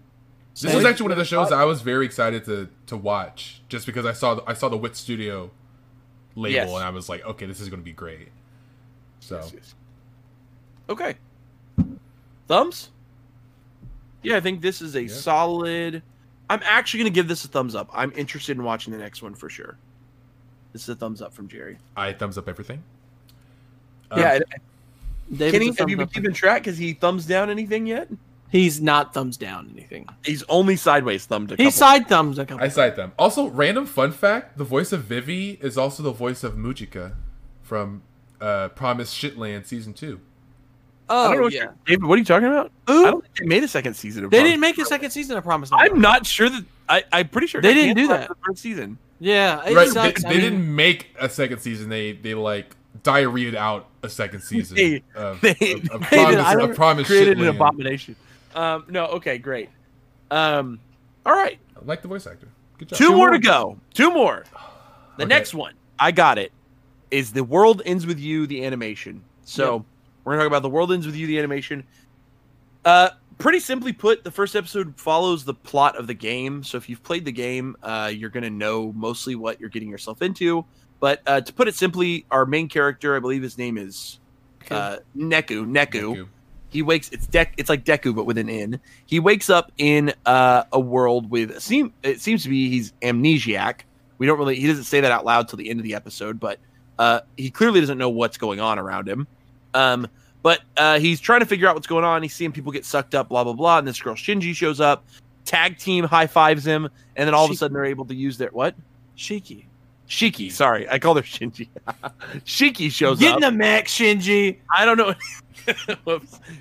This Same. was actually one of the shows I was very excited to to watch, just because I saw the, I saw the Wit Studio label Yes. and I was like, okay, this is going to be great. So Yes, yes. okay thumbs yeah i think this is a Yeah. solid i'm actually going to give this a thumbs up i'm interested in watching the next one for sure this is a thumbs up from jerry I thumbs up everything. Um, yeah David's kenny a have you been keeping track has he thumbs down anything yet He's not thumbs down anything. he's only sideways thumbed a He couple. side thumbs a couple. I cite them. Also, random fun fact: the voice of Vivy is also the voice of Mujika from uh, Promise Shitland season two. oh I don't know what yeah. you're- David, what are you talking about? I Ooh, don't think they made a second season of they Promise. didn't make a second season of Promise. I'm not sure that I, I'm pretty sure They didn't do that. after the first season. Yeah, it right? They, sucks. they I mean, didn't make a second season. They they like diarrheaed out a second season They- [LAUGHS] of, they- of, of they promise, did. I of promise created shit an abomination. Um, no, okay, great. Um, all right, I like the voice actor. Good job. two, more, more. to go. Two more. [SIGHS] The Okay. next one, I got it. Is the world ends with you the animation? So Yep. we're gonna talk about the world ends with you the animation. Uh, pretty simply put, the first episode follows the plot of the game. So if you've played the game, uh, you're gonna know mostly what you're getting yourself into. But uh, to put it simply, our main character, I believe his name is uh, Neku. Neku. Deku. He wakes. It's Dek. It's like Deku, but with an N. He wakes up in uh, a world with seem. It seems to be he's amnesiac. We don't really. He doesn't say that out loud till the end of the episode, but uh, he clearly doesn't know what's going on around him. Um, but uh, he's trying to figure out what's going on. He's seeing people get sucked up, blah blah blah. And this girl Shinji shows up, tag team high fives him, and then all of a sudden they're able to use their what? Shiki. Shiki. Sorry, I called her Shinji. [LAUGHS] Shiki shows Get up. Get in the mech, Shinji. I don't know. [LAUGHS]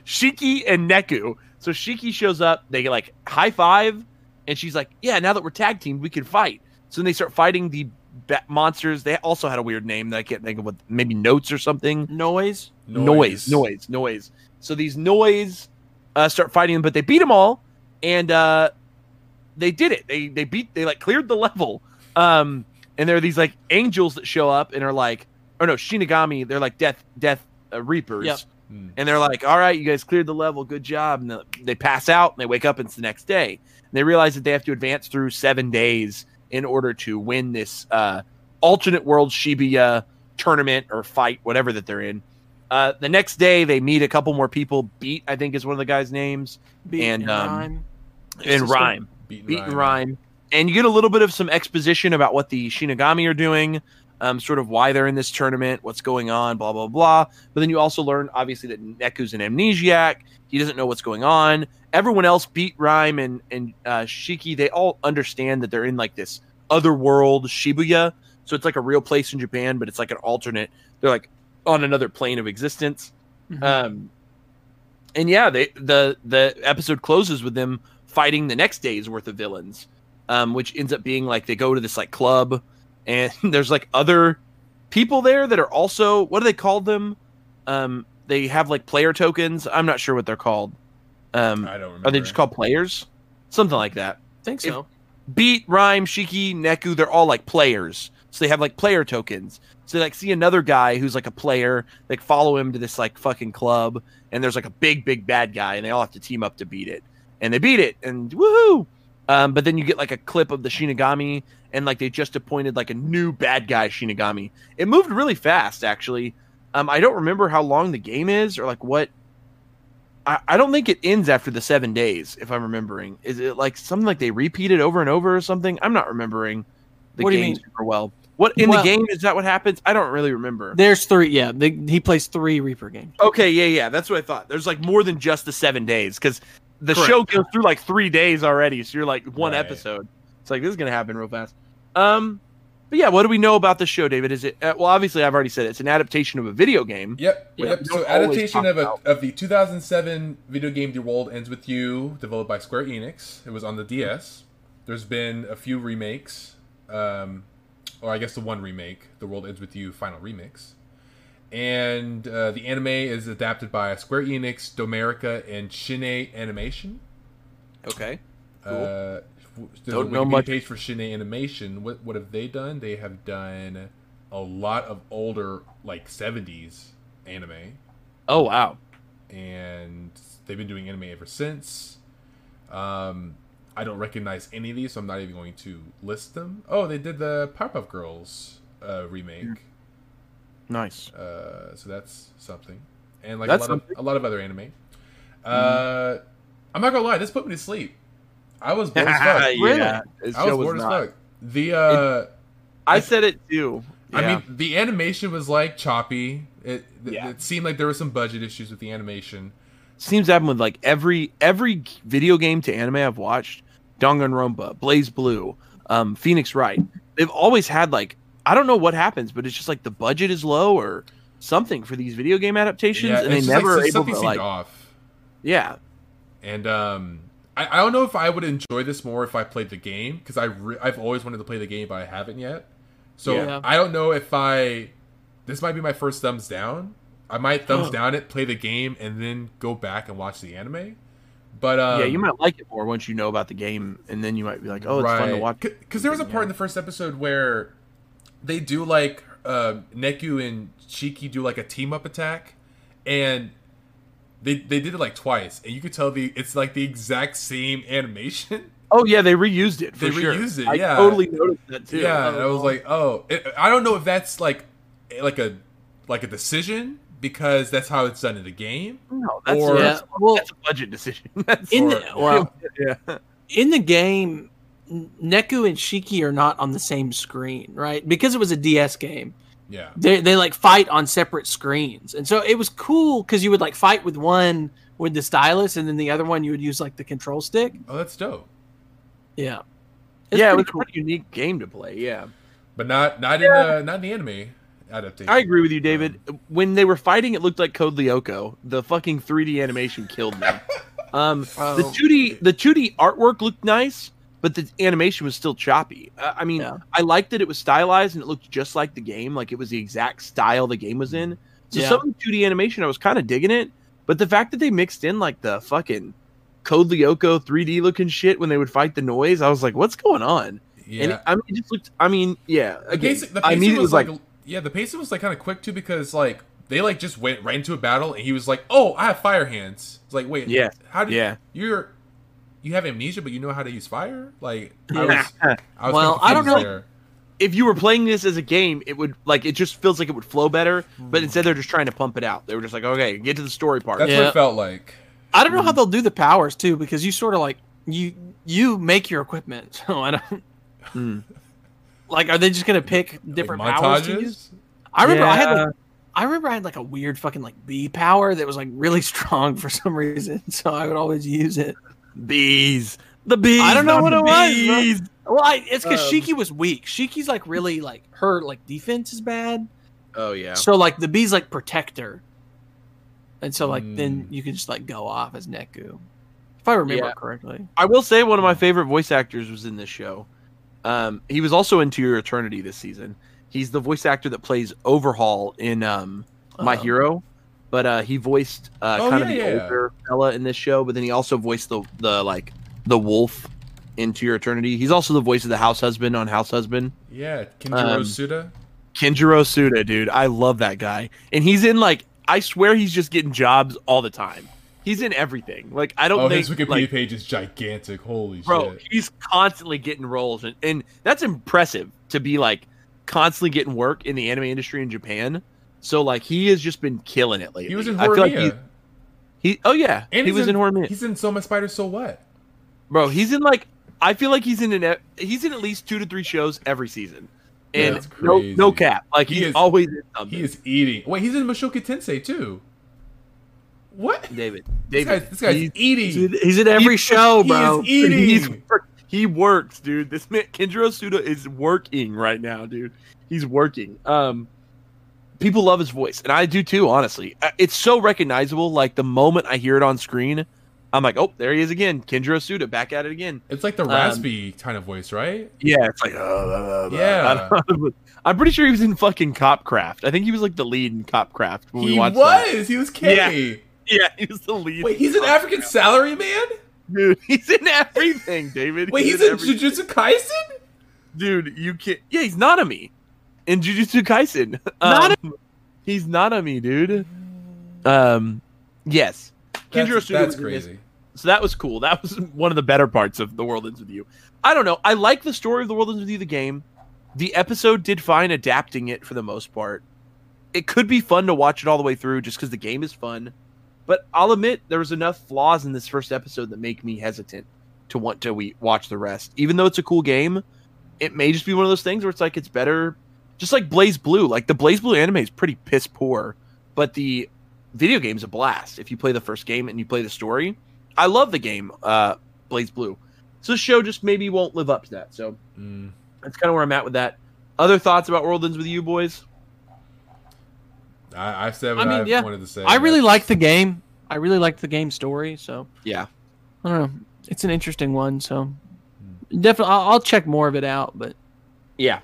Shiki and Neku. So Shiki shows up. They like high five, and she's like, "Yeah, now that we're tag teamed, we can fight." So then they start fighting the ba- monsters. They also had a weird name that I can't think of. What maybe notes or something. Noise. Noise, noise, noise. So these noise uh, start fighting them, but they beat them all, and uh, they did it. They they beat. They like cleared the [LAUGHS] level. Um, and there are these like angels that show up and are like, or no, Shinigami. They're like death death uh, reapers. Yep. Hmm. And they're like, "All right, you guys cleared the level. Good job." And they- they pass out and they wake up. And it's the next day. And they realize that they have to advance through seven days in order to win this uh, alternate world Shibuya tournament or fight, whatever that they're in. Uh, the next day, they meet a couple more people. Beat, I think, is one of the guys' names, Beat And, um, rhyme. and Rhyme. Beat and Rhyme. Rhyme. And you get a little bit of some exposition about what the Shinigami are doing, um, sort of why they're in this tournament, what's going on, blah, blah, blah. But then you also learn, obviously, that Neku's an amnesiac. He doesn't know what's going on. Everyone else, Beat Rhyme and, and uh, Shiki, they all understand that they're in like this other world, Shibuya. So it's like a real place in Japan, but it's like an alternate. They're like on another plane of existence. Mhm. Um, and yeah, they the the episode closes with them fighting the next day's worth of villains, um, which ends up being like they go to this like club, and [LAUGHS] there's like other people there that are also what do they call them? Um, they have like player tokens. I'm not sure what they're called. Um, I don't remember. are they just called players? Something like that. think so. Beat, Rhyme, Shiki, Neku, they're all like players. So they have like player tokens. So they like see another guy who's like a player, like follow him to this like fucking club, and there's like a big, big bad guy, and they all have to team up to beat it. And they beat it, and woohoo! Um, but then you get like a clip of the Shinigami, and like they just appointed like a new bad guy Shinigami. It moved really fast, actually. Um, I don't remember how long the game is or like what. I, I don't think it ends after the seven days, if I'm remembering. Is it like something like they repeat it over and over or something? I'm not remembering the What do you game mean? super well. What in Well- the game is that what happens? I don't really remember. There's three. Yeah, they, he plays three Reaper games. Okay, yeah, yeah, that's what I thought. There's like more than just the seven days because the Correct. show goes through like three days already. So you're like one Right. episode. It's like this is gonna happen real fast. Um, but yeah, what do we know about the show, David? Is it uh, well? Obviously, I've already said it. it's an adaptation of a video game. Yep. Yep. So adaptation of a, about- of the 2007 video game The World Ends with You, developed by Square Enix. It was on the DS. There's been a few remakes, um, or I guess the one remake, The World Ends with You Final Remix. And uh, the anime is adapted by Square Enix, Domerica, and Shin-Ei Animation. Okay. Uh, there's Don't a know much. page for Shin-Ei Animation. What what have they done? They have done a lot of older, like 70s anime Oh wow. and they've been doing anime ever since. Um, I don't recognize any of these, so I'm not even going to list them. Oh, they did the Powerpuff Girls uh, remake, Nice. uh, so that's something, and like That's a lot of a lot of other anime. Uh, I'm not gonna lie, this put me to sleep. I was bored as fuck. [LAUGHS] yeah. This I was show bored as not. fuck. The uh, I said it too. I mean, the animation was like choppy. It, it, Yeah. it seemed like there were some budget issues with the animation. seems to happen with like every every video game to anime I've watched. Danganronpa, BlazBlue, um, Phoenix Wright. They've always had like I don't know what happens, but it's just like the budget is low or something for these video game adaptations, and they never like, are able to seemed like off. yeah. And um, I, I don't know if I would enjoy this more if I played the game because I re- I've always wanted to play the game but I haven't yet. So Yeah. I don't know if I this might be my first thumbs down. I might thumbs down it, play the game, and then go back and watch the anime. But um, yeah, you might like it more once you know about the game, and then you might be like, "Oh, it's fun to watch." Because there was a part in the first episode where they do like uh, Neku and Shiki do like a team up attack, and they they did it like twice, and you could tell the it's like the exact same animation. [LAUGHS] Oh yeah, they reused it. For They sure. reused it, Yeah, I yeah. totally noticed that too. yeah, and I was like, oh, it, I don't know if that's like like a like a decision because that's how it's done in the game. no, that's, or- Yeah, well- that's a budget decision. [LAUGHS] That's In Or- the, well, [LAUGHS] yeah. in the game, Neku and Shiki are not on the same screen, right? Because it was a DS game. Yeah, They they like fight on separate screens, and so it was cool because you would like fight with one with the stylus, and then the other one you would use like the control stick. oh, that's dope. Yeah, It's yeah, it was cool. a pretty unique game to play. Yeah, But not not in uh, not in the anime adaptation. I agree with you, David. When they were fighting, it looked like Code Lyoko. The fucking 3D animation killed me. [LAUGHS] Um, the Oh. 2D the 2D artwork looked nice, but the animation was still choppy. Uh, I mean, Yeah. I liked that it was stylized and it looked just like the game, like it was the exact style the game was in. So Yeah. some of the 2D animation, I was kind of digging it, but the fact that they mixed in like the fucking Code Lyoko 3D looking shit when they would fight the noise, I was like, what's going on? Yeah, And it, I mean, it just looked. I mean, yeah. the, pacing, the I pacing mean, it was, was like, like, yeah, the pacing was like kind of quick too because like they like just went right into a battle and he was like, "Oh, I have fire hands." It's like, wait, Yeah. how do yeah. you're you have amnesia but you know how to use fire? Like, I was, I was Well, I don't know- There. if you were playing this as a game, it would like it just feels like it would flow better. Hmm. But instead, they're just trying to pump it out. They were just like, okay, get to the story part. That's what it felt like. I don't know how Mm. they'll do the powers too, because you sort of like you you make your equipment. [LAUGHS] So I don't Hmm. [LAUGHS] like. Are they just gonna pick different like powers to montages. use? I remember I had like, I remember I had like a weird fucking like bee power that was like really [LAUGHS] strong for some reason. So I would always use it. Bees, the bees. I don't know what it was, bro. Well, I, it's because Um, Shiki was weak. Shiki's like really like her like defense is bad. Oh yeah. So like the bees like protect her, and so like then Mm. you can just like go off as Neku, if I remember Yeah. correctly. I will say one of my favorite voice actors was in this show. Um, he was also in To Your Eternity this season. He's the voice actor that plays Overhaul in um, My Oh. Hero, but uh, he voiced uh, Oh, kind of yeah, the yeah. older fella in this show. But then he also voiced the the like the wolf into Your Eternity. He's also the voice of the house husband on House Husband. Yeah, Kenjiro Um, Tsuda. Kenjiro Tsuda, dude, I love that guy, and he's in like I swear he's just getting jobs all the time. He's in everything. Like I don't Oh, think his Wikipedia like, page is gigantic. Holy bro shit! he's constantly getting roles and, and that's impressive to be like constantly getting work in the anime industry in japan so like he has just been killing it lately He was in I feel like he, he oh yeah and he was in, Horimiya. He's in So My Spider. So what? bro he's in like i feel like he's in an he's in at least two to three shows every season and That's no crazy. no cap like He he's is- always in something He is eating. Wait, he's in Mushoku Tensei too. What? david This david guy's, this guy's he's- eating. He's in every show, bro. is eating. He's he works, dude. This man Kenjiro Tsuda is working right now, dude. He's working. Um, people love his voice, and I do too. Honestly, Uh, it's so recognizable. Like the moment I hear it on screen, I'm like, oh, there he is again, Kenjiro Tsuda, back at it again. It's like the Um, raspy kind of voice, right? Yeah, it's like, uh, Yeah. [LAUGHS] I'm pretty sure he was in fucking Copcraft. I think he was like the lead in Copcraft when we watched. He was. that. He was K. [LAUGHS] Yeah, he was the lead. Wait, he's an African salary man. dude. [LAUGHS] He's in everything, David. Wait, he's in everything. Jujutsu Kaisen. dude, you can't. Yeah, he's Nanami in Jujutsu Kaisen. Um, he's Nanami, dude. Um, yes, Kenjiro That's, Tsuda that's was in this. crazy. So that was cool. That was [LAUGHS] one of the better parts of The World Ends with You. I don't know. I like the story of The World Ends with You, the game. The episode did fine adapting it for the most part. It could be fun to watch it all the way through just because the game is fun. But I'll admit there was enough flaws in this first episode that make me hesitant to want to we- watch the rest. Even though it's a cool game, it may just be one of those things where it's like it's better. Just like BlazBlue, like the BlazBlue anime is pretty piss poor, but the video game's a blast if you play the first game and you play the story. I love the game, uh, BlazBlue. So this show just maybe won't live up to that. So Mm. that's kind of where I'm at with that. Other thoughts about World Ends with you boys? I, I've said I what I mean, have yeah. wanted to say. I really like the game. I really liked the game story. So Yeah. I don't know. it's an interesting one. So definitely, I'll, I'll check more of it out. But Yeah.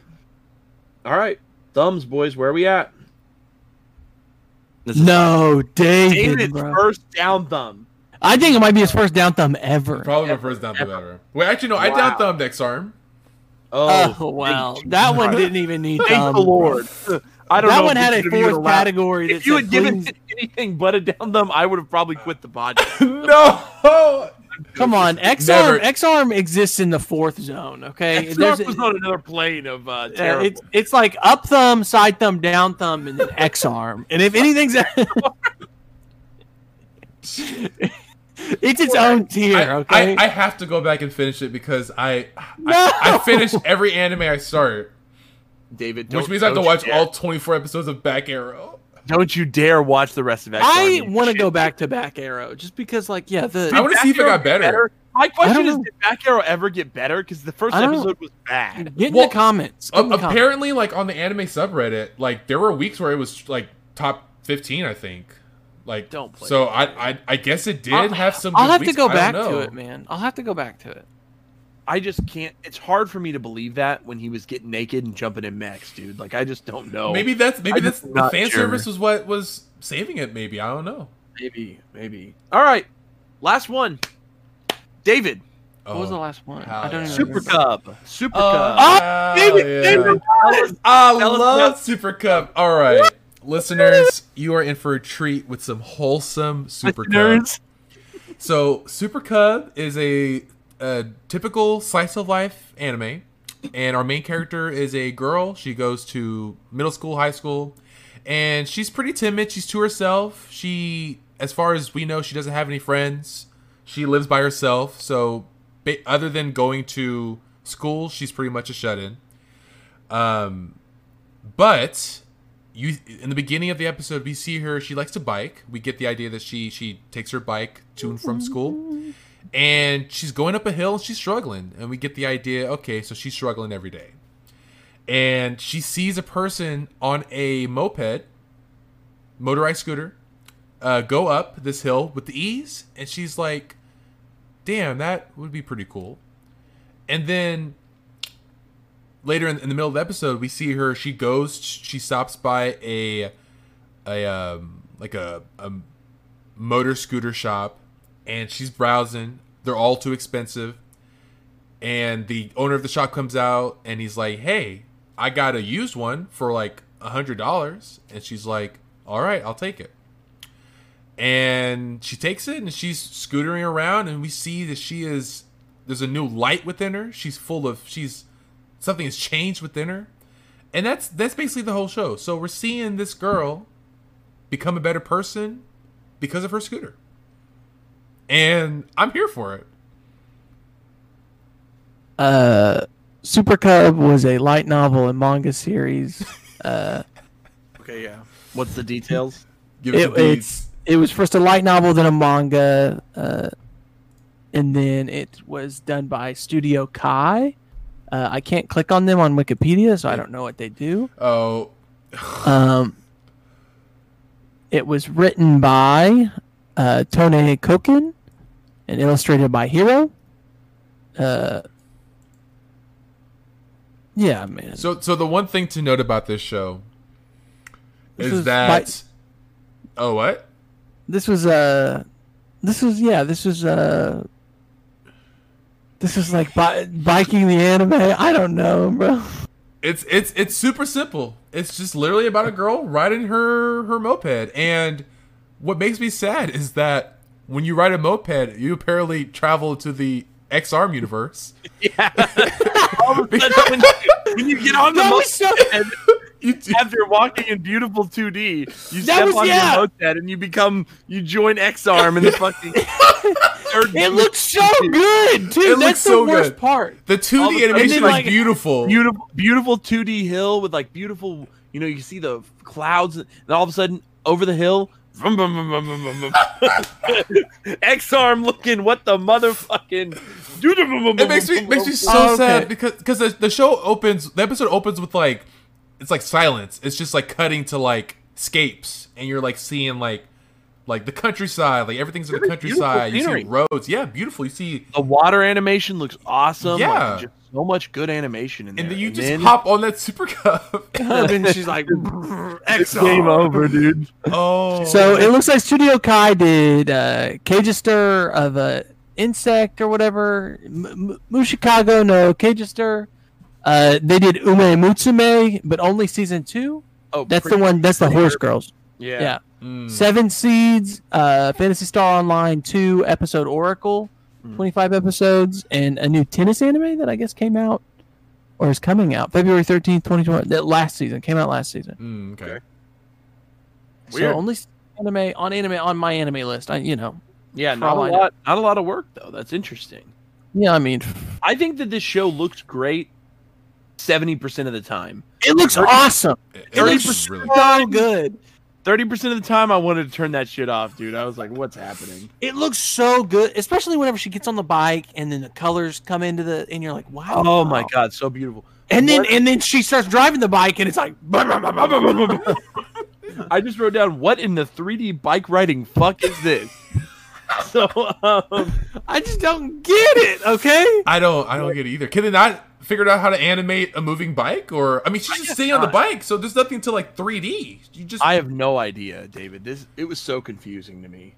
All right. Thumbs, boys. Where are we at? No, David, David's bro. first down thumb. I think it might be his first down thumb ever. Probably my first down thumb ever. ever. Wait, actually, no, I down thumbed X arm. Oh, Oh, wow, that one didn't even need Thank thumb. the Lord. I don't know. That know. one had a should have even fourth allowed- category. That If you said, had given it [LAUGHS] anything but a down thumb, I would have probably quit the podcast. [LAUGHS] no. Come on, X arm. X arm exists in the fourth zone. Okay, X There's- was on another plane of uh, terrible. it's it's like up thumb, side thumb, down thumb, and then X arm. And if anything's, [LAUGHS] it's its own tier. I, Okay. I, I have to go back and finish it because I No! I, I finish every anime I start, David, which don't- means I have to watch you dare- all 24 episodes of Back Arrow. Don't you dare watch the rest of X. I Army. want to go back to back arrow just because, like, yeah, the I wanna see if it got get better. My question is, know. did Back Arrow ever get better? Because the first I know. episode was bad. get in Well, the comments. Get in the comments. apparently, like on the anime subreddit, like there were weeks where it was like top 15, I think. Like, Don't play so that I, I I guess it did I'll- have some. I'll good have to go back to it, man. I'll have to go back to it. I just can't. It's hard for me to believe that when he was getting naked and jumping in mechs, dude. Like I just don't know. Maybe that's maybe I'm that's the fan sure. service was what was saving it. Maybe I don't know. maybe, maybe. All right, last one. David, What was Oh. the last one? I don't yeah. even Super. Cub, Super Oh, Cub. hell ah, David, yeah. David, tell I love Super Cub. All right, listeners, you are in for a treat with some wholesome Super Cub. listeners. So, Super Cub is a, a typical slice of life anime, and our main character is a girl. She goes to middle school, high school, and she's pretty timid. She's to herself. She, as far as we know, she doesn't have any friends. She lives by herself. So, other than going to school, she's pretty much a shut-in. Um, but you in the beginning of the episode we see her she likes to bike we get the idea that she she takes her bike to and from school and she's going up a hill and she's struggling and we get the idea okay so she's struggling every day and she sees a person on a moped motorized scooter uh, go up this hill with the ease and she's like damn that would be pretty cool and then later in, in the middle of the episode, we see her. She goes. She stops by a a um, like a, a motor scooter shop, and she's browsing. They're all too expensive. And the owner of the shop comes out, and he's like, "Hey, I got a used one for like a hundred dollars." And she's like, "All right, I'll take it." And she takes it, and she's scootering around, and we see that she is. There's a new light within her. She's full of. She's something has changed within her and that's that's basically the whole show so we're seeing this girl become a better person because of her scooter and i'm here for it Uh, Super Cub was a light novel and manga series. [LAUGHS] Uh, Okay, yeah. What's the details? Give it, the it's it was first a light novel, then a manga, uh, and then it was done by Studio Kai. Uh, I can't click on them on Wikipedia, so I don't know what they do. oh [SIGHS] Um, it was written by uh, Tone Koken and illustrated by Hero. Uh, yeah, man. so so the one thing to note about this show This is that oh what? This was uh this was yeah this was uh this was like bi- biking the anime. I don't know bro. It's it's it's super simple. It's just literally about a girl riding her her moped. And what makes me sad is that when you ride a moped you apparently travel to the x-arm universe Yeah. [LAUGHS] All of a sudden, [LAUGHS] when, you, when you get on the moped was so- [LAUGHS] you do- after walking in beautiful 2D, you That step was- on yeah. your moped and you become you join X Arm in the fucking it looks so good too It that's looks the so worst good. part the 2d of a sudden, animation is like, beautiful beautiful beautiful 2D hill with like beautiful you know you see the clouds and all of a sudden over the hill vroom, vroom, vroom, vroom, vroom, vroom. [LAUGHS] X arm looking what the motherfucking it makes me makes me so Oh, okay. sad because because the, the show opens the episode opens with like it's like silence it's just like cutting to like scapes and you're like seeing like like the countryside, like everything's in the countryside. You see roads, yeah, beautiful. You see, The water animation looks awesome. Yeah. like, just so much good animation in there. and then you just then- hop on that Super Cub. [LAUGHS] and she's like, [LAUGHS] It's game over, dude. oh, So it looks like Studio Kai did uh, Cagaster of a insect or whatever. M- M- Mushikago no Cagaster. Uh, they did Uma Musume, but only season two. Oh, That's the one. That's the horse good. girls. Yeah. Yeah. Mm. Seven Seeds, uh, Phantasy Star Online two episode Oracle, Mm. twenty five episodes, and a new tennis anime that I guess came out or is coming out February thirteenth, twenty twenty. That last season came out last season. Mm, okay. Okay. So Weird. only anime on anime on my anime list. I you know Yeah, not a all I know. lot. Not a lot of work though. That's interesting. yeah I mean I think that this show looks great seventy percent of the time. it looks Thirty- awesome. It, It it looks looks really. so good. Thirty percent of the time, I wanted to turn that shit off, dude. I was like, "What's happening?" It looks so good, especially whenever she gets on the bike and then the colors come into the and you're like wow. Oh my god, so beautiful. And then and then she starts driving the bike and it's like [LAUGHS] I just wrote down, "What in the 3D bike riding fuck is this?" [LAUGHS] so, um, I just don't get it. Okay. I don't. I don't get it either. Can they not figure out how to animate a moving bike? Or I mean, she's just guess sitting on the bike, so there's nothing to like 3D. You just. I have no idea, David. This it was so confusing to me.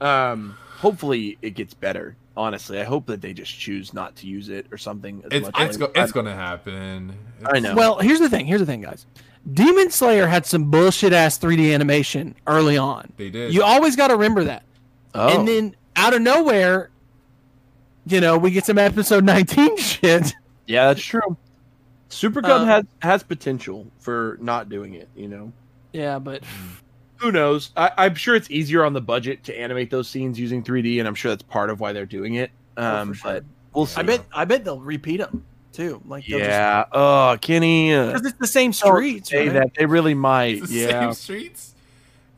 Um, hopefully, it gets better. Honestly, I hope that they just choose not to use it or something. As it's much it's, as- go, it's gonna happen. I know. Well, here's the thing. Here's the thing, guys. Demon Slayer had some bullshit ass 3D animation early on. They did. You always got to remember that. oh. And then out of nowhere, you know, we get some episode 19 [LAUGHS] shit. Yeah, that's true. Super Cub Uh, has has potential for not doing it. You know, Yeah, but who knows? I, I'm sure it's easier on the budget to animate those scenes using 3D, and I'm sure that's part of why they're doing it. Um, for sure. but we'll see. I bet I bet they'll repeat them too. Like they'll just- Yeah. Oh, Kenny. Uh, because it's the same streets. say right? that they really might. It's the Yeah. same streets.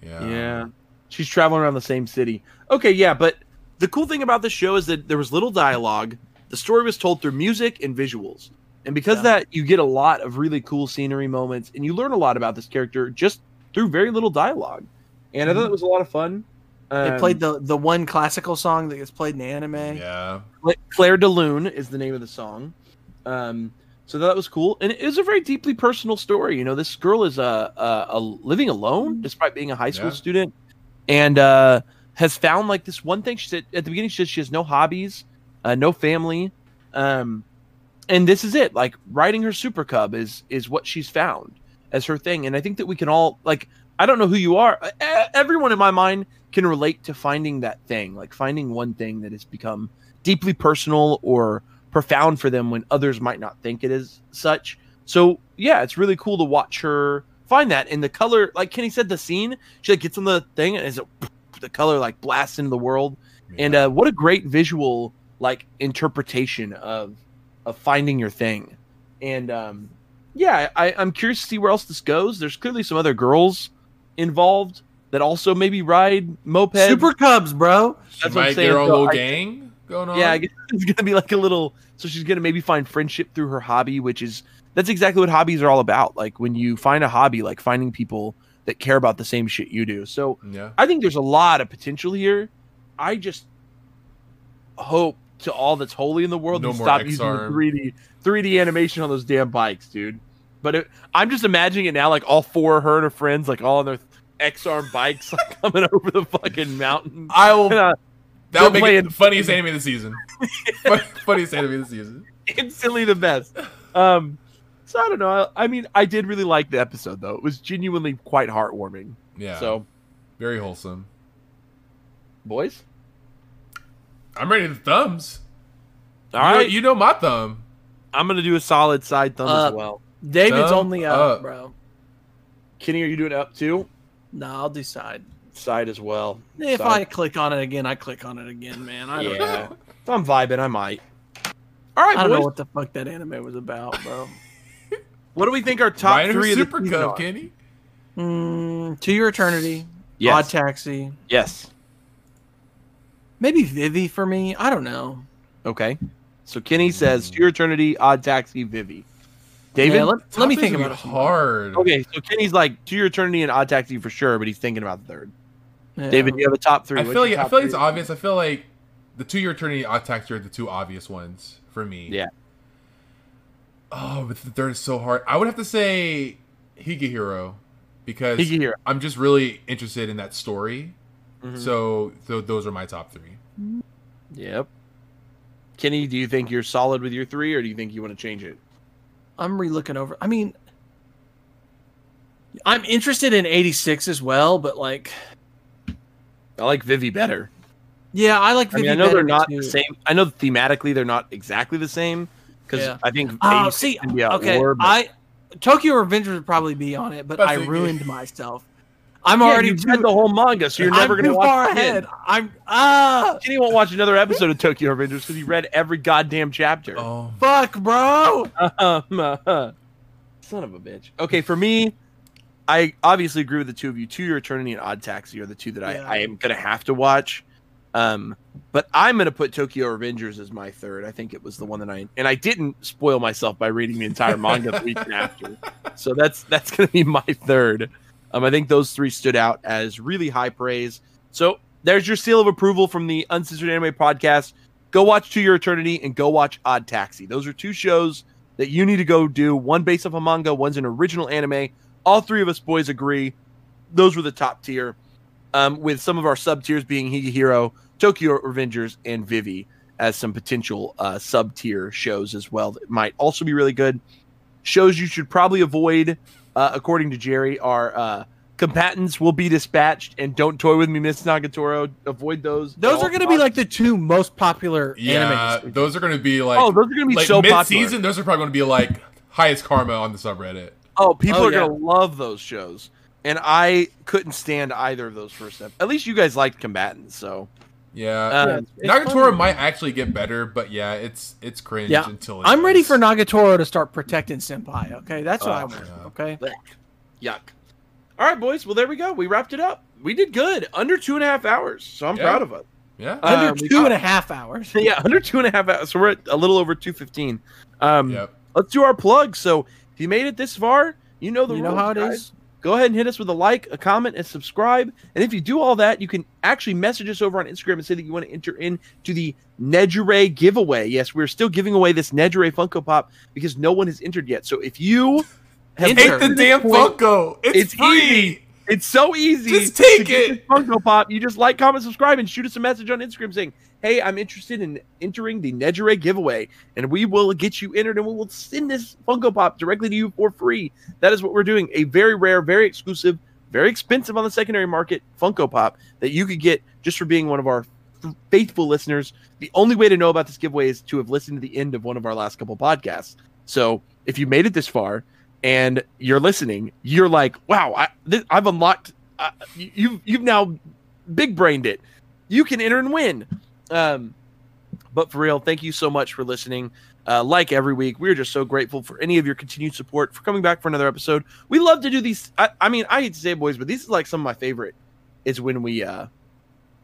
Yeah. Yeah. She's traveling around the same city. Okay, yeah, but the cool thing about this show is that there was little dialogue. The story was told through music and visuals. And because of Yeah. that, you get a lot of really cool scenery moments and you learn a lot about this character just through very little dialogue. And I thought it was a lot of fun. They Um, played the the one classical song that gets played in anime. Yeah. Clair de Lune is the name of the song. Um, so that was cool, and it is a very deeply personal story. You know, this girl is a, a, a living alone despite being a high school Yeah. student, and uh, has found like this one thing. She said at the beginning, she said she has no hobbies, uh, no family, um, and this is it. Like riding her super cub is is what she's found as her thing. And I think that we can all like. I don't know who you are. Everyone in my mind can relate to finding that thing, like finding one thing that has become deeply personal or profound for them when others might not think it is such. So yeah, it's really cool to watch her find that. And the color, like Kenny said, the scene she like gets on the thing and is the color like blasts into the world. And uh, what a great visual like interpretation of of finding your thing. And um, yeah, I, I'm curious to see where else this goes. There's clearly some other girls involved that also maybe ride mopeds. Super Cubs, bro. she that's what I'm saying, get own so little I- gang going on. Yeah, I guess [LAUGHS] it's gonna be like a little. So she's gonna maybe find friendship through her hobby, which is that's exactly what hobbies are all about. Like when you find a hobby, like finding people that care about the same shit you do. So Yeah. I think there's a lot of potential here. I just hope to all that's holy in the world No more stop using the 3D 3D animation on those damn bikes, dude. But it, I'm just imagining it now, like all four of her and her friends, like all on their X arm bikes, [LAUGHS] like coming over the fucking mountain. I will. [LAUGHS] And, uh, That would make it the funniest anime of the season. [LAUGHS] Funniest anime of the season. instantly the best. Um, so I don't know. I, I mean, I did really like the episode though. It was genuinely quite heartwarming. Yeah. So, very wholesome. boys, I'm ready to thumbs. all you know, right, you know my thumb. I'm gonna do a solid side thumb Uh, as well. David's Thumb only up, up. bro. Kenny, are you doing up too? No, I'll decide. Side Side as well. If Side. I click on it again, I click on it again, man. I don't, yeah, if I'm vibing, I might. All right, I don't boys. know what the fuck that anime was about, bro. [LAUGHS] What do we think our top Ryan three of Super the season Cub, are? Kenny. Mm, to your eternity. Yes. Odd Taxi. yes. Maybe Vivy for me. I don't know. Okay. So Kenny says to your eternity, odd taxi, Vivy. David. Yeah, let, let me think about it. Hard. okay, so Kenny's like to your eternity and odd taxi for sure, but he's thinking about the third. Yeah. David, you have a top three. I What's feel your like I top feel like it's three? obvious. I feel like the To Your Eternity odd taxi are the two obvious ones for me. Yeah. Oh, but the third is so hard. I would have to say Higehiro because Higehiro. I'm just really interested in that story. Mhm. So, so those are my top three. Yep. Kenny, do you think you're solid with your three, or do you think you want to change it? I'm re-looking over. I mean, I'm interested in 86 as well, but like, I like Vivy better. yeah, I like. I mean, Vivy I know they're not too. the same. I know thematically they're not exactly the same because Yeah. I think. Oh, 86 see, can be okay, war, but- I Tokyo Revengers would probably be on it, but But I ruined myself. I'm Yeah, already read the whole manga, so you're I'm never going to watch far it again. ahead. I'm ah Kenny won't watch another episode of Tokyo Revengers because he read every goddamn chapter. Oh, fuck, bro. Um, uh, [LAUGHS] son of a bitch. Okay, for me, I obviously agree with the two of you. To Your Eternity and Odd Taxi are the two that I, Yeah. I am gonna have to watch. Um, but I'm gonna put Tokyo Revengers as my third. I think it was the one that I and I didn't spoil myself by reading the entire manga the week after. [LAUGHS] So that's that's gonna be my third. Um, I think those three stood out as really high praise. So there's your seal of approval from the Uncensored Anime Podcast. Go watch To Your Eternity and go watch Odd Taxi. Those are two shows that you need to go do. One based off a manga, one's an original anime. All three of us boys agree those were the top tier. Um, with some of our sub tiers being Higehiro, Tokyo Revengers, and Vivy as some potential uh, sub tier shows as well that might also be really good. Shows you should probably avoid, uh, according to Jerry, are uh, Combatants Will Be Dispatched and Don't Toy With Me, Miss Nagatoro. Avoid those. Those They're going to be like the two most popular yeah. anime. Those are going to be like oh, those are going to be like so mid popular. season. Those are probably going to be like highest karma on the subreddit. Oh, people Oh, are yeah. gonna love those shows, and I couldn't stand either of those first episodes. At least you guys liked Combatants, so Yeah. um, It's Nagatoro funny. might actually get better, but yeah, it's it's cringe Yeah. until it I'm ready for Nagatoro to start protecting Senpai. Okay, that's what Oh, I want. yeah. Okay. yuck. All right, boys. Well, there we go. We wrapped it up. We did good, under two and a half hours. So I'm Yeah. proud of us. Yeah. Under we two got- and a half hours. [LAUGHS] yeah, under two and a half hours. So we're at a little over two fifteen. Um, yep. let's do our plug. So if you made it this far, you know the You know rules, how it guys. is. Go ahead and hit us with a like, a comment, and subscribe. And if you do all that, you can actually message us over on Instagram and say that you want to enter into the Nejire giveaway. Yes, we're still giving away this Nejire Funko Pop because no one has entered yet. So if you have. Take the damn Funko. It's, It's free. easy. It's so easy. Just take it. Funko Pop. You just like, comment, subscribe, and shoot us a message on Instagram saying, "Hey, I'm interested in entering the Nejire giveaway," and we will get you entered, and we will send this Funko Pop directly to you for free. That is what we're doing. A very rare, very exclusive, very expensive on the secondary market Funko Pop that you could get just for being one of our faithful listeners. The only way to know about this giveaway is to have listened to the end of one of our last couple podcasts. So if you made it this far and you're listening, you're like, "Wow, I, I've unlocked. Uh, you- you've now big brained it. You can enter and win." Um, but for real, thank you so much for listening. Uh, like every week, we're just so grateful for any of your continued support for coming back for another episode. We love to do these. I, I mean, I hate to say it, boys, but these is like some of my favorite. Is when we uh,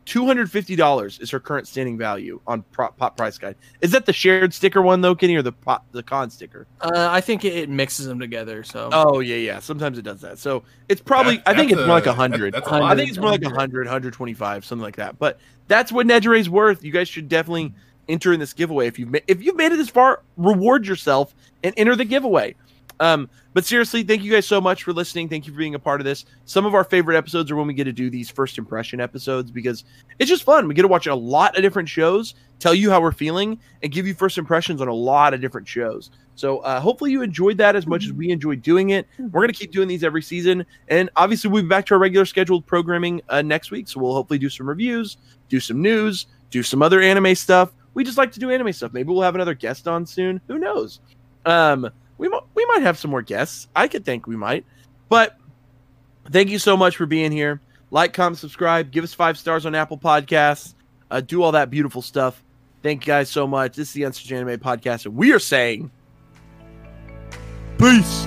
two hundred fifty dollars is her current standing value on Pop, Pop Price Guide. Is that the shared sticker one though, Kenny, or the pop, the con sticker? Uh, I think it, it mixes them together. So Oh yeah, yeah. Sometimes it does that. So it's probably. That- I think that's it's more like a- a hundred. that- that's a I lot. think it's more like a 100, 125, something like that. But that's what Nejire's worth. You guys should definitely enter in this giveaway if you've ma- if you've made it this far. Reward yourself and enter the giveaway. Um, but seriously, thank you guys so much for listening. Thank you for being a part of this. Some of our favorite episodes are when we get to do these first impression episodes because it's just fun. We get to watch a lot of different shows, tell you how we're feeling, and give you first impressions on a lot of different shows. So uh, hopefully you enjoyed that as much as we enjoyed doing it. We're gonna keep doing these every season, and obviously we'll be back to our regular scheduled programming uh, next week. So we'll hopefully do some reviews, do some news, do some other anime stuff. We just like to do anime stuff. Maybe we'll have another guest on soon. Who knows? Um, we might we might have some more guests. I could think we might. But thank you so much for being here. Like, comment, subscribe, give us five stars on Apple Podcasts, uh, do all that beautiful stuff. Thank you guys so much. This is the Uncensored Anime Podcast, and we are saying peace.